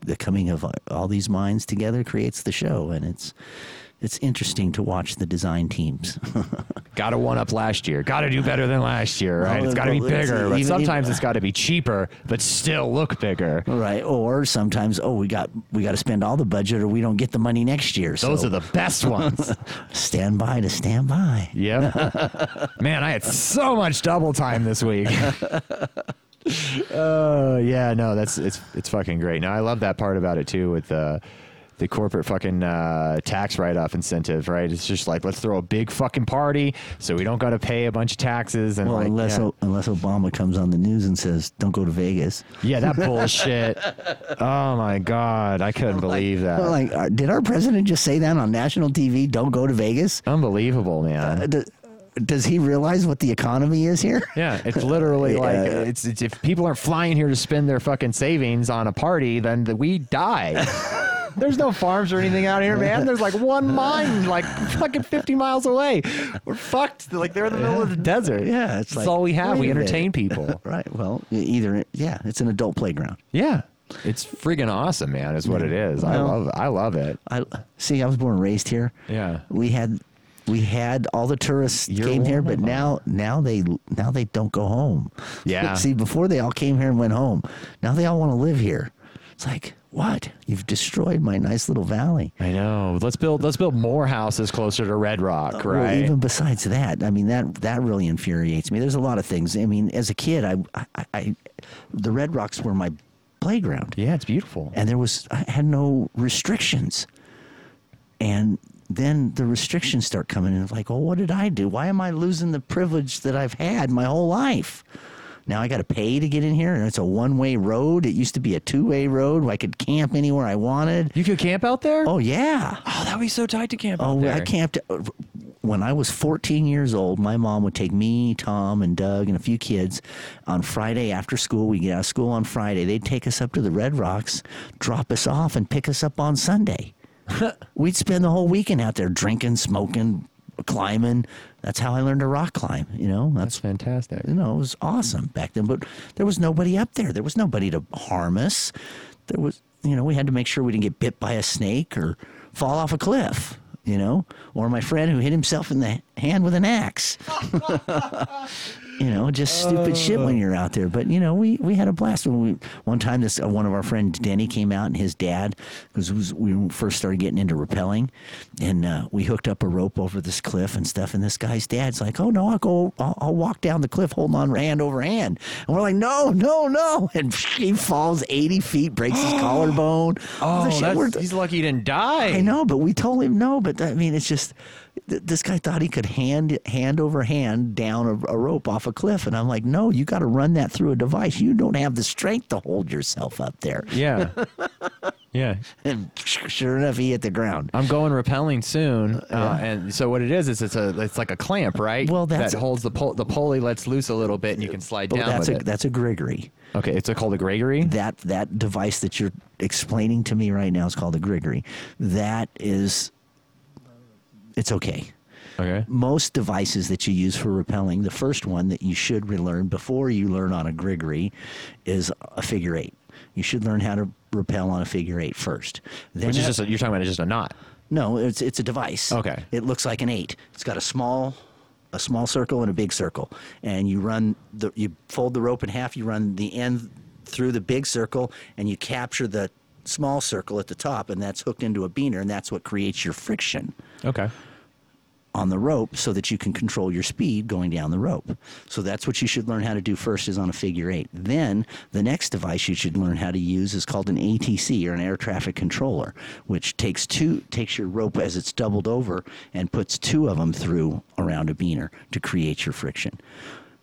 the coming of all these minds together creates the show, and it's it's interesting to watch the design teams. got to one up last year. Got to do better than last year, right? Well, it's got to be well, it's- bigger, but sometimes even- it's got to be cheaper, but still look bigger. Right, or sometimes, oh, we got we got to spend all the budget, or we don't get the money next year. Those so are the best ones. stand by to stand by. Yep. Man, I had so much double time this week. Oh yeah, no, that's it's it's fucking great. Now I love that part about it too with the the corporate fucking uh, tax write off incentive, right? It's just like let's throw a big fucking party so we don't got to pay a bunch of taxes and Well, like unless yeah. O- unless Obama comes on the news and says, "Don't go to Vegas." yeah, that bullshit. oh my god, I couldn't believe that. Well, like, uh, did our president just say that on national TV? Don't go to Vegas. Unbelievable, man. Uh, does he realize what the economy is here? Yeah, it's literally Yeah. like it's, it's if people aren't flying here to spend their fucking savings on a party, then the, we die. There's no farms or anything out here, man. There's like one mine, like fucking 50 miles away. We're fucked. Like they're in the middle of the desert. Yeah, it's That's like, all we have. We entertain people. Right. Well, either yeah, it's an adult playground. Yeah, it's friggin' awesome, man. Is what it is. I love. I love it. I see. I was born and raised here. Yeah. We had we had all the tourists You're came here, but now now they now they don't go home. Yeah. See, before they all came here and went home. Now they all want to live here. It's like what? You've destroyed my nice little valley. I know. Let's build. Let's build more houses closer to Red Rock, uh, Well, right? even besides that, I mean that that really infuriates me. There's a lot of things. I mean, as a kid, I, I, I the Red Rocks were my playground. yeah, it's beautiful. and there was I had no restrictions. And then the restrictions start coming in. It's like, oh, what did I do? Why am I losing the privilege that I've had my whole life? Now I got to pay to get in here, and it's a one-way road. It used to be a two-way road where I could camp anywhere I wanted. you could camp out there. Oh yeah. Oh, that would be so tight to camp oh, out Oh. I camped uh, when I was 14 years old. My mom would take me, Tom, and Doug, and a few kids on Friday after school. We get out of school on Friday. They'd take us up to the Red Rocks, drop us off, and pick us up on Sunday. We'd spend the whole weekend out there drinking, smoking, climbing. That's how I learned to rock climb. You know, That's that's fantastic. you know, it was awesome back then. But there was nobody up there. There was nobody to harm us. There was, you know, we had to make sure we didn't get bit by a snake or fall off a cliff. You know, or my friend who hit himself in the hand with an axe. you know, just stupid shit when you're out there. But you know, we we had a blast when we one time this uh, one of our friends Denny came out and his dad because we first started getting into rappelling, and uh, we hooked up a rope over this cliff and stuff. And this guy's dad's like, "Oh no, I'll go, I'll, I'll walk down the cliff holding on hand over hand." And we're like, "No, no, no!" And he falls eighty feet, breaks his collarbone. Oh, shit that's—he's lucky he didn't die. I know, but we told him no. But I mean, it's just th- this guy thought he could hand hand over hand down a, a rope off a cliff, and I'm like, no, you got to run that through a device. You don't have the strength to hold yourself up there. Yeah. yeah. And sure enough, he hit the ground. I'm going rappelling soon, uh, and so what it is is it's a it's like a clamp, right? Well, that's- that holds the pol- the pulley lets loose a little bit, and you can slide down that's a it. that's a Gregory. okay, it's a, called a Gregory. That that device that you're explaining to me right now is called a Gregory. That is, it's okay. Okay. most devices that you use for rappelling, the first one that you should relearn before you learn on a Grigori is a figure eight. You should learn how to rappel on a figure eight first. Then Which is just a, you're talking about just a knot. no, it's it's a device. Okay. It looks like an eight. It's got a small a small circle and a big circle, and you run the you fold the rope in half. You run the end through the big circle, and you capture the small circle at the top, and that's hooked into a biner, and that's what creates your friction Okay. On the rope so that you can control your speed going down the rope. So that's what you should learn how to do first is on a figure eight. Then the next device you should learn how to use is called an ATC or an air traffic controller, which takes two takes your rope as it's doubled over and puts two of them through around a biner to create your friction.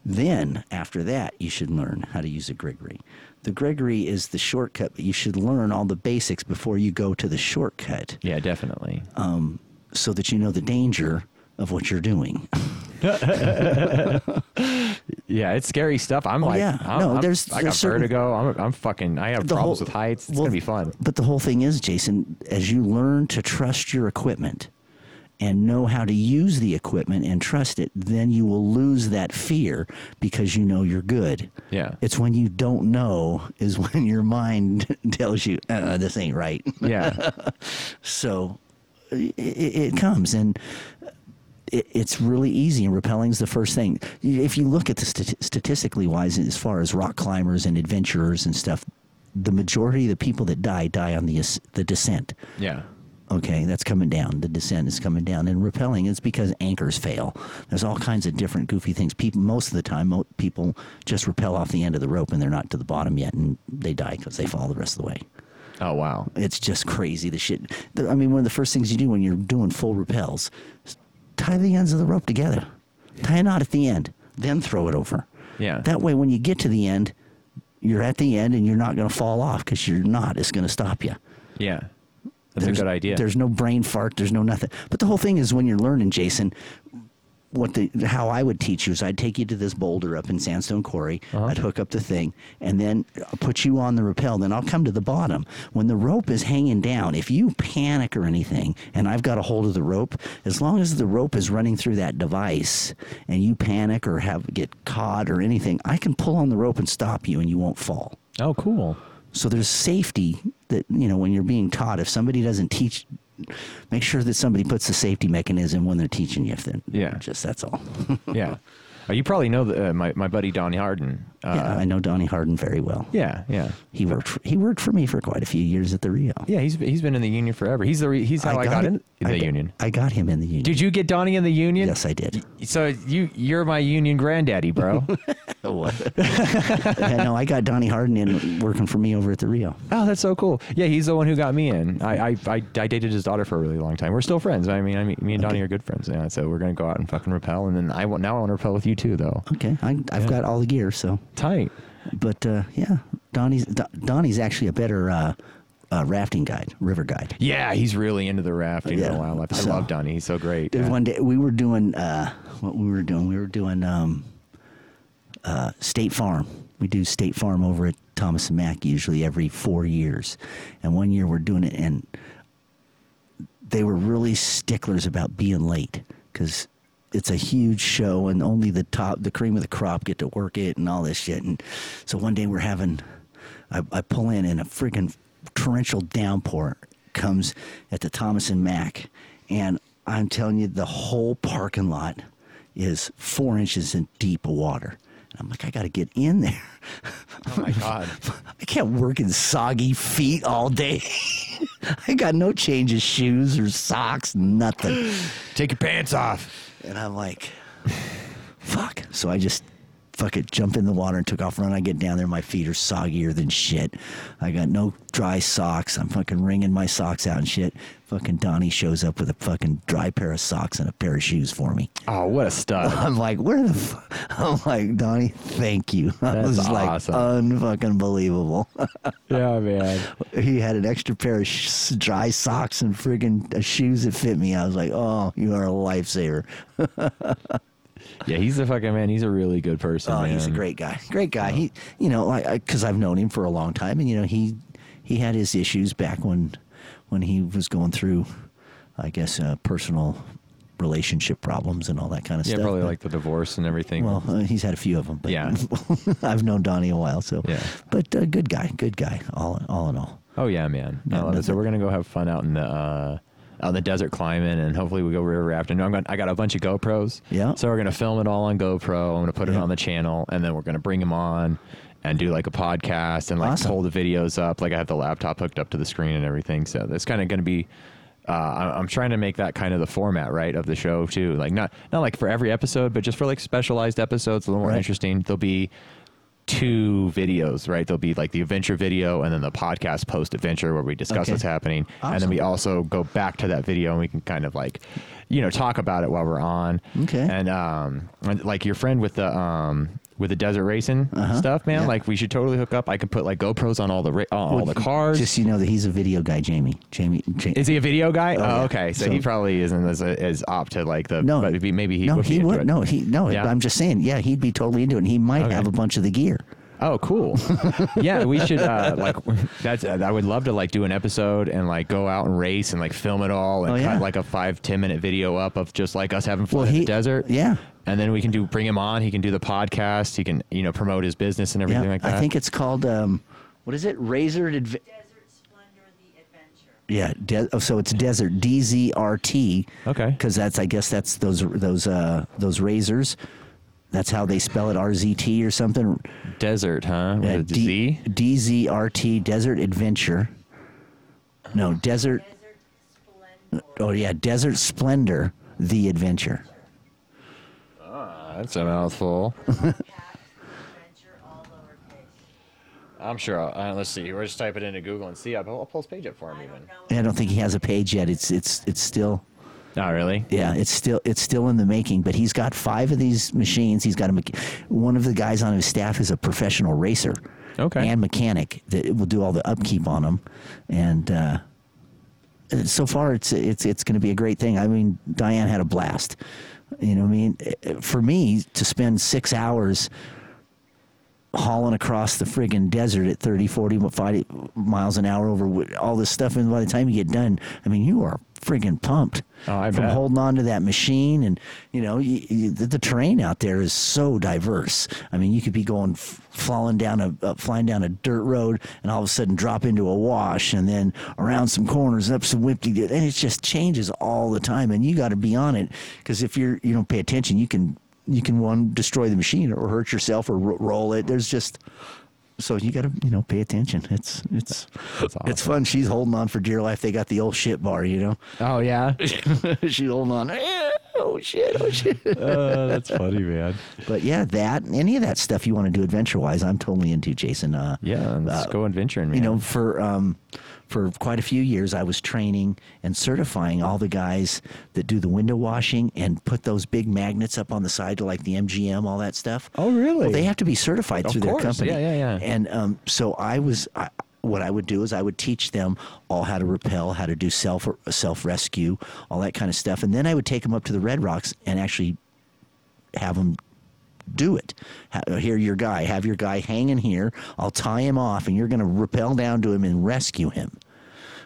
Then, after that, you should learn how to use a Gregory. The Gregory is the shortcut, but you should learn all the basics before you go to the shortcut Yeah, definitely. Um, so that you know the danger of what you're doing. Yeah, it's scary stuff. I'm Oh, like, yeah. I'm, No, I'm- there's- I got certain- vertigo. I'm, I'm fucking. I have problems whole- with heights. It's well, gonna be fun. But the whole thing is, Jason, as you learn to trust your equipment and know how to use the equipment and trust it, then you will lose that fear because you know you're good. Yeah. It's when you don't know is when your mind tells you uh, this ain't right. Yeah, So it, it comes and it, it's really easy and rappelling's the first thing. If you look at the stati- statistically wise, as far as rock climbers and adventurers and stuff, the majority of the people that die die on the the descent. yeah, Okay, that's coming down. The descent is coming down, and rappelling is because anchors fail. There's all kinds of different goofy things. People, most of the time, mo- people just rappel off the end of the rope and they're not to the bottom yet, and they die because they fall the rest of the way. Oh wow. It's just crazy. The shit. I mean, one of the first things you do when you're doing full rappels, is tie the ends of the rope together, tie a knot at the end, then throw it over. Yeah. That way, when you get to the end, you're at the end and you're not going to fall off because your knot is going to stop you. Yeah. That's There's- a good idea. There's no brain fart. There's no nothing. But the whole thing is when you're learning, Jason. What the how I would teach you is I'd take you to this boulder up in Sandstone Quarry. Uh-huh. I'd hook up the thing and then I'll put you on the rappel. Then I'll come to the bottom. When the rope is hanging down, if you panic or anything, and I've got a hold of the rope, as long as the rope is running through that device, and you panic or have get caught or anything, I can pull on the rope and stop you, and you won't fall. oh, cool. So there's safety that you know when you're being taught. If somebody doesn't teach, make sure that somebody puts the safety mechanism when they're teaching you. If then Yeah. just that's all. Yeah. Uh, you probably know the, uh, my my buddy Donnie Harden. Uh, yeah, I know Donnie Harden very well. yeah, yeah. He worked for, he worked for me for quite a few years at the Rio. Yeah, he's he's been in the union forever. He's the re- he's how I, got, him- in, the I got- union. I got him in the union. Did you get Donnie in the union? Yes, I did. So you you're my union granddaddy, bro. yeah, no, I got Donnie Harden in working for me over at the Rio. oh, that's so cool. Yeah, he's the one who got me in. I, I I I dated his daughter for a really long time. We're still friends. I mean, I mean, me and Donnie are good friends. Yeah, so we're gonna go out and fucking rappel, and then I want now I want to rappel with you too, though. Okay, I, I've got all the gear, so. Tight. But uh, yeah, Donnie's Do- Donnie's actually a better uh, uh, rafting guide, river guide. Yeah, he's really into the rafting Yeah, and wildlife. I so- love Donnie. He's so great. Yeah. one day we were doing uh, what we were doing. We were doing um, uh, State Farm. We do State Farm over at Thomas and Mack usually every four years, and one year we're doing it, and they were really sticklers about being late because it's a huge show, and only the top, the cream of the crop, get to work it and all this shit. And so one day we're having, I, I pull in, and a freaking torrential downpour comes at the Thomas and Mack, and I'm telling you, the whole parking lot is four inches in deep of water. And I'm like, I got to get in there. Oh my god. I can't work in soggy feet all day. I got no change of shoes or socks, nothing. Take your pants off. And I'm like, fuck. So I just fuck it, jump in the water and took off running. I get down there, my feet are soggier than shit. I got no dry socks. I'm fucking wringing my socks out and shit. Fucking Donnie shows up with a fucking dry pair of socks and a pair of shoes for me. Oh, what a stud. I'm like, where the fuck? I'm like, Donnie, thank you. I That's was awesome. like, unfucking believable. yeah, man. he had an extra pair of sh- dry socks and friggin' uh, shoes that fit me. I was like, oh, you are a lifesaver. Yeah, he's a fucking man. He's a really good person. Oh, he's a great guy. Great guy. He, you know, I because I've known him for a long time, and you know, he he had his issues back when when he was going through, I guess, uh, personal relationship problems and all that kind of Yeah, stuff. Yeah, probably But- like the divorce and everything. Well, uh, he's had a few of them, but Yeah. I've known Donnie a while, so Yeah. But uh, good guy, good guy, all all in all. oh yeah, man. I Yeah, love it. So we're gonna go have fun out in the uh, the desert climbing, and hopefully we go river rafting. I'm going I got a bunch of GoPros. Yeah. So we're gonna film it all on GoPro. I'm gonna put it on the channel, and then we're gonna bring them on. And do like a podcast and like Awesome. pull the videos up. Like I have the laptop hooked up to the screen and everything. So that's kind of going to be uh, I'm trying to make that kind of the format, right, of the show too. Like not not like for every episode, but just for like specialized episodes, a little more Right. interesting. There'll be two videos, right? There'll be like the adventure video and then the podcast post adventure where we discuss Okay. what's happening, and then we also go back to that video and we can kind of like, you know, talk about it while we're on. Okay. And um, and, like your friend with the um with the desert racing Uh-huh. stuff, man. Yeah. Like we should totally hook up. I can put like GoPros on all the ra- on all the cars. Just so you know that he's a video guy, Jamie. Jamie. Ja- Is he a video guy? Oh, yeah. okay. So, So- he probably isn't as as op to like the. No, but maybe, he no, would. be he into would. it. No, he no. Yeah? I'm just saying. Yeah, he'd be totally into it. and He might have a bunch of the gear. Oh, cool. yeah, we should uh, like that's. I would love to like do an episode and like go out and race and like film it all and Oh, cut like a five ten minute video up of just like us having fun Well, in he- the desert. yeah. And then we can do bring him on. He can do the podcast. He can you know promote his business and everything Yeah, like that. I think it's called. Um, what is it? Razor Adv- Desert Splendor, the adventure. Yeah, de- oh, so it's Desert D Z R T. Okay. Because that's I guess that's those those uh those razors. That's how they spell it R Z T or something. desert, huh? With Uh, a D- Z? DZRT Desert Adventure. No, Desert. Desert Oh yeah, Desert Splendor, the adventure. Ah, that's a mouthful. Adventure, all lowercase. I'm sure. I'll, uh, let's see. We'll just type it into Google and see. I'll, I'll pull his page up for him even. I don't think he has a page yet. It's it's it's still Oh, really? yeah, it's still it's still in the making. But he's got five of these machines. He's got a one of the guys on his staff is a professional racer. Okay. And mechanic that will do all the upkeep on them, and. uh so far it's it's it's going to be a great thing. I mean, Diane had a blast. You know, what I mean, for me to spend six hours hauling across the friggin' desert at 30, 40, 50 miles an hour over all this stuff, and by the time you get done, I mean, you are friggin' pumped Oh, I from bet. holding on to that machine, and you know, you, you, the, the terrain out there is so diverse. I mean, you could be going f- falling down a uh, flying down a dirt road, and all of a sudden drop into a wash, and then around some corners, up some whippy, and it just changes all the time, and you got to be on it because if you're you don't pay attention, you can you can one destroy the machine or hurt yourself or ro- roll it. There's just so you got to you know pay attention. It's it's That's it's fun. She's holding on for dear life. They got the old shit bar, you know. Oh, yeah. She's holding on. Oh shit! Oh shit! uh, that's funny, man. but yeah, that any of that stuff you want to do adventure wise, I'm totally into, Jason. Uh, Yeah, let's uh, go adventuring, man. you know, for um, for quite a few years, I was training and certifying all the guys that do the window washing and put those big magnets up on the side to like the MGM, all that stuff. Oh, really? Well, they have to be certified Of through course. their company. Yeah, yeah, yeah. And um, so I was. I, what I would do is I would teach them all how to rappel, how to do self self rescue, all that kind of stuff, and then I would take them up to the Red Rocks and actually have them do it. Ha- Here, your guy, have your guy hanging here. I'll tie him off, and you're going to rappel down to him and rescue him.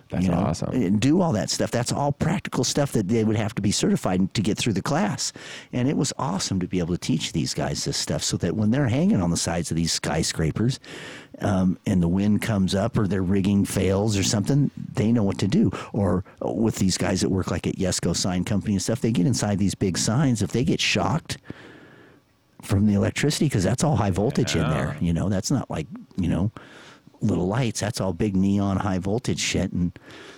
That's you know, awesome. And do all that stuff. That's all practical stuff that they would have to be certified to get through the class. And it was awesome to be able to teach these guys this stuff so that when they're hanging on the sides of these skyscrapers um, and the wind comes up or their rigging fails or something, they know what to do. Or uh, with these guys that work like at Yesco Sign Company and stuff, they get inside these big signs. If they get shocked, from the electricity because that's all high voltage in there. You know, that's not like you know little lights. That's all big neon high voltage shit, and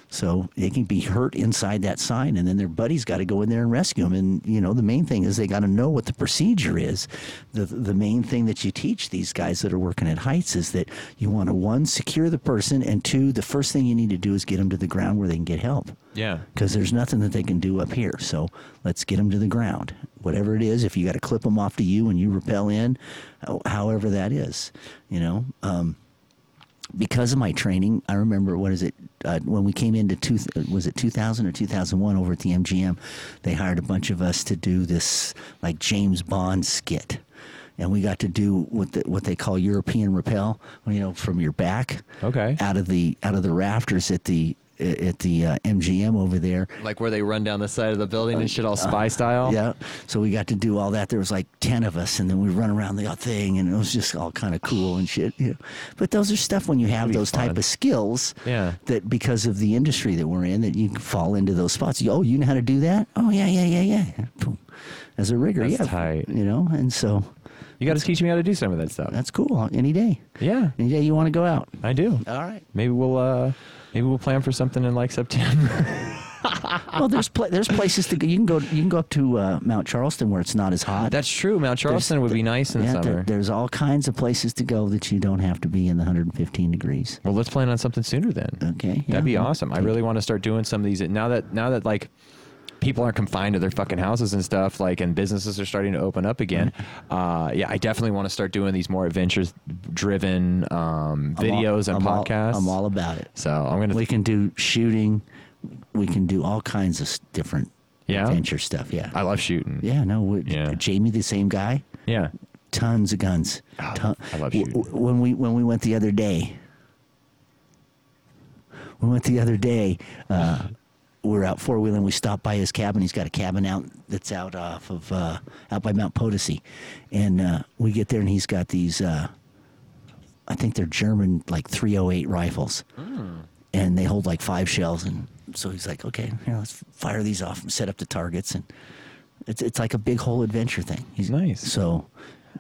so they can be hurt inside that sign, and then their buddies got to go in there and rescue them. And you know, the main thing is they got to know what the procedure is. The the main thing that you teach these guys that are working at heights is that you want to one secure the person, and two, the first thing you need to do is get them to the ground where they can get help yeah. because there's nothing that they can do up here. So let's get them to the ground. Whatever it is, if you got to clip them off to you and you rappel in, however that is, you know. Um, because of my training, I remember what is it uh, when we came into two was it 2000 or 2001 over at the MGM, they hired a bunch of us to do this like James Bond skit. And we got to do what the, what they call European rappel, you know, from your back, Okay. out of the out of the rafters at the at the uh, MGM over there, Like where they run down the side of the building and shit all spy style. yeah. So we got to do all that. There was like 10 of us, and then we run around the thing, and it was just all kind of cool and shit. But those are stuff when you have those type of skills Yeah. that because of the industry that we're in, that you can fall into those spots. You, oh, you know how to do that? Oh, yeah, yeah, yeah, yeah. Boom. As a rigger, That's yeah. tight. You know, and so You got to teach me how to do some of that stuff. that's cool. Any day. Yeah, Any day you want to go out. I do. All right. Maybe we'll uh maybe we'll plan for something in like September. well, there's pla- there's places to go. You can go you can go up to uh, Mount Charleston where it's not as hot. That's true. Mount There's- Charleston would be nice in yeah, there- summer. there's all kinds of places to go that you don't have to be in the 115 degrees. well, let's plan on something sooner then. Okay, yeah, That'd be well, awesome. I really want to start doing some of these now that now that like people aren't confined to their fucking houses and stuff like and businesses are starting to open up again. Uh, yeah, I definitely want to start doing these more adventures driven um, I'm all- videos and I'm all- podcasts. I'm all about it. so I'm gonna We can do shooting. We can do all kinds of different Yeah? adventure stuff. Yeah. I love shooting. yeah. No. Yeah. Jamie, the same guy. Yeah. Tons of guns. Oh, Ton- I love shooting. When we when we went the other day, we went the other day. Uh, were out four wheeling. We stopped by his cabin. He's got a cabin out that's out off of uh, out by Mount Potosi, and uh, we get there and he's got these. Uh, I think they're German like 308 rifles, and they hold like five shells. And so he's like, "Okay, here, let's fire these off and set up the targets." And it's it's like a big whole adventure thing. He's Nice. So,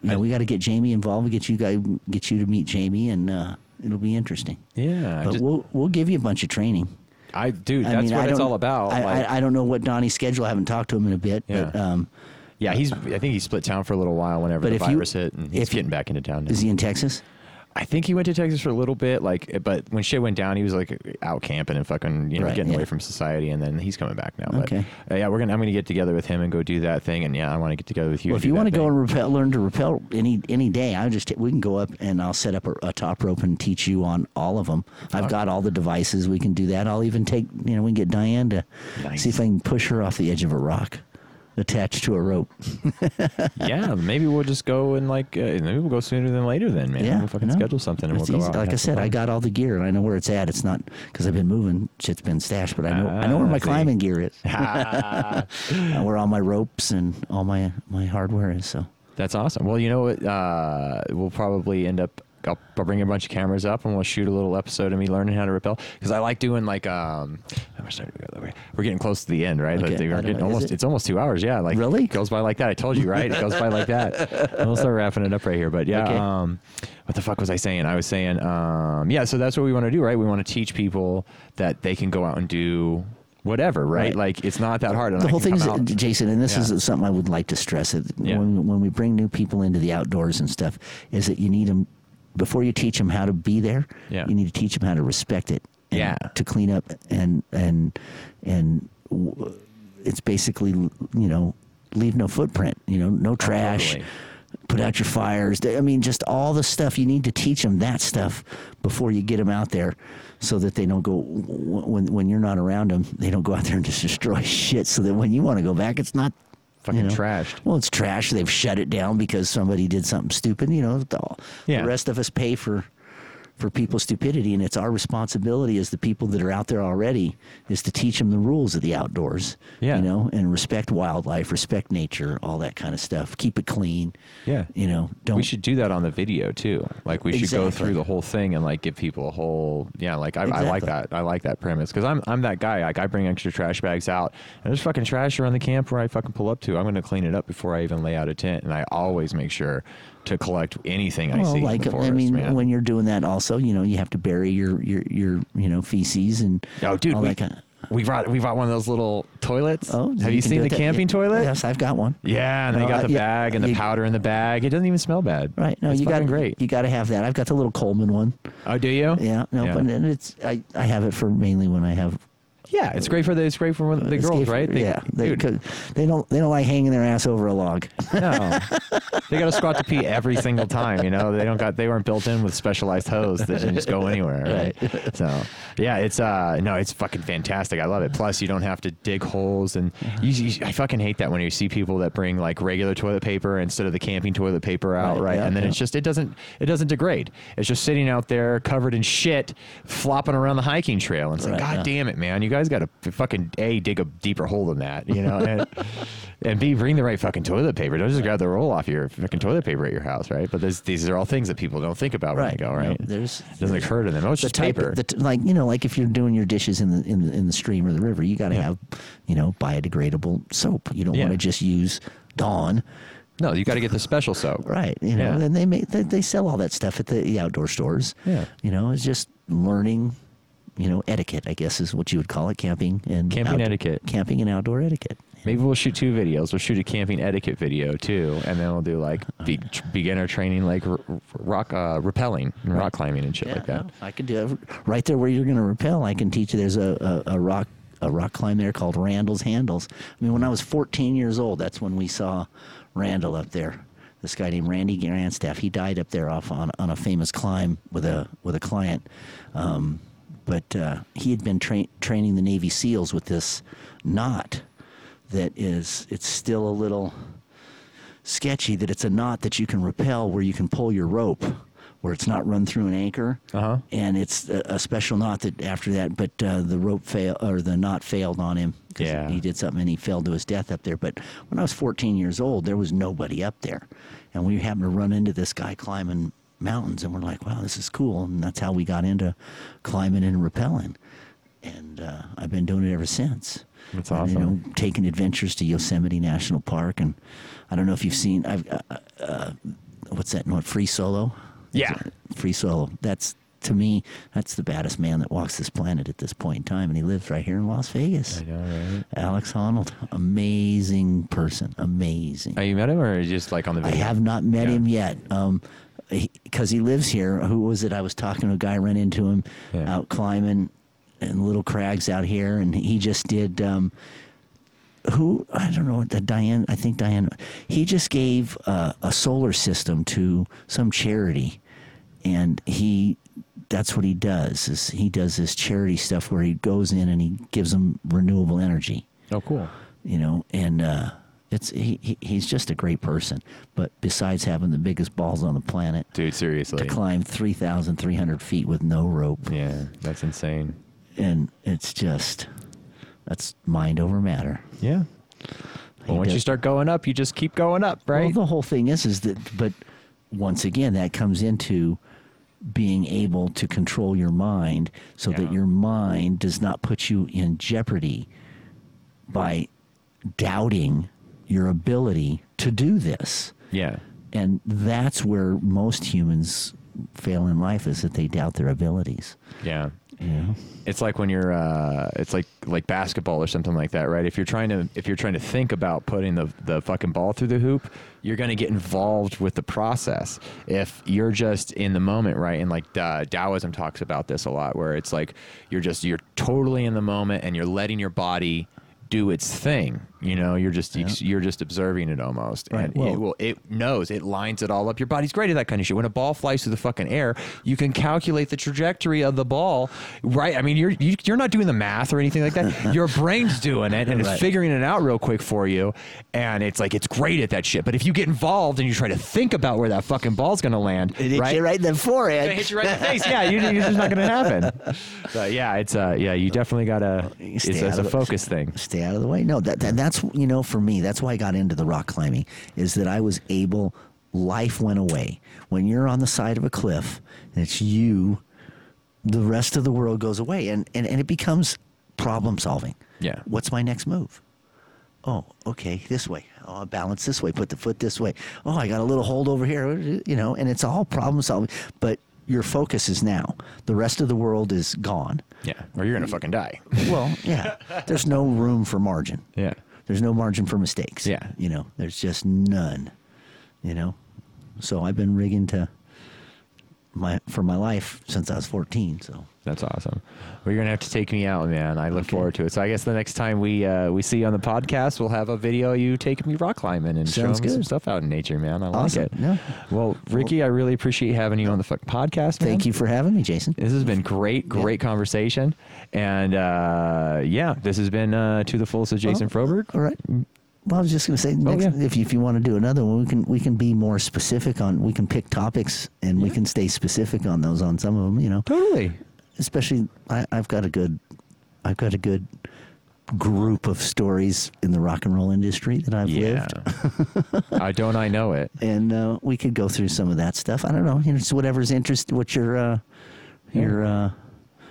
you know, we got to get Jamie involved. We get you guys get you to meet Jamie, and uh, it'll be interesting. Yeah. But just- we'll we'll give you a bunch of training. I dude, I that's mean, what I it's all about. I, like- I, I don't know what Donnie's schedule. I haven't talked to him in a bit. Yeah. But um, yeah, he's. I think he split town for a little while whenever the if you- virus hit, and he's if- getting back into town. Now. is he in Texas? I think he went to Texas for a little bit, like, but when shit went down, he was like out camping and fucking, you know, Right, getting yeah. away from society, and then he's coming back now. Okay. But uh, yeah, we're gonna. I'm gonna get together with him and go do that thing, and yeah, I want to get together with you. Well, if you want to go and rappel, learn to rappel any any day, I just we can go up and I'll set up a, a top rope and teach you on all of them. I've got all the devices. We can do that. I'll even take you know we can get Diane to Nice. see if I can push her off the edge of a rock, attached to a rope. yeah, maybe we'll just go and like, uh, maybe we'll go sooner than later. Then, man, Yeah, we'll fucking no. schedule something and we'll go easy. out. Like I said, I got all the gear and I know where it's at. It's not because I've been moving. Shit's been stashed, but I know I know where Ah, my see. climbing gear is. uh, where all my ropes and all my my hardware is. So That's awesome. Well, you know what? Uh, we'll probably end up. I'll, I'll bring a bunch of cameras up and we'll shoot a little episode of me learning how to rappel because I like doing like um. how much time do we go? We're- getting close to the end, right? Okay, Like, getting almost. it? It's almost two hours. Yeah, like Really? it goes by like that. I told you, right? It goes by like that. We'll start wrapping it up right here, but yeah. Okay. Um, what the fuck was I saying? I was saying, um, yeah. So that's what we want to do, right? We want to teach people that they can go out and do whatever, right? Right. Like it's not that hard. and the whole thing is, out- Jason, and this Yeah. is something I would like to stress. It Yeah. when when we bring new people into the outdoors and stuff, is that you need them before you teach them how to be there. Yeah. You need to teach them how to respect it. and Yeah. To clean up and and and it's basically you know leave no footprint. You know, no trash. totally. Put out your fires. I mean, just all the stuff you need to teach them that stuff before you get them out there, so that they don't go when when you're not around them. They don't go out there and just destroy shit. So that when you want to go back, it's not Fucking you know, trashed. Well, it's trash. They've shut it down because somebody did something stupid. You know, the, Yeah. the rest of us pay for for people's stupidity, and it's our responsibility as the people that are out there already is to teach them the rules of the outdoors. Yeah. you know, and respect wildlife, respect nature, all that kind of stuff. Keep it clean. Yeah. you know, don't. we should do that on the video too. Like we should go through the whole thing and like give people a whole yeah. Like I, I like that. I like that premise because I'm I'm that guy. Like I bring extra trash bags out and there's fucking trash around the camp where I fucking pull up to. I'm gonna clean it up before I even lay out a tent, and I always make sure to collect anything I well, see. like forest, I mean, man. when you're doing that, also, you know, you have to bury your your your you know feces and oh dude, we, that kind of. we brought we brought one of those little toilets. Oh, have you, can seen the that- camping toilet? Yes, I've got one. Yeah, and they No, got I- the yeah, bag and the you- powder in the bag. It doesn't even smell bad. Right. No, it's you got great. You got to have that. I've got the little Coleman one. oh, do you? Yeah. No, Yeah. but it's I, I have it for mainly when I have Yeah, it's great for the it's great for the girls, escape- right? They- yeah. They, they don't they don't like hanging their ass over a log. No, they got to squat to pee every single time. You know, they don't got they weren't built in with specialized hose that can just go anywhere. Right. So yeah, it's uh no, it's fucking fantastic. I love it. Plus, you don't have to dig holes, and you, you- I fucking hate that when you see people that bring like regular toilet paper instead of the camping toilet paper out, Right, right? yeah, and then yeah. it's just it doesn't it doesn't degrade. It's just sitting out there covered in shit, flopping around the hiking trail. And it's like, God yeah. damn it, man! You guys got to fucking a dig a deeper hole than that, you know. And, and B, bring the right fucking toilet paper. Don't just grab the roll off your fucking toilet paper at your house, right? But these are all things that people don't think about when they go, No, right? there's it doesn't occur to them. Oh, it's the just type paper. the t- like you know like if you're doing your dishes in the in the in the stream or the river, you got to Yeah. have you know biodegradable soap. You don't Yeah. want to just use Dawn. no, you got to get the special soap. Right. You know, Yeah. and they make they, they sell all that stuff at the outdoor stores. Yeah. You know, it's just learning you know, etiquette. I guess is what you would call it, camping and Camping etiquette. camping and outdoor etiquette. Maybe we'll shoot two videos. We'll shoot a camping etiquette video too, and then we'll do like be, tr- beginner training, like r- r- rock uh, rappelling and rock climbing and shit Yeah, like that. no, I could do it right there where you're going to rappel. I can teach you. There's a, a, a rock a rock climb there called Randall's Handles. I mean, when I was 14 years old, that's when we saw Randall up there. This guy named Randy Grandstaff. He died up there off on, on a famous climb with a with a client. Um, but uh, he had been tra- training the Navy SEALs with this knot that is it's still a little sketchy that it's a knot that you can rappel where you can pull your rope where it's not run through an anchor Uh-huh. and it's a, a special knot that after that but uh, the rope fail or the knot failed on him 'cause Yeah. he did something and he fell to his death up there but when i was 14 years old there was nobody up there and we happened to run into this guy climbing mountains and we're like wow this is cool and that's how we got into climbing and rappelling and uh, i've been doing it ever since That's And, You know, awesome. taking adventures to Yosemite National Park, and I don't know if you've seen. I've uh, uh, what's that? What free solo? Yeah. free solo. That's to me, that's the baddest man that walks this planet at this point in time, and he lives right here in Las Vegas. I know, right? Alex Honnold, amazing person, amazing. Oh, you met him or just like on the Video? I have not met Yeah. him yet. Um, because he, lives here. Who was it? I was talking to a guy, ran into him Yeah. out climbing and Little Crags out here, and he just did. Um, who I don't know. The Diane, I think Diane. He just gave uh, a solar system to some charity, and he. That's what he does. Is he does this charity stuff where he goes in and he gives them renewable energy Oh, cool. you know, and uh, it's he, he he's just a great person. But besides having the biggest balls on the planet, Dude, seriously, to climb three thousand three hundred feet with no rope, Yeah, that's insane. and it's just that's mind over matter. Yeah. Well, once you start going up, you just keep going up, right? Well, the whole thing is is that, but once again, that comes into being able to control your mind so Yeah. that your mind does not put you in jeopardy by doubting your ability to do this. yeah. and that's where most humans fail in life is that they doubt their abilities Yeah. know It's like when you're, uh, it's like like basketball or something like that, right? If you're trying to if you're trying to think about putting the the fucking ball through the hoop, you're gonna get involved with the process. If you're just in the moment, right? And like uh, Taoism talks about this a lot, where it's like you're just you're totally in the moment and you're letting your body do its thing. You know, you're just Yeah. you're just observing it almost, Right, and well- it will it knows it lines it all up. Your body's great at that kind of shit. When a ball flies through the fucking air, you can calculate the trajectory of the ball, right? I mean, you're you, you're not doing the math or anything like that. Your brain's doing it and it's figuring it out real quick for you, and it's like it's great at that shit. But if you get involved and you try to think about where that fucking ball's gonna land, it hits right? you right in the forehead hit you right in the face. Yeah, you, it's just not gonna happen. But yeah, it's uh, yeah, you definitely gotta. You It's, it's a of the- focus thing. stay out of the way no that, that that's you know for me that's why i got into the rock climbing is that i was able life went away. When you're on the side of a cliff and it's you the rest of the world goes away and and, and it becomes problem solving. Yeah. what's my next move? Oh okay this way. Oh I'll balance this way put the foot this way. Oh i got a little hold over here you know and it's all problem solving but your focus is now. The rest of the world is gone. Yeah, or you're gonna fucking die. well yeah there's no room for margin. Yeah. There's no margin for mistakes. Yeah. You know, there's just none. You know? So I've been rigging to my for my life since I was 14, so That's awesome. Well, you're gonna have to take me out, man. I look Okay. forward to it. So I guess the next time we uh, we see you on the podcast, we'll have a video of you taking me rock climbing and Sounds showing me some stuff out in nature, man. I Awesome. like it. Yeah. Well, Ricky, I really appreciate having you on the podcast. Man. thank you for having me, Jason. This has been great, great conversation, and uh, yeah, this has been uh, to the fullest of Jason Well, Froberg. All right. Well, I was just going to say, next, Oh, yeah. if you, if you want to do another one, we can we can be more specific on. We can pick topics and we can stay specific on those on some of them. You know, Totally. especially I, I've got a good, I've got a good group of stories in the rock and roll industry that I've Yeah. lived. I don't. I know it. and uh, we could go through some of that stuff. I don't know, you know, it's whatever's interest, what your uh, your uh,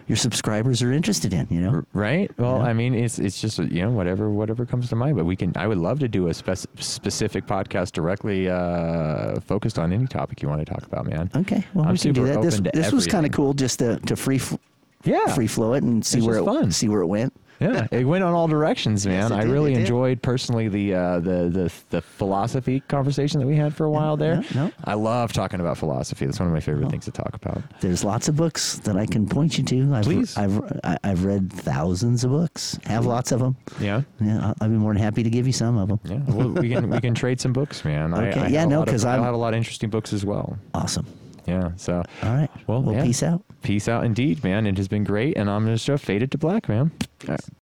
your subscribers are interested in. You know, Right. Well, Yeah. I mean, it's it's just you know whatever whatever comes to mind. But we can. I would love to do a spec- specific podcast directly uh, focused on any topic you want to talk about, man. okay. Well, I'm we can do super that. This to this was kind of cool, just to to free. f- Yeah. free flow it and see where it fun. see where it went. Yeah, it went on all directions, man. Yes, I did, really enjoyed personally the, uh, the the the philosophy conversation that we had for a while there. no, no. I love talking about philosophy. That's one of my favorite Oh. things to talk about. There's lots of books that I can point you to. I've, Please. I've I- I've read thousands of books. Have lots of them. Yeah. Yeah, I- I'd be more than happy to give you some of them. Yeah, well, we can we can trade some books, man. I, Okay. I Yeah, no, 'cause I have a lot of interesting books as well. Awesome. Yeah, so All right. Well, well yeah. peace out. Peace out indeed, man. It has been great, and I'm gonna show uh, faded to black, man. Right.